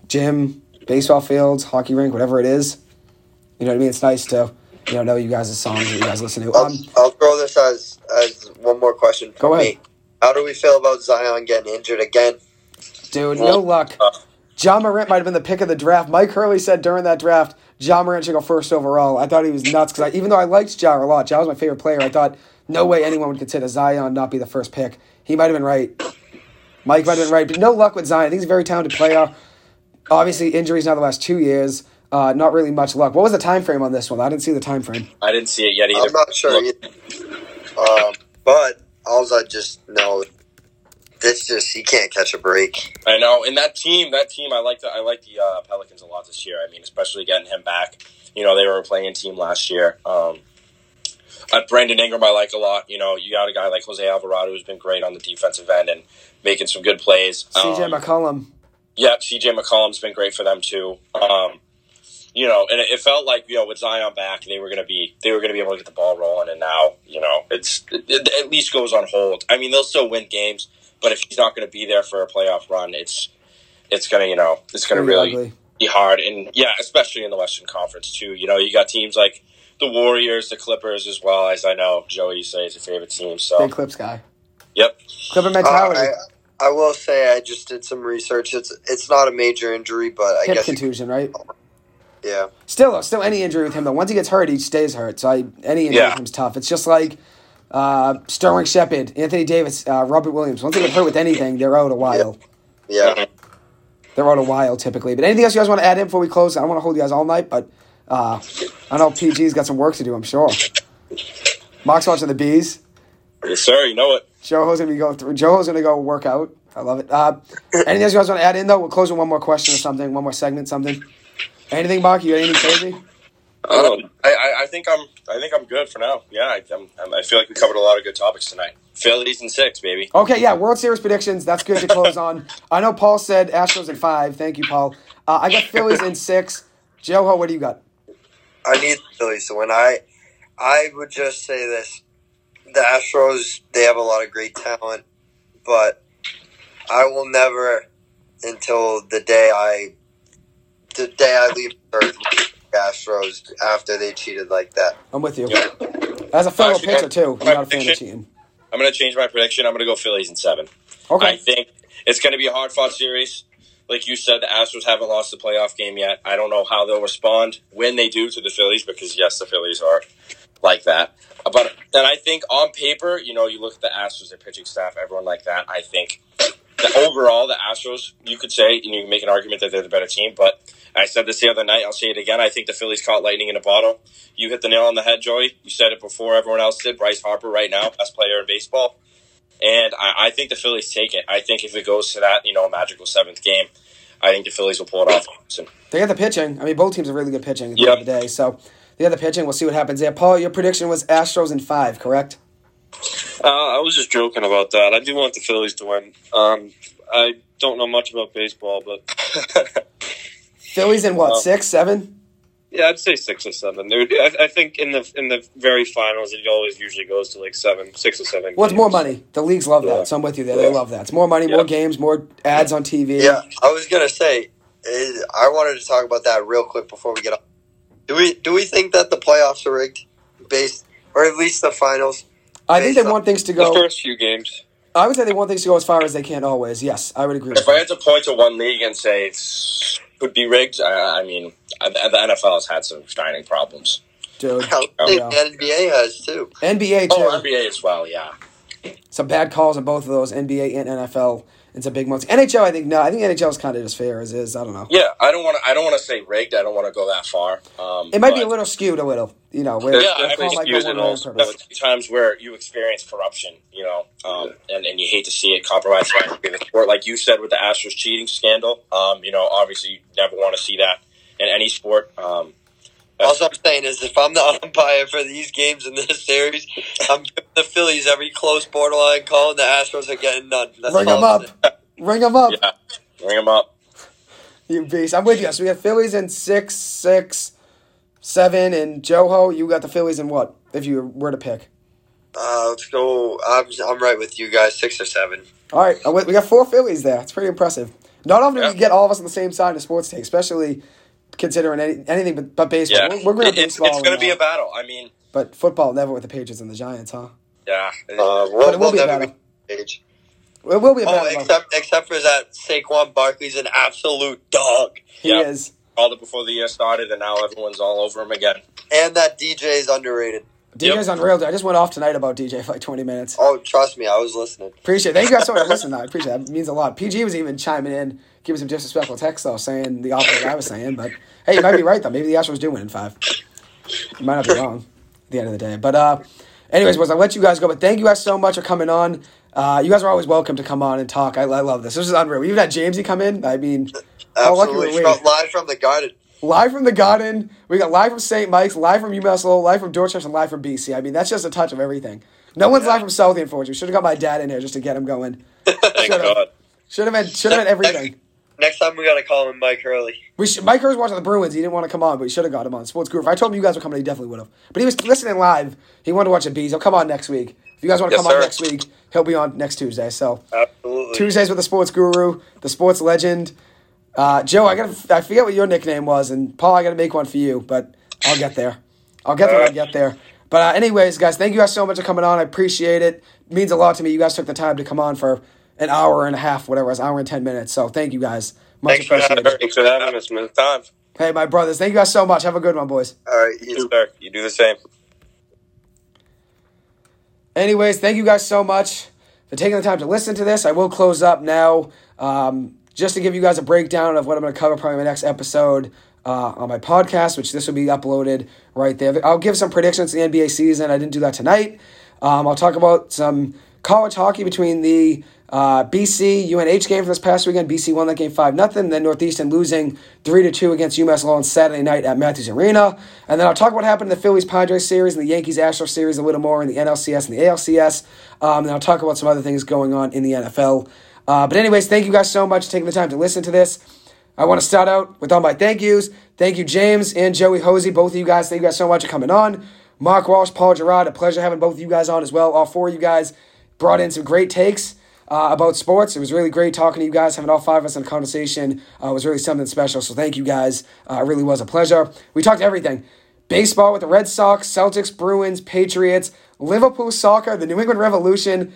Gym, baseball fields, hockey rink, whatever it is. You know what I mean? It's nice to you know know you guys' songs that you guys listen to. I'll, Um, I'll throw this as as one more question. Go from ahead. Me. How do we feel about Zion getting injured again? dude, no luck. Ja Morant might have been the pick of the draft. Mike Hurley said during that draft, Ja Morant should go first overall. I thought he was nuts because even though I liked Ja a lot, Ja was my favorite player. I thought no way anyone would consider Zion not be the first pick. He might have been right. Mike might have been right, but no luck with Zion. I think he's a very talented player. Obviously, injuries now the last two years. Uh, not really much luck. What was the time frame on this one? I didn't see the time frame. I didn't see it yet either. I'm not sure. Look. Um, but all I just know, this just he can't catch a break. I know, and that team, that team, I like the I like the uh, Pelicans a lot this year. I mean, especially getting him back. You know, they were a playing team last year. Um, uh, Brandon Ingram, I like a lot. You know, you got a guy like Jose Alvarado who's been great on the defensive end and making some good plays. CJ Um, McCollum. Yeah, CJ McCollum's been great for them too. Um, you know, and it, it felt like you know with Zion back, they were going to be they were going to be able to get the ball rolling, and now you know it's it, it at least goes on hold. I mean, they'll still win games, but if he's not going to be there for a playoff run, it's it's going to you know it's going to Pretty really ugly. be hard, and yeah, especially in the Western Conference too. You know, you got teams like the Warriors, the Clippers, as well as I know Joey you say is your favorite team. So Big Clips guy. yep, Clipper Uh, mentality. I, I will say I just did some research. It's it's not a major injury, but I Hip guess contusion, right? Yeah. Still, still any injury with him though. Once he gets hurt, he stays hurt. So I, any injury Yeah. with him's tough. It's just like uh, Sterling Shepard, Anthony Davis, uh, Robert Williams. Once they get hurt with anything, they're out a while. Yeah. They're out a while typically. But anything else you guys want to add in before we close? I don't want to hold you guys all night, but uh, I know PG's got some work to do. I'm sure. Mark's watching the bees. yes sir, you know it. Joe's gonna be going through. Joe's gonna go work out. I love it. Uh, anything else you guys want to add in though? We'll close with one more question or something, one more segment, something. Anything, Mark? You got anything crazy? Um, I, I, I think I'm I think I'm good for now. Yeah, I, I'm, I'm- I feel like we covered a lot of good topics tonight. Phillies and six, baby. Okay, yeah, World Series predictions. That's good to close on. I know Paul said Astros in five. Thank you, Paul. Uh, I got Phillies in six. Joe, what do you got? I need the Phillies to win. I I would just say this: the Astros they have a lot of great talent, but I will never, until the day I, the day I leave Earth, the Astros after they cheated like that. I'm with you. Yeah. As a fellow Actually, pitcher too, I'm not a fan of prediction- cheating. I'm going to change my prediction. I'm going to go Phillies in seven. Okay. I think it's going to be a hard fought series. Like you said, the Astros haven't lost the playoff game yet. I don't know how they'll respond when they do to the Phillies because yes, the Phillies are like that. But then I think on paper, you know, you look at the Astros, their pitching staff, everyone like that. I think that overall, the Astros, you could say, and you can make an argument that they're the better team. But I said this the other night. I'll say it again. I think the Phillies caught lightning in a bottle. You hit the nail on the head, Joey. You said it before everyone else did. Bryce Harper, right now, best player in baseball. And I, I think the Phillies take it. I think if it goes to that, you know, magical seventh game, I think the Phillies will pull it off. So, they got the pitching. I mean, both teams are really good pitching at the Yep. end of the day. So they got the pitching. We'll see what happens there. Paul, your prediction was Astros in five, correct? Uh, I was just joking about that. I do want the Phillies to win. Um, I don't know much about baseball, but Phillies in what? Well- six, seven? yeah, I'd say six or seven. There, I, I think in the in the very finals, it always usually goes to like seven, six or seven. Well, more money. The leagues love Yeah. that. So I'm with you there. They love that. It's more money, more games, more ads on TV. Yeah, I was gonna say, eh, I wanted to talk about that real quick before we get on. Do we do we think that the playoffs are rigged, based, or at least the finals? I think they want things to go. The first few games. I would say they want things to go as far as they can always. Yes, I would agree with if I that. had to point to one league and say it could be rigged, I, I mean, the NFL has had some shining problems. Dude. I think oh, Yeah. the NBA has too. NBA, oh, too. Oh, NBA as well, yeah. Some bad calls in both of those, NBA and NFL. It's a big month. NHL, I think, no. I think NHL is kind of as fair as is. I don't know. Yeah, I don't want to. I don't want to say rigged. I don't want to go that far. Um, It might be a little skewed, a little. You know, where There's Yeah, the I call think might go skews one in way on all times where you experience corruption, you know, um, and, and you hate to see it compromise the sport. Like you said with the Astros cheating scandal, um, you know, obviously you never want to see that in any sport. Um, All I'm saying is, if I'm the umpire for these games in this series, I'm giving the Phillies every close borderline call, and the Astros are getting none. That's Ring them up. Ring them up. yeah, ring them up. You beast. I'm with you. So we have Phillies in six, six, seven, and Joho, you got the Phillies in what? If you were to pick. Uh, let's go. I'm, I'm right with you guys, six or seven. All right, we we got four Phillies there. It's pretty impressive. Not often Yeah. we get all of us on the same side of sports take, especially considering any, anything but, but baseball. Yeah, We're, we're going It- to it's, it's going to be a battle. I mean, but football never with the Patriots and the Giants, huh? yeah. Uh, we'll, it will we'll be a battle. be age. It will be a Oh, battle. though. except except for that Saquon Barkley's an absolute dog, he Yep. is. Called it before the year started, and now everyone's all over him again. and that DJ is underrated. DJ's Yep. unreal. dude. I just went off tonight about DJ for like 20 minutes. Oh, trust me, I was listening. Appreciate it. Thank you guys so much for listening. I appreciate that. It means a lot. PG was even chiming in, giving some disrespectful text though, saying the opposite I was saying. But hey, you might be right though. Maybe the Astros do win in five. You might not be wrong at the end of the day. But uh, anyways, was I let you guys go. But thank you guys so much for coming on. Uh, you guys are always welcome to come on and talk. I, I love this. This is unreal. We even had Jamesy come in. I mean, how lucky Absolutely, we? from, live from the garden. Live from the Garden. We got live from St. Mike's, live from UMass Lowell, live from Dorchester, and live from BC. I mean, that's just a touch of everything. No one's live from Southie, unfortunately. We should have got my dad in here just to get him going. Thank. God. Should have been, should have been everything. Next time we gotta call him Mike Hurley. We should, Mike Hurst watching the Bruins. He didn't want to come on, but he should have got him on Sports Group. If I told him you guys were coming, he definitely would have. But he was listening live. He wanted to watch the bees. He'll come on next week. If you guys want to Yes, come on next week, he'll be on next Tuesday. So Absolutely. Tuesdays with the Sports Guru, the Sports Legend. Uh, Joe, I gotta I forget what your nickname was, and Paul, I gotta make one for you, but I'll get there. I'll get there. I'll get there. But uh, anyways, guys, thank you guys so much for coming on. I appreciate it. it. Means a lot to me. You guys took the time to come on for an hour and a half, whatever it was, hour and ten minutes. So thank you guys. Much Thanks for having. Thanks for having us, man. Time. Hey, my brothers, thank you guys so much. Have a good one, boys. All right, you You, sir. You do the same. Anyways, thank you guys so much for taking the time to listen to this. I will close up now um, just to give you guys a breakdown of what I'm going to cover probably in my next episode uh, on my podcast, which this will be uploaded right there. I'll give some predictions to the NBA season. I didn't do that tonight. Um, I'll talk about some college hockey between the uh, BC UNH game from this past weekend. BC won that game five nothing. Then Northeastern losing three to two against UMass Lowell on Saturday night at Matthews Arena. And then I'll talk about what happened in the Phillies Padres series and the Yankees Astros series a little more in the NLCS and the ALCS. Um, and I'll talk about some other things going on in the NFL. Uh, but anyways, thank you guys so much for taking the time to listen to this. I want to start out with all my thank yous. Thank you, James and Joey Hosea, both of you guys. Thank you guys so much for coming on. Mark Walsh, Paul Guerard, a pleasure having both of you guys on as well. All four of you guys brought in some great takes uh, about sports. It was really great talking to you guys, having all five of us in a conversation. Uh, was really something special. So thank you guys. Uh, it really was a pleasure. We talked everything baseball with the Red Sox, Celtics, Bruins, Patriots, Liverpool soccer, the New England Revolution.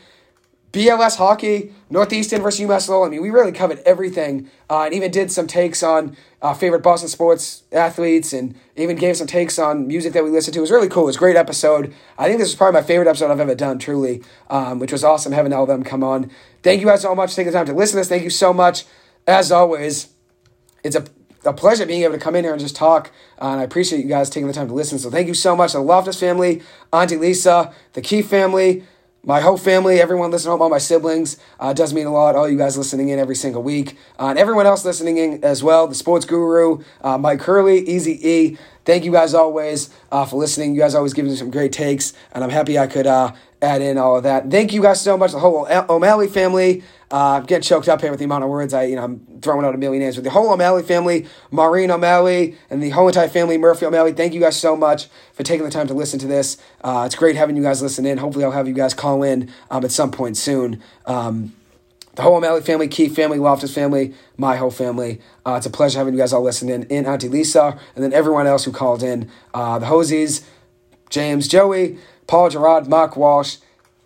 BLS hockey, Northeastern versus UMass Lowell. I mean, we really covered everything, uh, and even did some takes on uh, favorite Boston sports athletes, and even gave some takes on music that we listened to. It was really cool. It was a great episode. I think this is probably my favorite episode I've ever done, truly, um, which was awesome having all of them come on. Thank you guys so much for taking the time to listen to this. Thank you so much. As always, it's a a pleasure being able to come in here and just talk. Uh, and I appreciate you guys taking the time to listen. So thank you so much to the Loftus family, Auntie Lisa, the Key family, my whole family, everyone listening home, all my siblings. Uh, does mean a lot. All you guys listening in every single week. Uh, and everyone else listening in as well. The sports guru, uh, Mike Curley, Easy E. Thank you guys always uh, for listening. You guys always give me some great takes. And I'm happy I could uh, add in all of that. Thank you guys so much, the whole O'Malley family. Uh, I'm getting choked up here with the amount of words I, you know, I'm throwing out a million names. But the whole O'Malley family, Maureen O'Malley, and the whole entire family, Murphy O'Malley, thank you guys so much for taking the time to listen to this. Uh, it's great having you guys listen in. Hopefully, I'll have you guys call in um, at some point soon. Um, the whole O'Malley family, Keith family, Loftus family, my whole family. Uh, it's a pleasure having you guys all listen in, and Auntie Lisa, and then everyone else who called in. Uh, the Hoseas, James, Joey, Paul Guerard, Mark Walsh,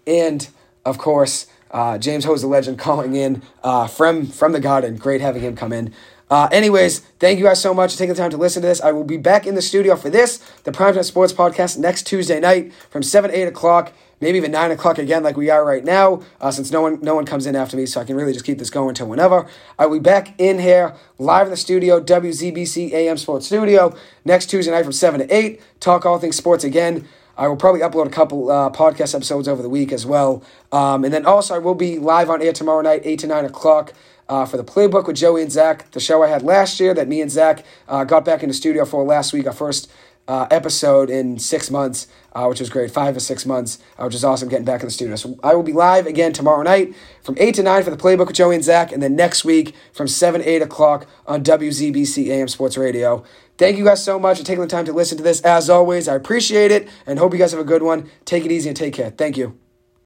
and of course, uh, James Hose, a legend, calling in uh, from from the garden. Great having him come in. Uh, anyways, thank you guys so much for taking the time to listen to this. I will be back in the studio for this, the Primetime Sports Podcast, next Tuesday night from 7, 8 o'clock, maybe even 9 o'clock again, like we are right now, uh, since no one no one comes in after me, so I can really just keep this going until whenever. I will be back in here, live in the studio, WZBC AM Sports Studio, next Tuesday night from 7 to 8. Talk all things sports again. I will probably upload a couple uh, podcast episodes over the week as well. Um, and then also, I will be live on air tomorrow night, 8 to 9 o'clock. Uh, for the playbook with Joey and Zach, the show I had last year that me and Zach uh, got back in the studio for last week, our first uh, episode in six months, uh, which was great, five or six months, uh, which is awesome getting back in the studio. So I will be live again tomorrow night from 8 to 9 for the playbook with Joey and Zach, and then next week from 7, 8 o'clock on WZBC AM Sports Radio. Thank you guys so much for taking the time to listen to this. As always, I appreciate it and hope you guys have a good one. Take it easy and take care. Thank you.